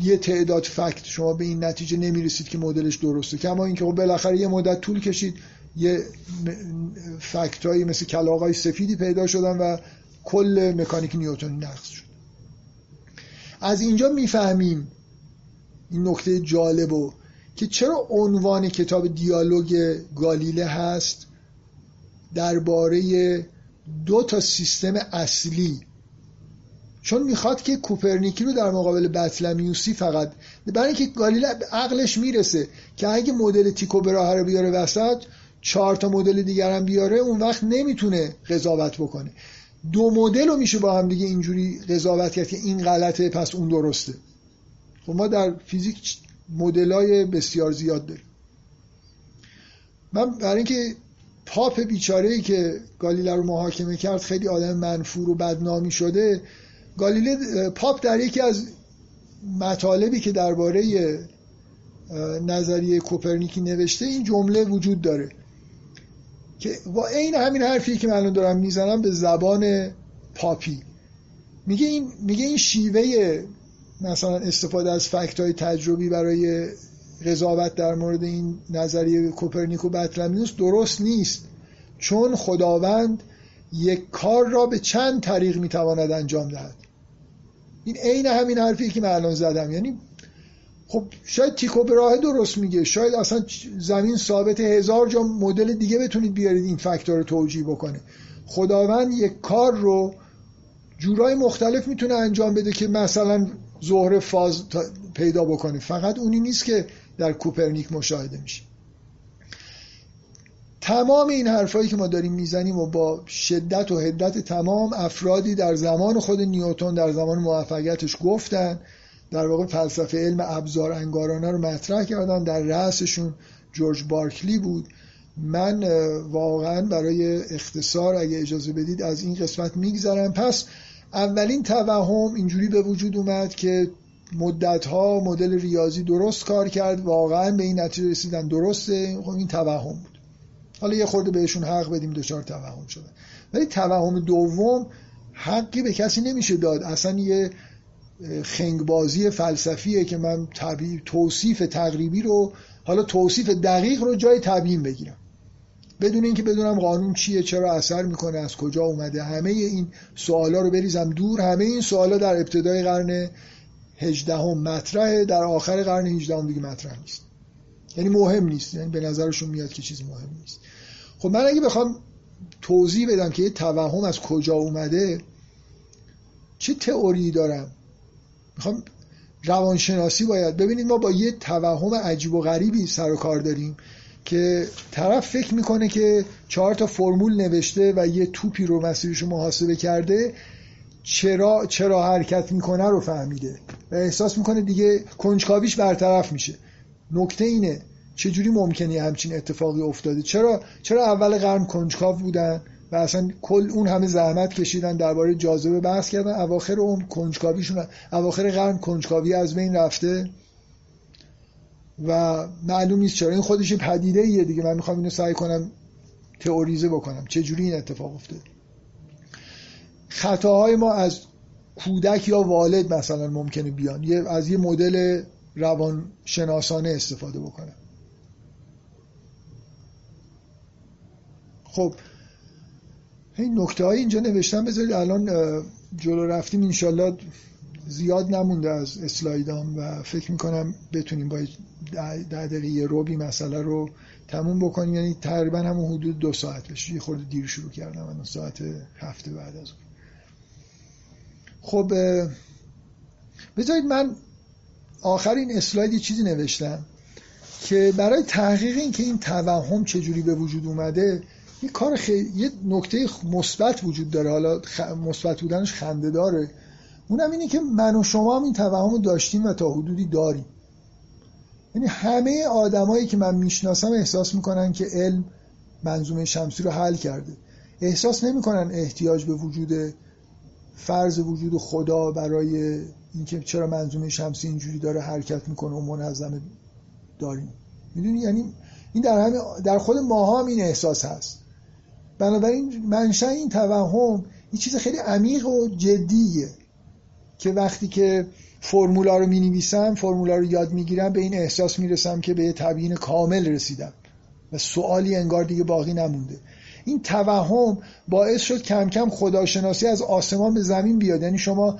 یه تعداد فکت شما به این نتیجه نمی‌رسید که مدلش درسته. کما اینکه خب بالاخره یه مدت طول کشید یه فکتایی مثل کلاغای سفیدی پیدا شدن و کل مکانیک نیوتن نقص شد. از اینجا می‌فهمیم این نکته جالب و که چرا عنوان کتاب دیالوگ گالیله هست درباره دو تا سیستم اصلی. چون می‌خواد که کوپرنیکی رو در مقابل بطلمیوسی فقط برای اینکه گالیله عقلش می‌رسه که اگه مدل تیکو براه رو بیاره وسط چهار تا مدل دیگر هم بیاره اون وقت نمی‌تونه قضاوت بکنه. دو مدل رو میشه با هم دیگه اینجوری قضاوت کرد که این غلطه پس اون درسته. خب ما در فیزیک مدلای بسیار زیاد داریم. من برای اینکه پاپ بیچاره ای که گالیله رو محاکمه کرد خیلی آدم منفور و بدنامی شده گالیله پاپ در یکی از مطالبی که درباره نظریه کوپرنیکی نوشته این جمله وجود داره که با عین همین حرفی که من دارم می‌زنم به زبان پاپی. میگه این میگه این شیوه مثلا استفاده از فکت های تجربی برای قضاوت در مورد این نظریه کوپرنیک و بطلمیوس درست نیست. چون خداوند یک کار را به چند طریق می‌تواند انجام دهد. این عین همین حرفی که من الان زدم. یعنی خب شاید تیکو به راه درست میگه. شاید اصلا زمین ثابت هزار جا مدل دیگه بتونید بیارید این فاکتور رو توجیه بکنه. خداوند یک کار رو جورای مختلف می‌تونه انجام بده که مثلا ظهر فاز پیدا بکنه. فقط اونی نیست که در کوپرنیک مشاهده میشه. تمام این حرفایی که ما داریم می‌زنیم و با شدت و حدت تمام افرادی در زمان خود نیوتون در زمان موفقیتش گفتن در واقع فلسفه علم ابزار انگارانه رو مطرح کردن در رأسشون جورج بارکلی بود. من واقعا برای اختصار اگه اجازه بدید از این قسمت میگذرم. پس اولین توهم اینجوری به وجود اومد که مدت ها مدل ریاضی درست کار کرد واقعا به این نتیجه رسیدن درسته. خب این توهم بود. حالا یه خورده بهشون حق بدیم دچار توهم شده. ولی توهم دوم حقی به کسی نمیشه داد. اصلا یه خنگبازی فلسفیه که من طبیع توصیف تقریبی رو حالا توصیف دقیق رو جای تبیین بگیرم. بدون اینکه بدونم قانون چیه چرا اثر می‌کنه از کجا اومده همه این سوالا رو بریزم دور همه این سوالا در ابتدای قرن 18 هم مطرحه در آخر قرن 18 هم دیگه مطرح نیست. یعنی مهم نیست یعنی به نظرشون میاد که چیزی مهم نیست. خب من اگه بخوام توضیح بدم که یه توهم از کجا اومده چه تئوری دارم؟ می‌خوام روانشناسی باید. ببینید ما با یه توهم عجیب و غریبی سر و کار داریم که طرف فکر می‌کنه که چهار تا فرمول نوشته و یه توپی رو مسیرش محاسبه کرده. چرا چرا حرکت می‌کنه رو فهمیده و احساس می‌کنه دیگه کنجکاویش برطرف میشه. نکته اینه چجوری ممکنه همچین اتفاقی افتاده؟ چرا چرا اول قرن کنجکاو بودن و اصلا کل اون همه زحمت کشیدن درباره جاذبه بحث کردن اواخر اون کنجکاویشون اواخر قرن کنجکاوی از بین رفته؟ و معلوم نیست چرا. این خودش پدیده ایه دیگه. من می‌خوام اینو سعی کنم تئوریزه بکنم. چه جوری این اتفاق افتاده؟ خطاهای ما از کودک یا والد مثلا ممکنه بیان. یه از یه مدل روانشناسانه استفاده بکنم خب. این نکته های اینجا نوشتم بذارید الان جلو رفتیم. انشالله زیاد نمونده از اسلایدام و فکر می‌کنم بتونیم با ده دقیقه یه روبی مسئله رو تموم بکنیم. یعنی تقریبا همون حدود دو ساعت بشه. یه خورده دیر شروع کردم من ساعت هفته بعد از اون. خب بذارید من آخرین اسلاید یه چیزی نوشتم که برای تحقیق این که این توهم چجوری به وجود اومده یه کار خیلی یه نکته مثبت وجود داره. حالا. مثبت بودنش خنده داره. اونم اینه که من و شما هم این توهم داشتیم و تا حدودی داریم. یعنی همه آدمایی که من می‌شناسم احساس می‌کنن که علم منظومه شمسی رو حل کرده. احساس نمی‌کنن احتیاج به وجود فرض وجود خدا برای اینکه چرا منظومه شمسی اینجوری داره حرکت می‌کنه و منظمه داریم. می‌دونی؟ یعنی این در همه در خود ماها هم این احساس هست. بنابراین منشأ این توهم یه چیز خیلی عمیق و جدیه که وقتی که فرمولا رو می نویسم فرمولا رو یاد می‌گیرم به این احساس می‌رسم که به یه تبیین کامل رسیدم و سوالی انگار دیگه باقی نمونده. این توهم باعث شد کم کم خداشناسی از آسمان به زمین بیاد. یعنی شما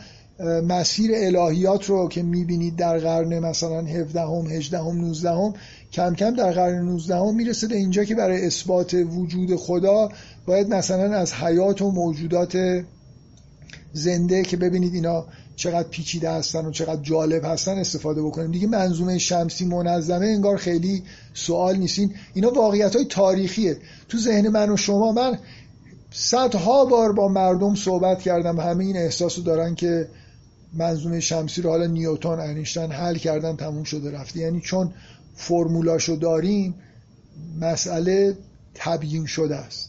مسیر الهیات رو که می‌بینید در قرن مثلا 17 هم 18 هم 19 هم کم کم در قرن 19 هم می‌رسه به اینجا که برای اثبات وجود خدا باید مثلا از حیات و موجودات زنده که ببینید اینا چقدر پیچیده هستن و چقدر جالب هستن استفاده بکنیم. دیگه منظومه شمسی منظمه انگار خیلی سوال نیستین. اینا واقعیت های تاریخیه. تو ذهن من و شما من صدها بار با مردم صحبت کردم. همه این احساس رو دارن که منظومه شمسی رو حالا نیوتن انیشتن حل کردن تموم شده رفته. یعنی چون فرمولاشو داریم مسئله تبیین شده است.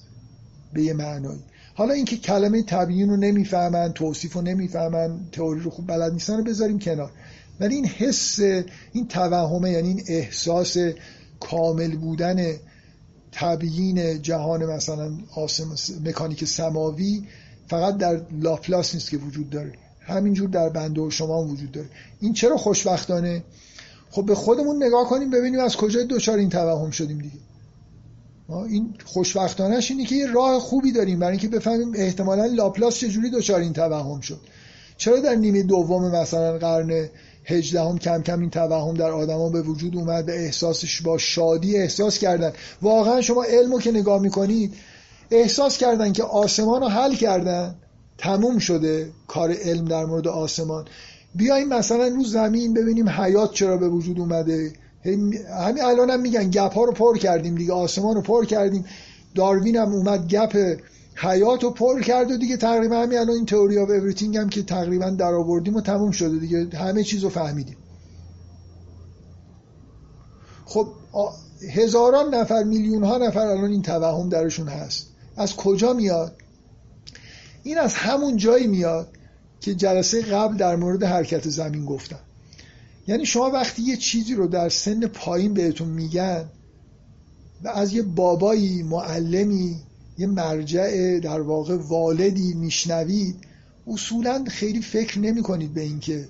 به یه معنایی. حالا اینکه کلمه تبیین رو نمی‌فهمن توصیف رو نمی‌فهمن تئوری رو خوب بلد نیستن رو بذاریم کنار. ولی این حس این توهمه یعنی این احساس کامل بودن تبیین جهان مثلا اسم مکانیک سماوی فقط در لاپلاس نیست که وجود داره. همینجور در بنده و شما هم وجود داره. این چرا خوشبختانه؟ خب به خودمون نگاه کنیم ببینیم از کجا دوچار این توهم شدیم دیگه. این خوشبختانش اینه که یه راه خوبی داریم. برای اینکه بفهمیم احتمالا لاپلاس چجوری دچار این توهم شد. چرا در نیمه دوم مثلا قرن هجدهم کم کم این توهم در آدما به وجود اومد به احساسش با شادی احساس کردن؟ واقعا شما علمو که نگاه می‌کنید احساس کردن که آسمان رو حل کردن تموم شده کار علم در مورد آسمان. بیایم مثلا رو زمین ببینیم حیات چرا به وجود اومده؟ همین الان هم میگن گپ ها رو پر کردیم دیگه آسمان رو پر کردیم. داروین هم اومد گپ حیات رو پر کرد و دیگه تقریبا همین الان این theory of everything هم که تقریبا در آوردیم و تموم شده دیگه. همه چیز رو فهمیدیم. خب هزاران نفر میلیون ها نفر الان این توهم درشون هست. از کجا میاد؟ این از همون جایی میاد که جلسه قبل در مورد حرکت زمین گفتم یعنی شما وقتی یه چیزی رو در سن پایین بهتون میگن و از یه بابایی معلمی یه مرجع در واقع والدی میشنوید اصولا خیلی فکر نمی کنید به اینکه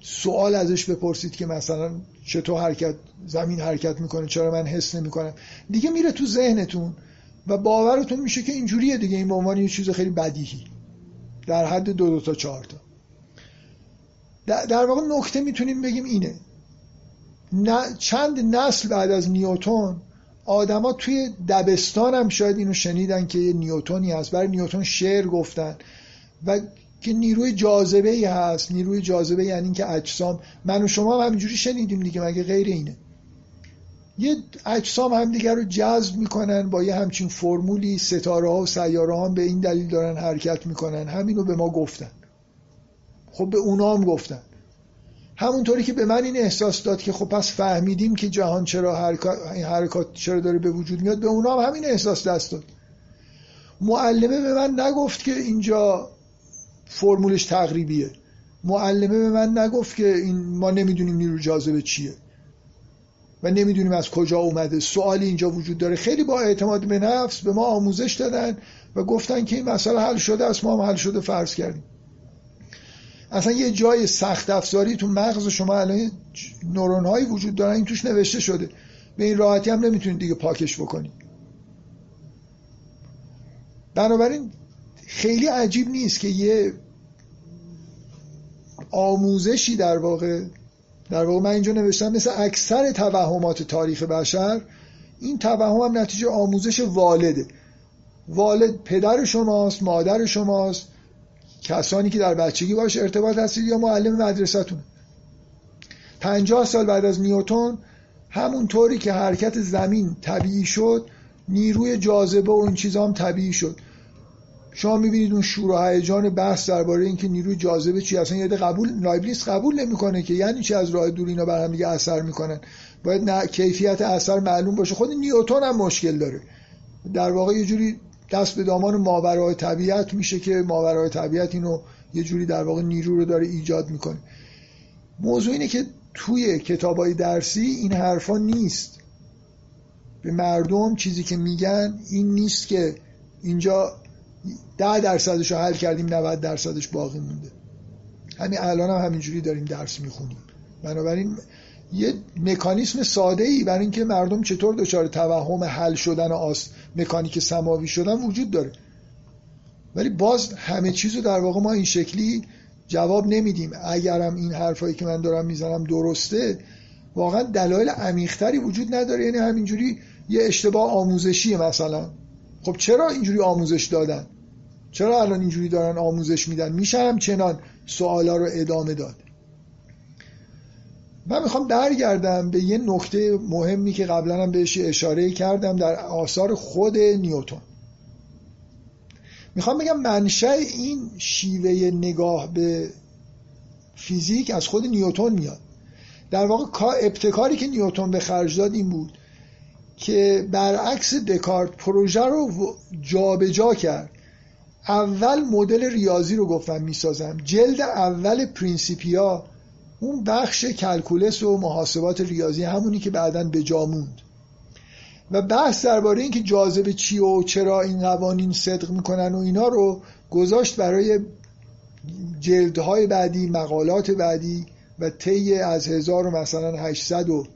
سوال ازش بپرسید که مثلا چطور حرکت زمین حرکت می‌کنه چرا من حس نمی‌کنم. دیگه میره تو ذهنتون و باورتون میشه که اینجوریه دیگه این به عنوان یه چیز خیلی بدیهی. در حد دو دو تا چهار تا. در واقع نکته می‌تونیم بگیم اینه. چند نسل بعد از نیوتون آدما توی دبستان هم شاید اینو شنیدن که یه نیوتونی هست. برای نیوتون شعر گفتن. و که نیروی جاذبه ای هست. نیروی جاذبه یعنی اینکه اجسام. من و شما هم همینجوری شنیدیم دیگه. مگه غیر اینه؟ یه اجسام هم دیگر رو جذب می‌کنن با یه همچین فرمولی. ستاره ها و سیاره ها به این دلیل دارن حرکت می‌کنن. همینو به ما گفتن. خب به اونا هم گفتن. همونطوری که به من این احساس داد که خب پس فهمیدیم که جهان چرا حرکات, حرکات چرا داره به وجود میاد به اونا هم همین احساس دست داد. معلمه به من نگفت که اینجا فرمولش تقریبیه. معلمه به من نگفت که این ما نمی‌دونیم نیرو جاذبه چیه و نمی‌دونیم از کجا اومده. سوالی اینجا وجود داره. خیلی با اعتماد به نفس به ما آموزش دادن و گفتن که این مسئله حل شده است ما هم حل شده فرض کردیم. اصلا یه جای سخت افزاری تو مغز شما الان نورون هایی وجود دارن این توش نوشته شده. به این راحتی هم نمی‌تونید دیگه پاکش بکنید بنابراین خیلی عجیب نیست که یه آموزشی در واقع در واقع من اینجا نوشتم مثل اکثر توهمات تاریخ بشر این توهم هم نتیجه آموزش والده. والد پدر شماست مادر شماست. کسانی که در بچگی باش ارتباط هستید یا معلم مدرسهتون. پنجاه سال بعد از نیوتون همون طوری که حرکت زمین طبیعی شد نیروی جاذبه و این چیزا هم طبیعی شد. شما می‌بینید اون شور و هیجان بحث درباره اینکه نیروی جاذبه چی اصلا یاد قبول لایبلیس قبول نمی‌کنه که یعنی چی از راه دور اینا بر هم دیگه اثر می‌کنن. باید نه کیفیت اثر معلوم باشه. خود نیوتن هم مشکل داره. در واقع یه جوری دست به دامان ماورای طبیعت میشه که ماورای طبیعت اینو یه جوری در واقع نیرو رو داره ایجاد می‌کنه. موضوع اینه که توی کتابای درسی این حرفا نیست. به مردم چیزی که میگن این نیست که اینجا ده درصدش رو حل کردیم 90 درصدش باقی مونده. همین الان هم همینجوری داریم درس می‌خونیم. بنابراین یه مکانیسم ساده ای برای اینکه مردم چطور دچار توهم حل شدن آس مکانیک سماوی شدن وجود داره. ولی باز همه چیز رو در واقع ما این شکلی جواب نمیدیم. اگرم این حرفایی که من دارم می‌زنم درسته واقعا دلایل عمیقتری وجود نداره. یعنی همینجوری یه اشتباه آموزشیه مثلا. خب چرا اینجوری آموزش دادن؟ چرا الان اینجوری دارن آموزش میدن؟ میشه همچنان سوالا رو ادامه داد. من می‌خوام برگردم به یه نکته مهمی که قبلا هم بهش اشاره کردم در آثار خود نیوتون می‌خوام بگم منشأ این شیوه نگاه به فیزیک از خود نیوتون میاد. در واقع ابتکاری که نیوتون به خرج داد این بود که برعکس دکارت پروژه رو جابجا جا کرد. اول مدل ریاضی رو گفتم می‌سازم. جلد اول پرینسیپیا اون بخش کلکولس و محاسبات ریاضی همونی که بعدا به جا موند. و بحث درباره اینکه جاذبه چی و چرا این قوانین صدق می‌کنن و اینا رو گذاشت برای جلدهای بعدی مقالات بعدی و طی از هزار مثلا 800 و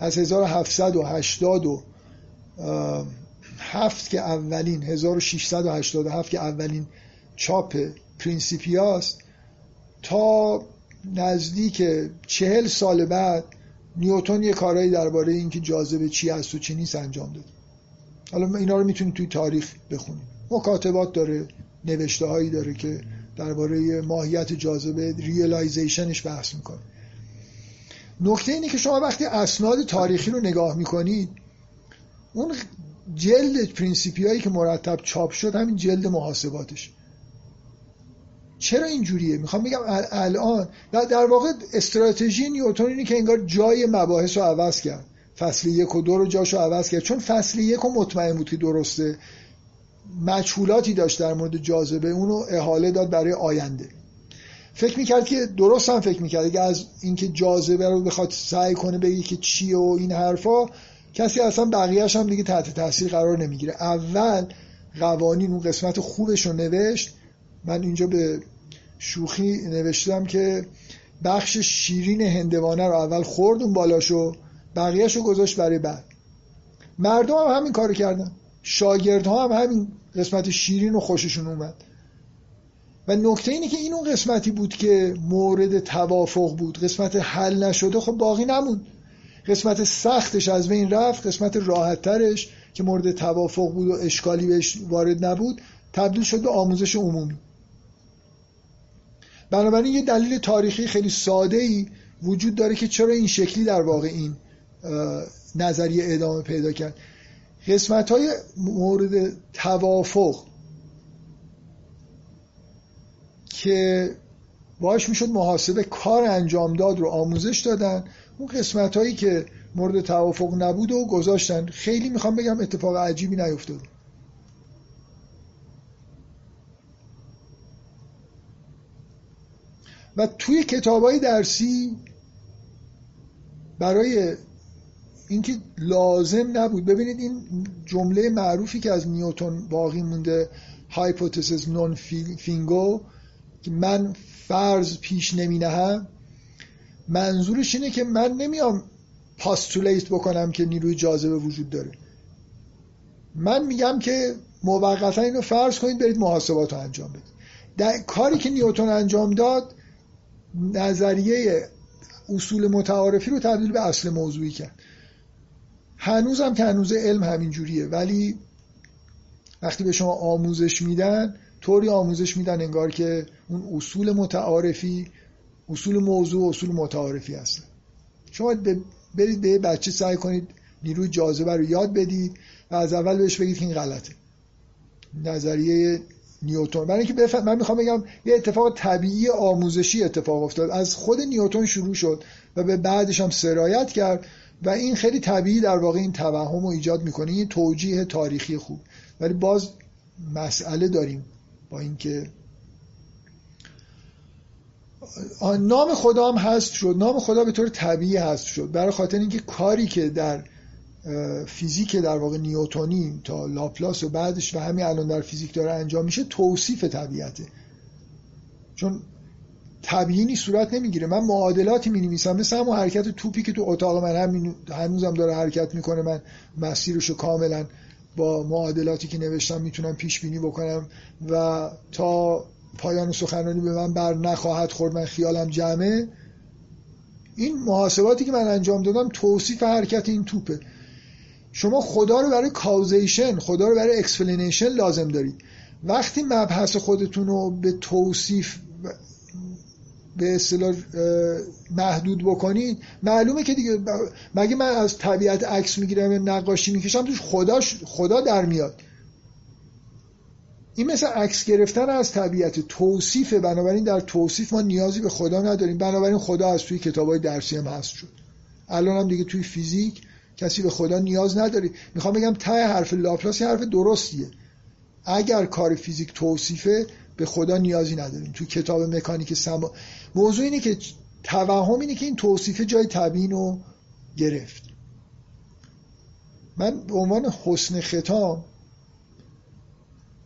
از 1780 و هفت که اولین 1687 که اولین چاپ پرینسیپیاست تا نزدیک چهل سال بعد نیوتون یه کارهایی درباره اینکه جاذبه چی هست و چی نیست انجام داد. حالا اینا رو می‌تونید توی تاریخ بخونید مکاتبات داره نوشته هایی داره که درباره ماهیت جاذبه realization ش بحث می‌کنه. نکته اینه که شما وقتی اسناد تاریخی رو نگاه می‌کنید اون جلد پرینسیپیا هایی که مرتب چاپ شد همین جلد محاسباتش چرا اینجوریه؟ می‌خوام بگم الان در واقع استراتژی نیوتون اینه که انگار جای مباحث رو عوض کرد. فصل یک و دو رو جاشو عوض کرد. چون فصل یک رو مطمئن بود که درسته. مجهولاتی داشت در مورد جاذبه. اونو احاله داد برای آینده. فکر می‌کرد که درست هم فکر می‌کرد. که از اینکه جاذبه رو بخواد سعی کنه بگی که چیه و این حرفا کسی اصلا بقیهش هم دیگه تحت تاثیر قرار نمی‌گیره. اول قوانین اون قسمت خوبش رو نوشت. من اینجا به شوخی نوشتم که بخش شیرین هندوانه رو اول خورد اون بالاشو بقیهش رو گذاشت برای بعد. مردم هم همین کارو کردن. شاگردها هم همین قسمت شیرین و خوششون اومد. و نکته اینه که این اون قسمتی بود که مورد توافق بود. قسمت حل نشده خب باقی نموند. قسمت سختش از بین رفت قسمت راحتترش که مورد توافق بود و اشکالی بهش وارد نبود تبدیل شد به آموزش عمومی. بنابراین یه دلیل تاریخی خیلی ساده ای وجود داره که چرا این شکلی در واقع این نظریه ادامه پیدا کرد. قسمت های مورد توافق که باش می‌شد محاسبه کار انجام داد رو آموزش دادن اون قسمت هایی که مورد توافق نبود و گذاشتن. خیلی می‌خوام بگم اتفاق عجیبی نیفتاد. و توی کتاب های درسی برای اینکه لازم نبود. ببینید این جمله معروفی که از نیوتون باقی مونده hypotheses non fingo که من فرض پیش نمی نهم منظورش اینه که من نمیام postulate بکنم که نیروی جاذبه وجود داره. من میگم که موقتا اینو فرض کنید برید محاسبات رو انجام بدید. در کاری که نیوتون انجام داد نظریه اصول متعارفی رو تبدیل به اصل موضوعی کرد. هنوزم که هنوز علم همین جوریه ولی وقتی به شما آموزش میدن طوری آموزش میدن انگار که اون اصول متعارفی اصول موضوع اصول متعارفی هستن. شما برید به بچه سعی کنید نیروی جاذبه رو یاد بدید و از اول بهش بگید که این غلطه. نظریه نیوتون برای اینکه بفهم من می‌خوام بگم یه اتفاق طبیعی آموزشی اتفاق افتاد. از خود نیوتون شروع شد و به بعدش هم سرایت کرد و این خیلی طبیعی در واقع این توهم رو ایجاد می‌کنه. این توجیه تاریخی خوب. ولی باز مسئله داریم با اینکه نام خدا هم هست شد. نام خدا به طور طبیعی هست شد. برای خاطر اینکه کاری که در فیزیک در واقع نیوتونی تا لاپلاس و بعدش و همین الان در فیزیک داره انجام میشه توصیف طبیعته. چون تبیینی صورت نمی‌گیره. من معادلاتی می نویسم مثل همون حرکت توپی که تو اتاق من هم هنوزم داره حرکت می‌کنه. من مسیرشو کاملا با معادلاتی که نوشتم می‌تونم پیش بینی بکنم و تا پایان سخنرانی به من بر نخواهد خورد من خیالم جمعه. این محاسباتی که من انجام دادم توصیف حرکت این توپه. شما خدا رو برای causation خدا رو برای explanation لازم دارید. وقتی مبحث خودتون رو به توصیف به اصطلاح محدود بکنید معلومه که دیگه مگه من از طبیعت عکس می‌گیرم نقاشی می‌کشم توش خداش خدا در میاد. این مثل عکس گرفتن از طبیعت توصیف بنابراین در توصیف ما نیازی به خدا نداریم. بنابراین خدا از توی کتاب های درسی هم هست شد. الان هم دیگه توی فیزیک کسی به خدا نیاز نداری. می‌خوام بگم ته حرف لاپلاس حرف درستیه. اگر کار فیزیک توصیفه به خدا نیازی نداریم. توی کتاب مکانیک سما موضوع اینه که توهم اینه که این توصیفه جای تبیین رو گرفت. من به عنوان حسن ختام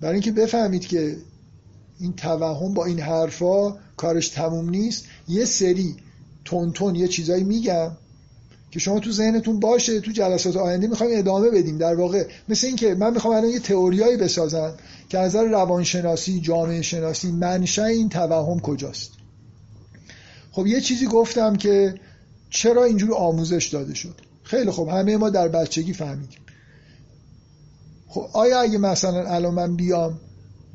برای اینکه بفهمید که این توهم با این حرفا کارش تموم نیست یه سری تون یه چیزایی میگم. که شما تو ذهنتون باشه تو جلسات آینده می‌خوایم ادامه بدیم. در واقع مثل اینکه من می‌خوام الان یه تئوریایی بسازم که از نظر روانشناسی جامعه شناسی منشأ این توهم کجاست. خب یه چیزی گفتم که چرا اینجور آموزش داده شد؟ خیلی خب همه ما در بچگی فهمیدیم. خب آیا اگه مثلا الان من بیام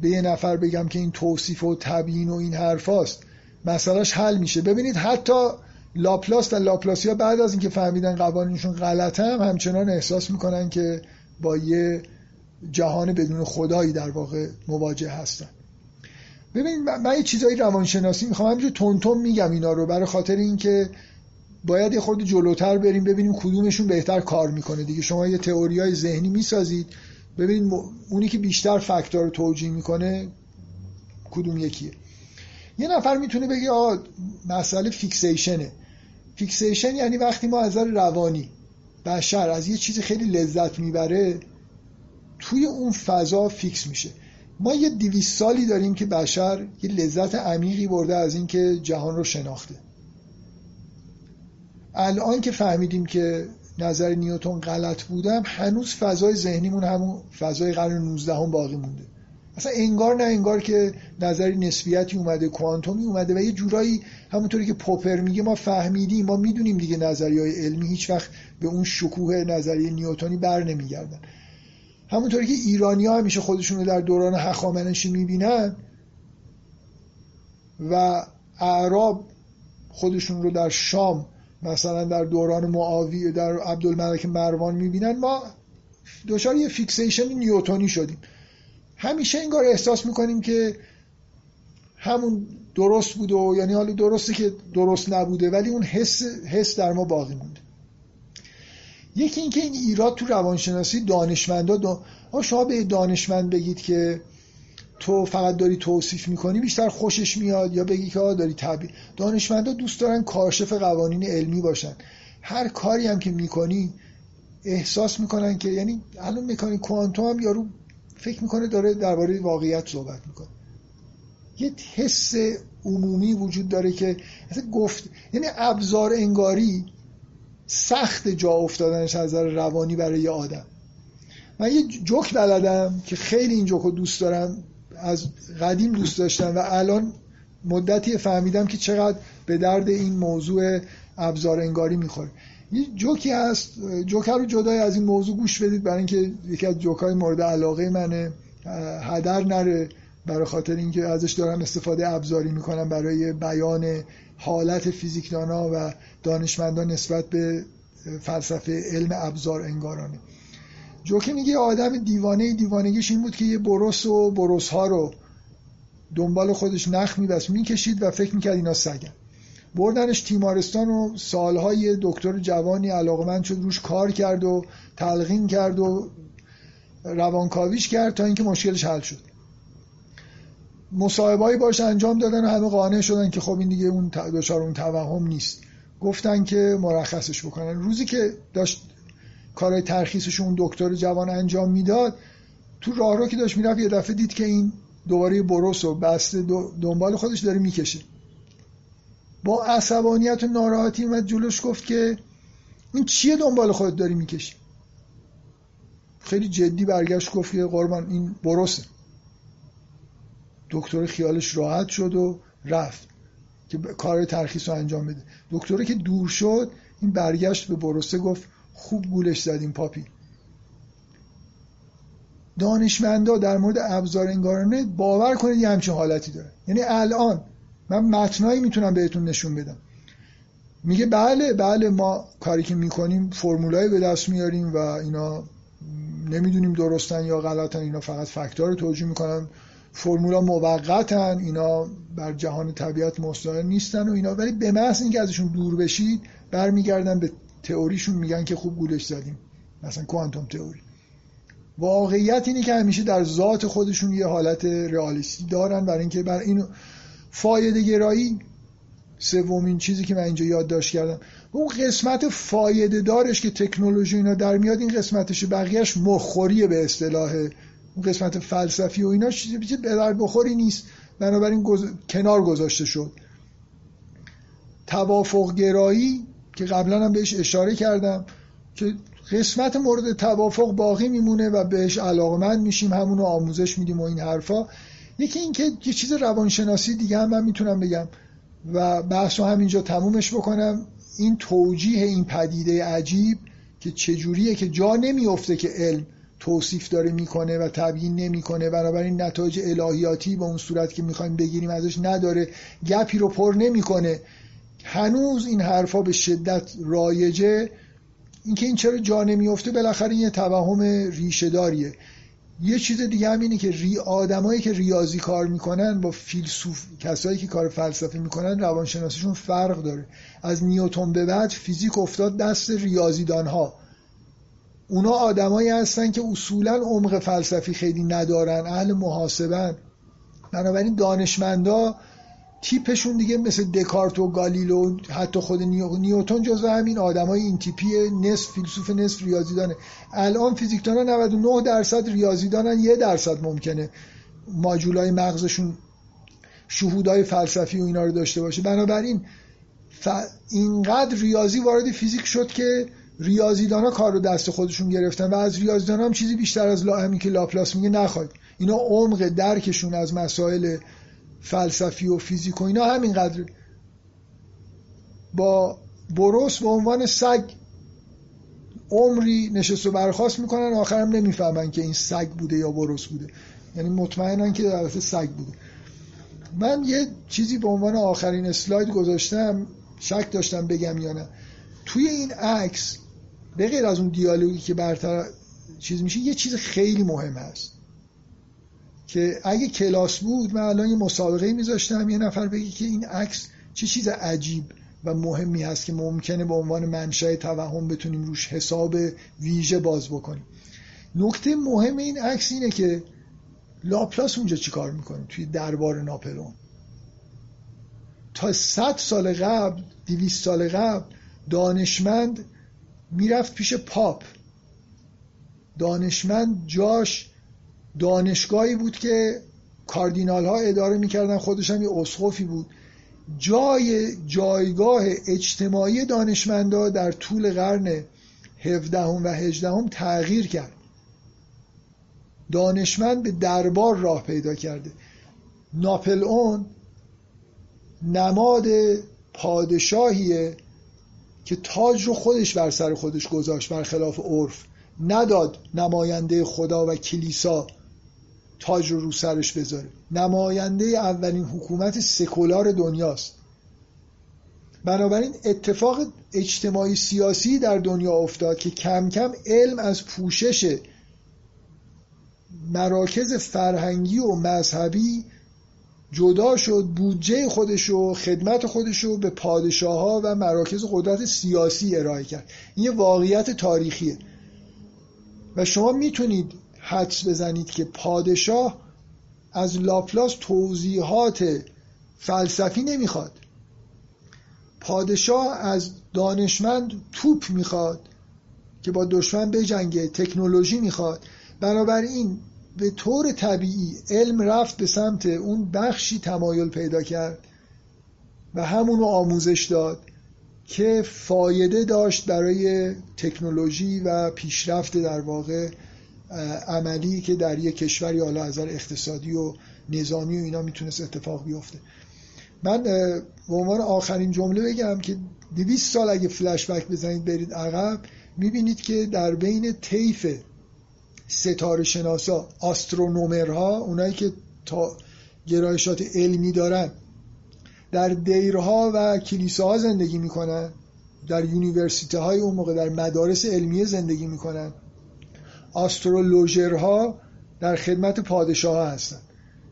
به یه نفر بگم که این توصیف و تبیین و این حرفاست مسئلهش حل میشه؟ ببینید حتی لاپلاس و لاپلاسیا بعد از اینکه فهمیدن قوانینشون غلطه هم همچنان احساس می‌کنن که با یه جهان بدون خدایی در واقع مواجه هستن. ببینید من یه چیزایی روانشناسی می‌خوام همینجور تون میگم اینا رو برای خاطر اینکه باید یه خورده جلوتر بریم ببینیم کدومشون بهتر کار می‌کنه دیگه. شما یه تئوری های ذهنی می‌سازید ببینید اونی که بیشتر فاکتور رو توجیه می‌کنه کدوم یکیه. یه نفر می‌تونه بگه آه مسئله fixation ه fixation یعنی وقتی ما از نظر روانی بشر از یه چیزی خیلی لذت می‌بره توی اون فضا fix میشه. ما یه دویست سالی داریم که بشر یه لذت عمیقی برده از اینکه جهان رو شناخته. الان که فهمیدیم که نظر نیوتون غلط بوده هنوز فضای ذهنیمون همون فضای قرن 19 هم باقی مونده. اصلا انگار نه انگار که نظری نسبیتی اومده کوانتومی اومده و یه جورایی همونطوری که پوپر میگه ما فهمیدیم ما می‌دونیم دیگه نظری های علمی هیچ وقت به اون شکوه نظریه نیوتونی بر نمیگردن. همونطوری که ایرانی ها همیشه خودشون رو در دوران هخامنشی می‌بینن و اعراب خودشون رو در شام مثلا در دوران معاوی در عبدالملک مروان می‌بینن ما دچار یه فیکسیشن نیوتونی شدیم. همیشه انگار احساس می‌کنیم که همون درست بوده و یعنی حالا درسته که درست نبوده ولی اون حس, حس در ما باقی مونده. یکی اینکه این ایراد تو روانشناسی دانشمندا دو... شما به دانشمند بگید که تو فقط داری توصیف می‌کنی بیشتر خوشش میاد یا بگی که داری تبیین دانشمندا دوست دارن کاشف قوانین علمی باشن. هر کاری هم که می‌کنی احساس می‌کنن که یعنی الان مکانیک کوانتوم هم یارو فکر می‌کنه داره درباره واقعیت صحبت می‌کنه. یه حس عمومی وجود داره که گفت یعنی ابزار انگاری سخت جا افتادنش از نظر روانی برای یه آدم. من یه جوک بلدم که خیلی این جوک رو دوست دارم از قدیم دوست داشتم و الان مدتی فهمیدم که چقدر به درد این موضوع ابزار انگاری می‌خوره. یه جوکی هست جوکر رو جدای از این موضوع گوش بدید برای اینکه یکی از جوکای مورد علاقه منه. هدر نره برای خاطر اینکه ازش دارم استفاده ابزاری می‌کنم برای بیان حالت فیزیکدانا و دانشمندان نسبت به فلسفه علم ابزار انگارانه. جوکی میگه آدم دیوانه دیوانگیش این بود که یه بروس و بروس ها رو دنبال خودش نخ میبست می‌کشید و فکر می‌کرد اینا سگن. بردنش تیمارستان و سالهای دکتر جوانی علاقمند شد روش کار کرد و تلقین کرد و روانکاویش کرد تا اینکه مشکلش حل شد. مصاحبهایی باش انجام دادن و همه قانع شدن که خب این دیگه اون دچار اون توهم نیست. گفتن که مرخصش بکنن. روزی که داشت کارهای ترخیصش اون دکتر جوان انجام می‌داد تو راهرو که داشت می‌رفت یه دفعه دید که این دوباره بروس و بسته دنبال خودش داره می‌کشه. با عصبانیت و ناراحتی اومد جلوش گفت که این چیه دنبال خودت داری می‌کشی؟ خیلی جدی برگشت گفت که قربان این برسه. دکتر خیالش راحت شد و رفت که کار ترخیص رو انجام بده. دکتره که دور شد این برگشت به بروسه گفت خوب گولش زدیم پاپی. دانشمندا در مورد ابزار انگارانه باور کنید یه همچین حالتی داره. یعنی الان من متنایی می‌تونم بهتون نشون بدم. میگه بله بله ما کاری که می‌کنیم فرمولایی به دست میاریم و اینا نمی‌دونیم درستن یا غلطن اینا فقط فکتار رو توجیه می‌کنن. فرمولا موقتن اینا بر جهان طبیعت مستقل نیستن و اینا. ولی به محض اینکه ازشون دور بشید برمیگردن به تئوریشون میگن که خوب گولش زدیم. مثلا کوانتوم تئوری. واقعیت اینه که همیشه در ذات خودشون یه حالت رئالیستی دارن برای اینکه بر این فایده گرایی سومین چیزی که من اینجا یادداشت کردم. اون قسمت فایده دارش که تکنولوژی اینا در میاد این قسمتش بقیهش مخوریه به اصطلاح. اون قسمت فلسفی و اینا چیزی به در بخوری نیست. بنابراین کنار گذاشته شد. توافق گرایی که قبلا هم بهش اشاره کردم که قسمت مورد توافق باقی میمونه و بهش علاقمند میشیم. همونو آموزش میدیم و این حرفا. یکی اینکه یه چیز روانشناسی دیگه هم من می‌تونم بگم و بحث رو همینجا تمومش بکنم. این توجیه این پدیده عجیب که چجوریه که جا نمیفته که علم توصیف داره می‌کنه و تبیین نمی‌کنه. بنابراین نتایج الهیاتی به اون صورت که می‌خوایم بگیریم ازش نداره. گپی رو پر نمی‌کنه. هنوز این حرفا به شدت رایجه. اینکه این چرا جا نمیفته بالاخره یه توهم ریشه داریه یه چیز دیگه هم اینه که ری آدمایی که ریاضی کار می‌کنن با فیلسوف کسایی که کار فلسفه می‌کنن روانشناسیشون فرق داره. از نیوتن به بعد فیزیک افتاد دست ریاضیدان ها اونا آدمایی هستن که اصولا عمق فلسفی خیلی ندارن اهل محاسبن. بنابراین دانشمندا تیپشون دیگه مثل دکارت و گالیلو حتی خود نیوتن جزو همین آدمای این تیپی نصف فیلسوف نصف ریاضیدانه. الان فیزیکدانا 99 درصد ریاضیدانن یه درصد ممکنه ماجولای مغزشون شهودای فلسفی و اینا رو داشته باشه. بنابراین ف... اینقدر ریاضی وارد فیزیک شد که ریاضیدان ها کار رو دست خودشون گرفتن و از ریاضیدان هم چیزی بیشتر از لا همین که لاپلاس میگه نخواید اینا عمق درکشون از مسائل فلسفی و فیزیک و اینا همینقدر با بروس به عنوان سگ عمری نشست و برخواست می‌کنن آخرم نمی‌فهمن که این سگ بوده یا بروس بوده. یعنی مطمئنن که در سگ بوده. من یه چیزی به عنوان آخرین اسلاید گذاشتم شک داشتم بگم یا نه. توی این عکس به غیر از اون دیالوگی که برتر چیز میشه یه چیز خیلی مهم هست. که اگه کلاس بود من الان یه مسابقه میذاشتم یه نفر بگی که این عکس چه چیز عجیب و مهمی هست که ممکنه به عنوان منشأ توهم بتونیم روش حساب ویژه باز بکنیم. نکته مهم این عکس اینه که لاپلاس اونجا چیکار می‌کنه؟ توی دربار ناپلون تا صد سال قبل دویست سال قبل دانشمند می‌رفت پیش پاپ. دانشمند جاش دانشگاهی بود که کاردینال ها اداره می‌کردن خودش هم یه اسقفی بود. جای جایگاه اجتماعی دانشمندا در طول قرن 17 و 18 تغییر کرد. دانشمند به دربار راه پیدا کرده. ناپل اون نماد پادشاهیه که تاج رو خودش بر سر خودش گذاشت برخلاف عرف. نداد نماینده خدا و کلیسا تاج رو رو سرش بذاره نماینده اولین حکومت سکولار دنیاست. بنابراین اتفاق اجتماعی سیاسی در دنیا افتاد که کم کم علم از پوشش مراکز فرهنگی و مذهبی جدا شد بودجه خودش و خدمت خودش رو به پادشاه ها و مراکز قدرت سیاسی ارائه کرد. این یه واقعیت تاریخیه. و شما می‌تونید حدس بزنید که پادشاه از لاپلاس توضیحات فلسفی نمی‌خواد. پادشاه از دانشمند توپ می‌خواد که با دشمن بجنگه تکنولوژی می‌خواد. بنابراین به طور طبیعی علم رفت به سمت اون بخشی تمایل پیدا کرد و همونو آموزش داد که فایده داشت برای تکنولوژی و پیشرفت در واقع عملی که در یک کشوری حالا از اقتصادی و نظامی و اینا می‌تونست اتفاق بیفته. من به عنوان آخرین جمله بگم که 200 سال اگه فلش بک بزنید برید عقب می‌بینید که در بین طیف ستاره شناسا آسترونومرها اونایی که تا گرایشات علمی دارن در دیرها و کلیساها زندگی می‌کنن در یونیورسیته های اون موقع در مدارس علمیه زندگی می‌کنن. آسترولوژرها در خدمت پادشاه ها هستن.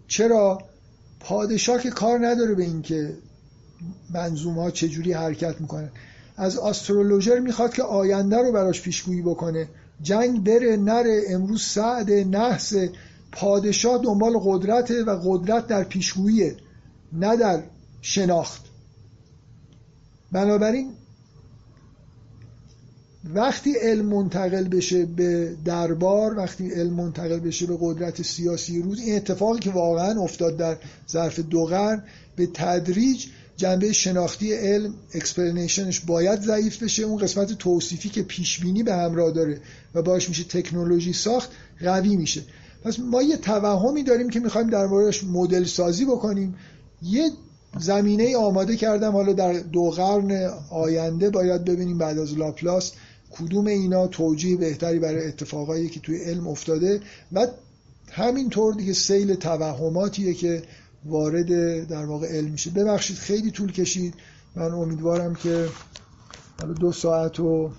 چرا؟ پادشاه که کار نداره به اینکه منظوم ها چجوری حرکت می‌کنن. از آسترولوژر می‌خواد که آینده رو براش پیشگویی بکنه. جنگ بره نره امروز سعد نحس پادشاه دنبال قدرت و قدرت در پیشگوییه نه در شناخت. بنابراین وقتی علم منتقل بشه به دربار وقتی علم منتقل بشه به قدرت سیاسی روز این اتفاقی که واقعا افتاد در ظرف دو قرن به تدریج جنبه شناختی علم explanation ش باید ضعیف بشه. اون قسمت توصیفی که پیش بینی به همراه داره و باش میشه تکنولوژی ساخت قوی میشه. پس ما یه توهمی داریم که می‌خوایم در موردش مدل سازی بکنیم. یه زمینه آماده کردم حالا در دو قرن آینده باید ببینیم بعد از لاپلاس کدوم اینا توجیه بهتری برای اتفاقایی که توی علم افتاده و همینطور دیگه سیل توهماتیه که وارد در واقع علم میشه. ببخشید خیلی طول کشید. من امیدوارم که حالا دو ساعت و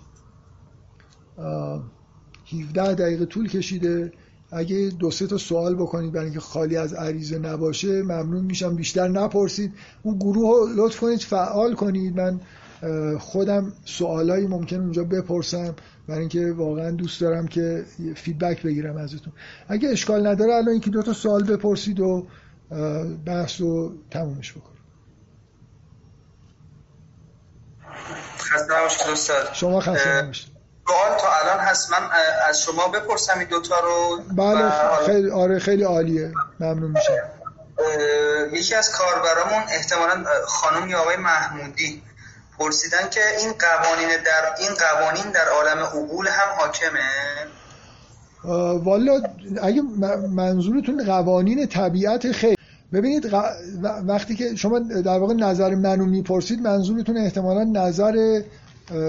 17 دقیقه طول کشیده. اگه دو سه تا سوال بکنید برای اینکه خالی از عریضه نباشه ممنون میشم. بیشتر نپرسید. اون گروه لطف کنید فعال کنید. من خودم سوالایی ممکن اونجا بپرسم برای اینکه واقعا دوست دارم که فیدبک بگیرم ازتون. اگه اشکال نداره الان اینکه دو تا سوال بپرسید و بحث رو تمومش بکنیم. خسته شما خسته نباشید. سوال تا الان هست. من از شما بپرسم این دوتا رو. بله خیلی آره خیلی عالیه. ممنون میشم. یکی از کاربرامون احتمالا خانم یا آقای محمودی. پرسیدن که این قوانین در این قوانین در عالم عقول هم حاکمه؟ والا اگه منظورتون قوانین طبیعت خیلی ببینید وقتی که شما در واقع نظر منو می‌پرسید منظورتون احتمالا نظر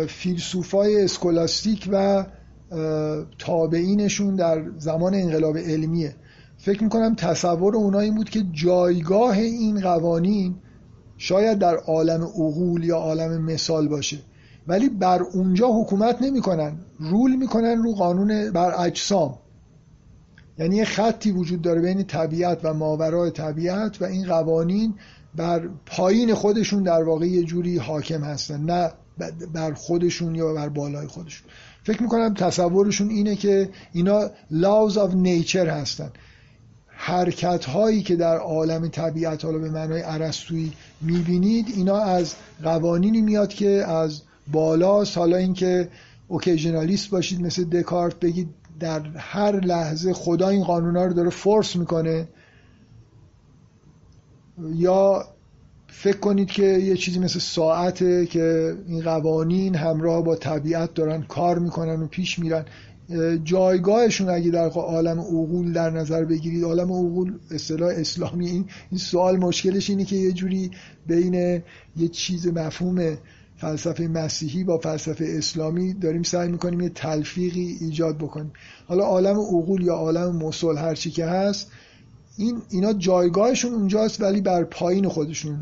فیلسوفای اسکولاستیک و تابعینشون در زمان انقلاب علمیه. فکر می‌کنم تصور اونا این بود که جایگاه این قوانین شاید در عالم عقول یا عالم مثال باشه. ولی بر اونجا حکومت نمی‌کنن. رول می‌کنن رو قانون بر اجسام. یعنی یه خطی وجود داره بین طبیعت و ماورای طبیعت و این قوانین بر پایین خودشون در واقع یه جوری حاکم هستن. نه بر خودشون یا بر بالای خودشون. فکر می‌کنم تصورشون اینه که اینا laws of nature هستن. حرکت هایی که در عالم طبیعت حالا به معنای عرستویی می‌بینید اینا از قوانینی میاد که از بالا حالا اینکه اوکیژنالیست باشید مثل دکارت بگید در هر لحظه خدا این قانونا رو داره فورس می‌کنه. یا فکر کنید که یه چیزی مثل ساعته که این قوانین همراه با طبیعت دارن کار می‌کنن و پیش میرن. جایگاهشون اگه در عالم عقول در نظر بگیرید عالم عقول اصطلاح اسلامی این سوال مشکلش اینه که یه جوری بین یه چیز مفهوم فلسفه مسیحی با فلسفه اسلامی داریم سعی می‌کنیم یه تلفیقی ایجاد بکنیم. حالا عالم عقول یا عالم مسل هر چی که هست این اینا جایگاهشون اونجاست ولی بر پایین خودشون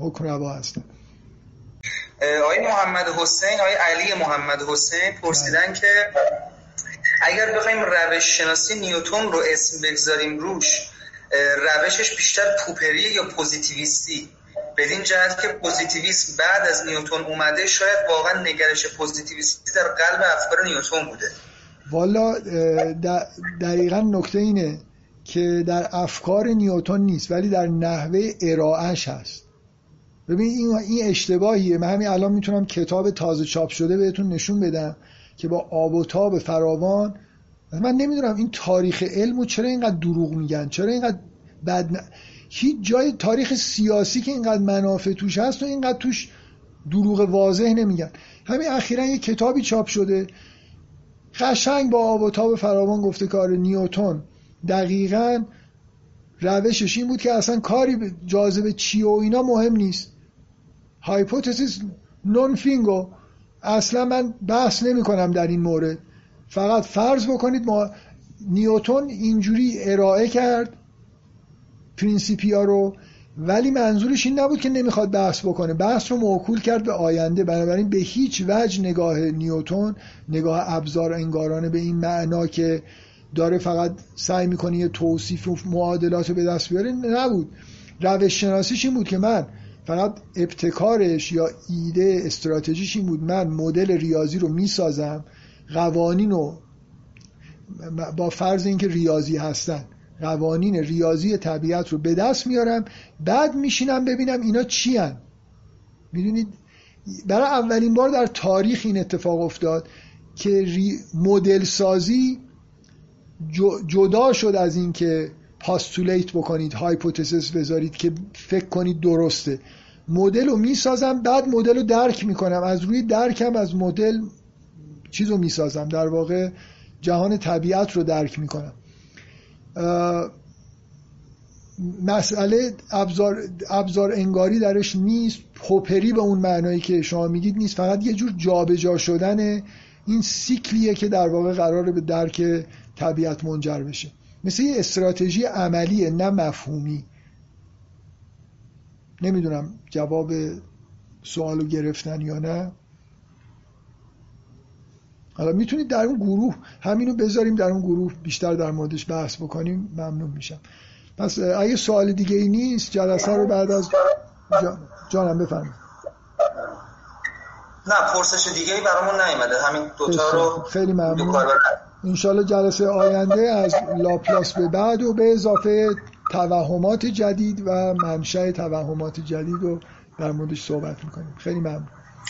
حکم روا هستن. آقای محمد حسین آقای علی محمد حسین پرسیدن که اگر بخوایم روش شناسی نیوتون رو اسم بگذاریم روش روشش بیشتر پوپریه یا پوزیتیویستی؟ بدین جهت که پوزیتیویسم بعد از نیوتون اومده شاید واقعا نگرش پوزیتیویستی در قلب افکار نیوتون بوده. والا دقیقا نکته اینه که در افکار نیوتون نیست ولی در نحوه ارائهش هست. ببین این این اشتباهیه. من همین الان می‌تونم کتاب تازه چاپ شده بهتون نشون بدم که با آب و تاب فراوان من نمی‌دونم این تاریخ علم و چرا اینقدر دروغ میگن؟ چرا اینقدر بد هیچ جای تاریخ سیاسی که اینقدر منافع توش هست و اینقدر توش دروغ واضح نمیگن. همین اخیرا یه کتابی چاپ شده. قشنگ با آب و تاب فراوان گفته کار نیوتون دقیقا روشش این بود که اصلا کاری جاذبه چی و اینا مهم نیست. hypotheses non fingo اصلا من بحث نمی کنم در این مورد. فقط فرض بکنید ما نیوتون اینجوری ارائه کرد Principia رو ولی منظورش این نبود که نمی‌خواد بحث بکنه. بحث رو موکول کرد به آینده. بنابراین به هیچ وجه نگاه نیوتون نگاه ابزار انگارانه به این معنا که داره فقط سعی می‌کنه یه توصیف و معادلات رو به دست بیاره نبود. روش شناسیش این بود که من فقط ابتکارش یا ایده استراتژیش این بود من مدل ریاضی رو می‌سازم قوانین رو با فرض اینکه ریاضی هستن قوانین ریاضی طبیعت رو به دست میارم بعد میشینم ببینم اینا چی هن. می‌دونید برای اولین بار در تاریخ این اتفاق افتاد که مدل سازی جدا شد از اینکه پاستولیت بکنید هایپوتزیس بذارید که فکر کنید درسته. مدل رو می‌سازم بعد مدل رو درک می‌کنم. از روی درکم از مدل چیز رو می‌سازم. در واقع جهان طبیعت رو درک می‌کنم. مسئله ابزار, ابزار انگاری درش نیست. پوپری به اون معنایی که شما میگید نیست. فقط یه جور جابجا جا شدن این سیکلیه که در واقع قراره به درک طبیعت منجر بشه. مثل یه استراتژی عملیه نه مفهومی. نمی‌دونم جواب سوالو گرفتن یا نه. حالا می‌تونید در اون گروه همینو بذاریم در اون گروه بیشتر در موردش بحث بکنیم ممنون میشم. پس اگه سوال دیگه ای نیست جلسه رو بعد از جانم بفرمایید. نه پرسش دیگه ای برامون نیومده. همین دوتا رو خیلی ممنون. انشالله جلسه آینده از لاپلاس به بعد و به اضافه توهمات جدید و منشأ توهمات جدید رو در موردش صحبت می‌کنیم. خیلی ممنون.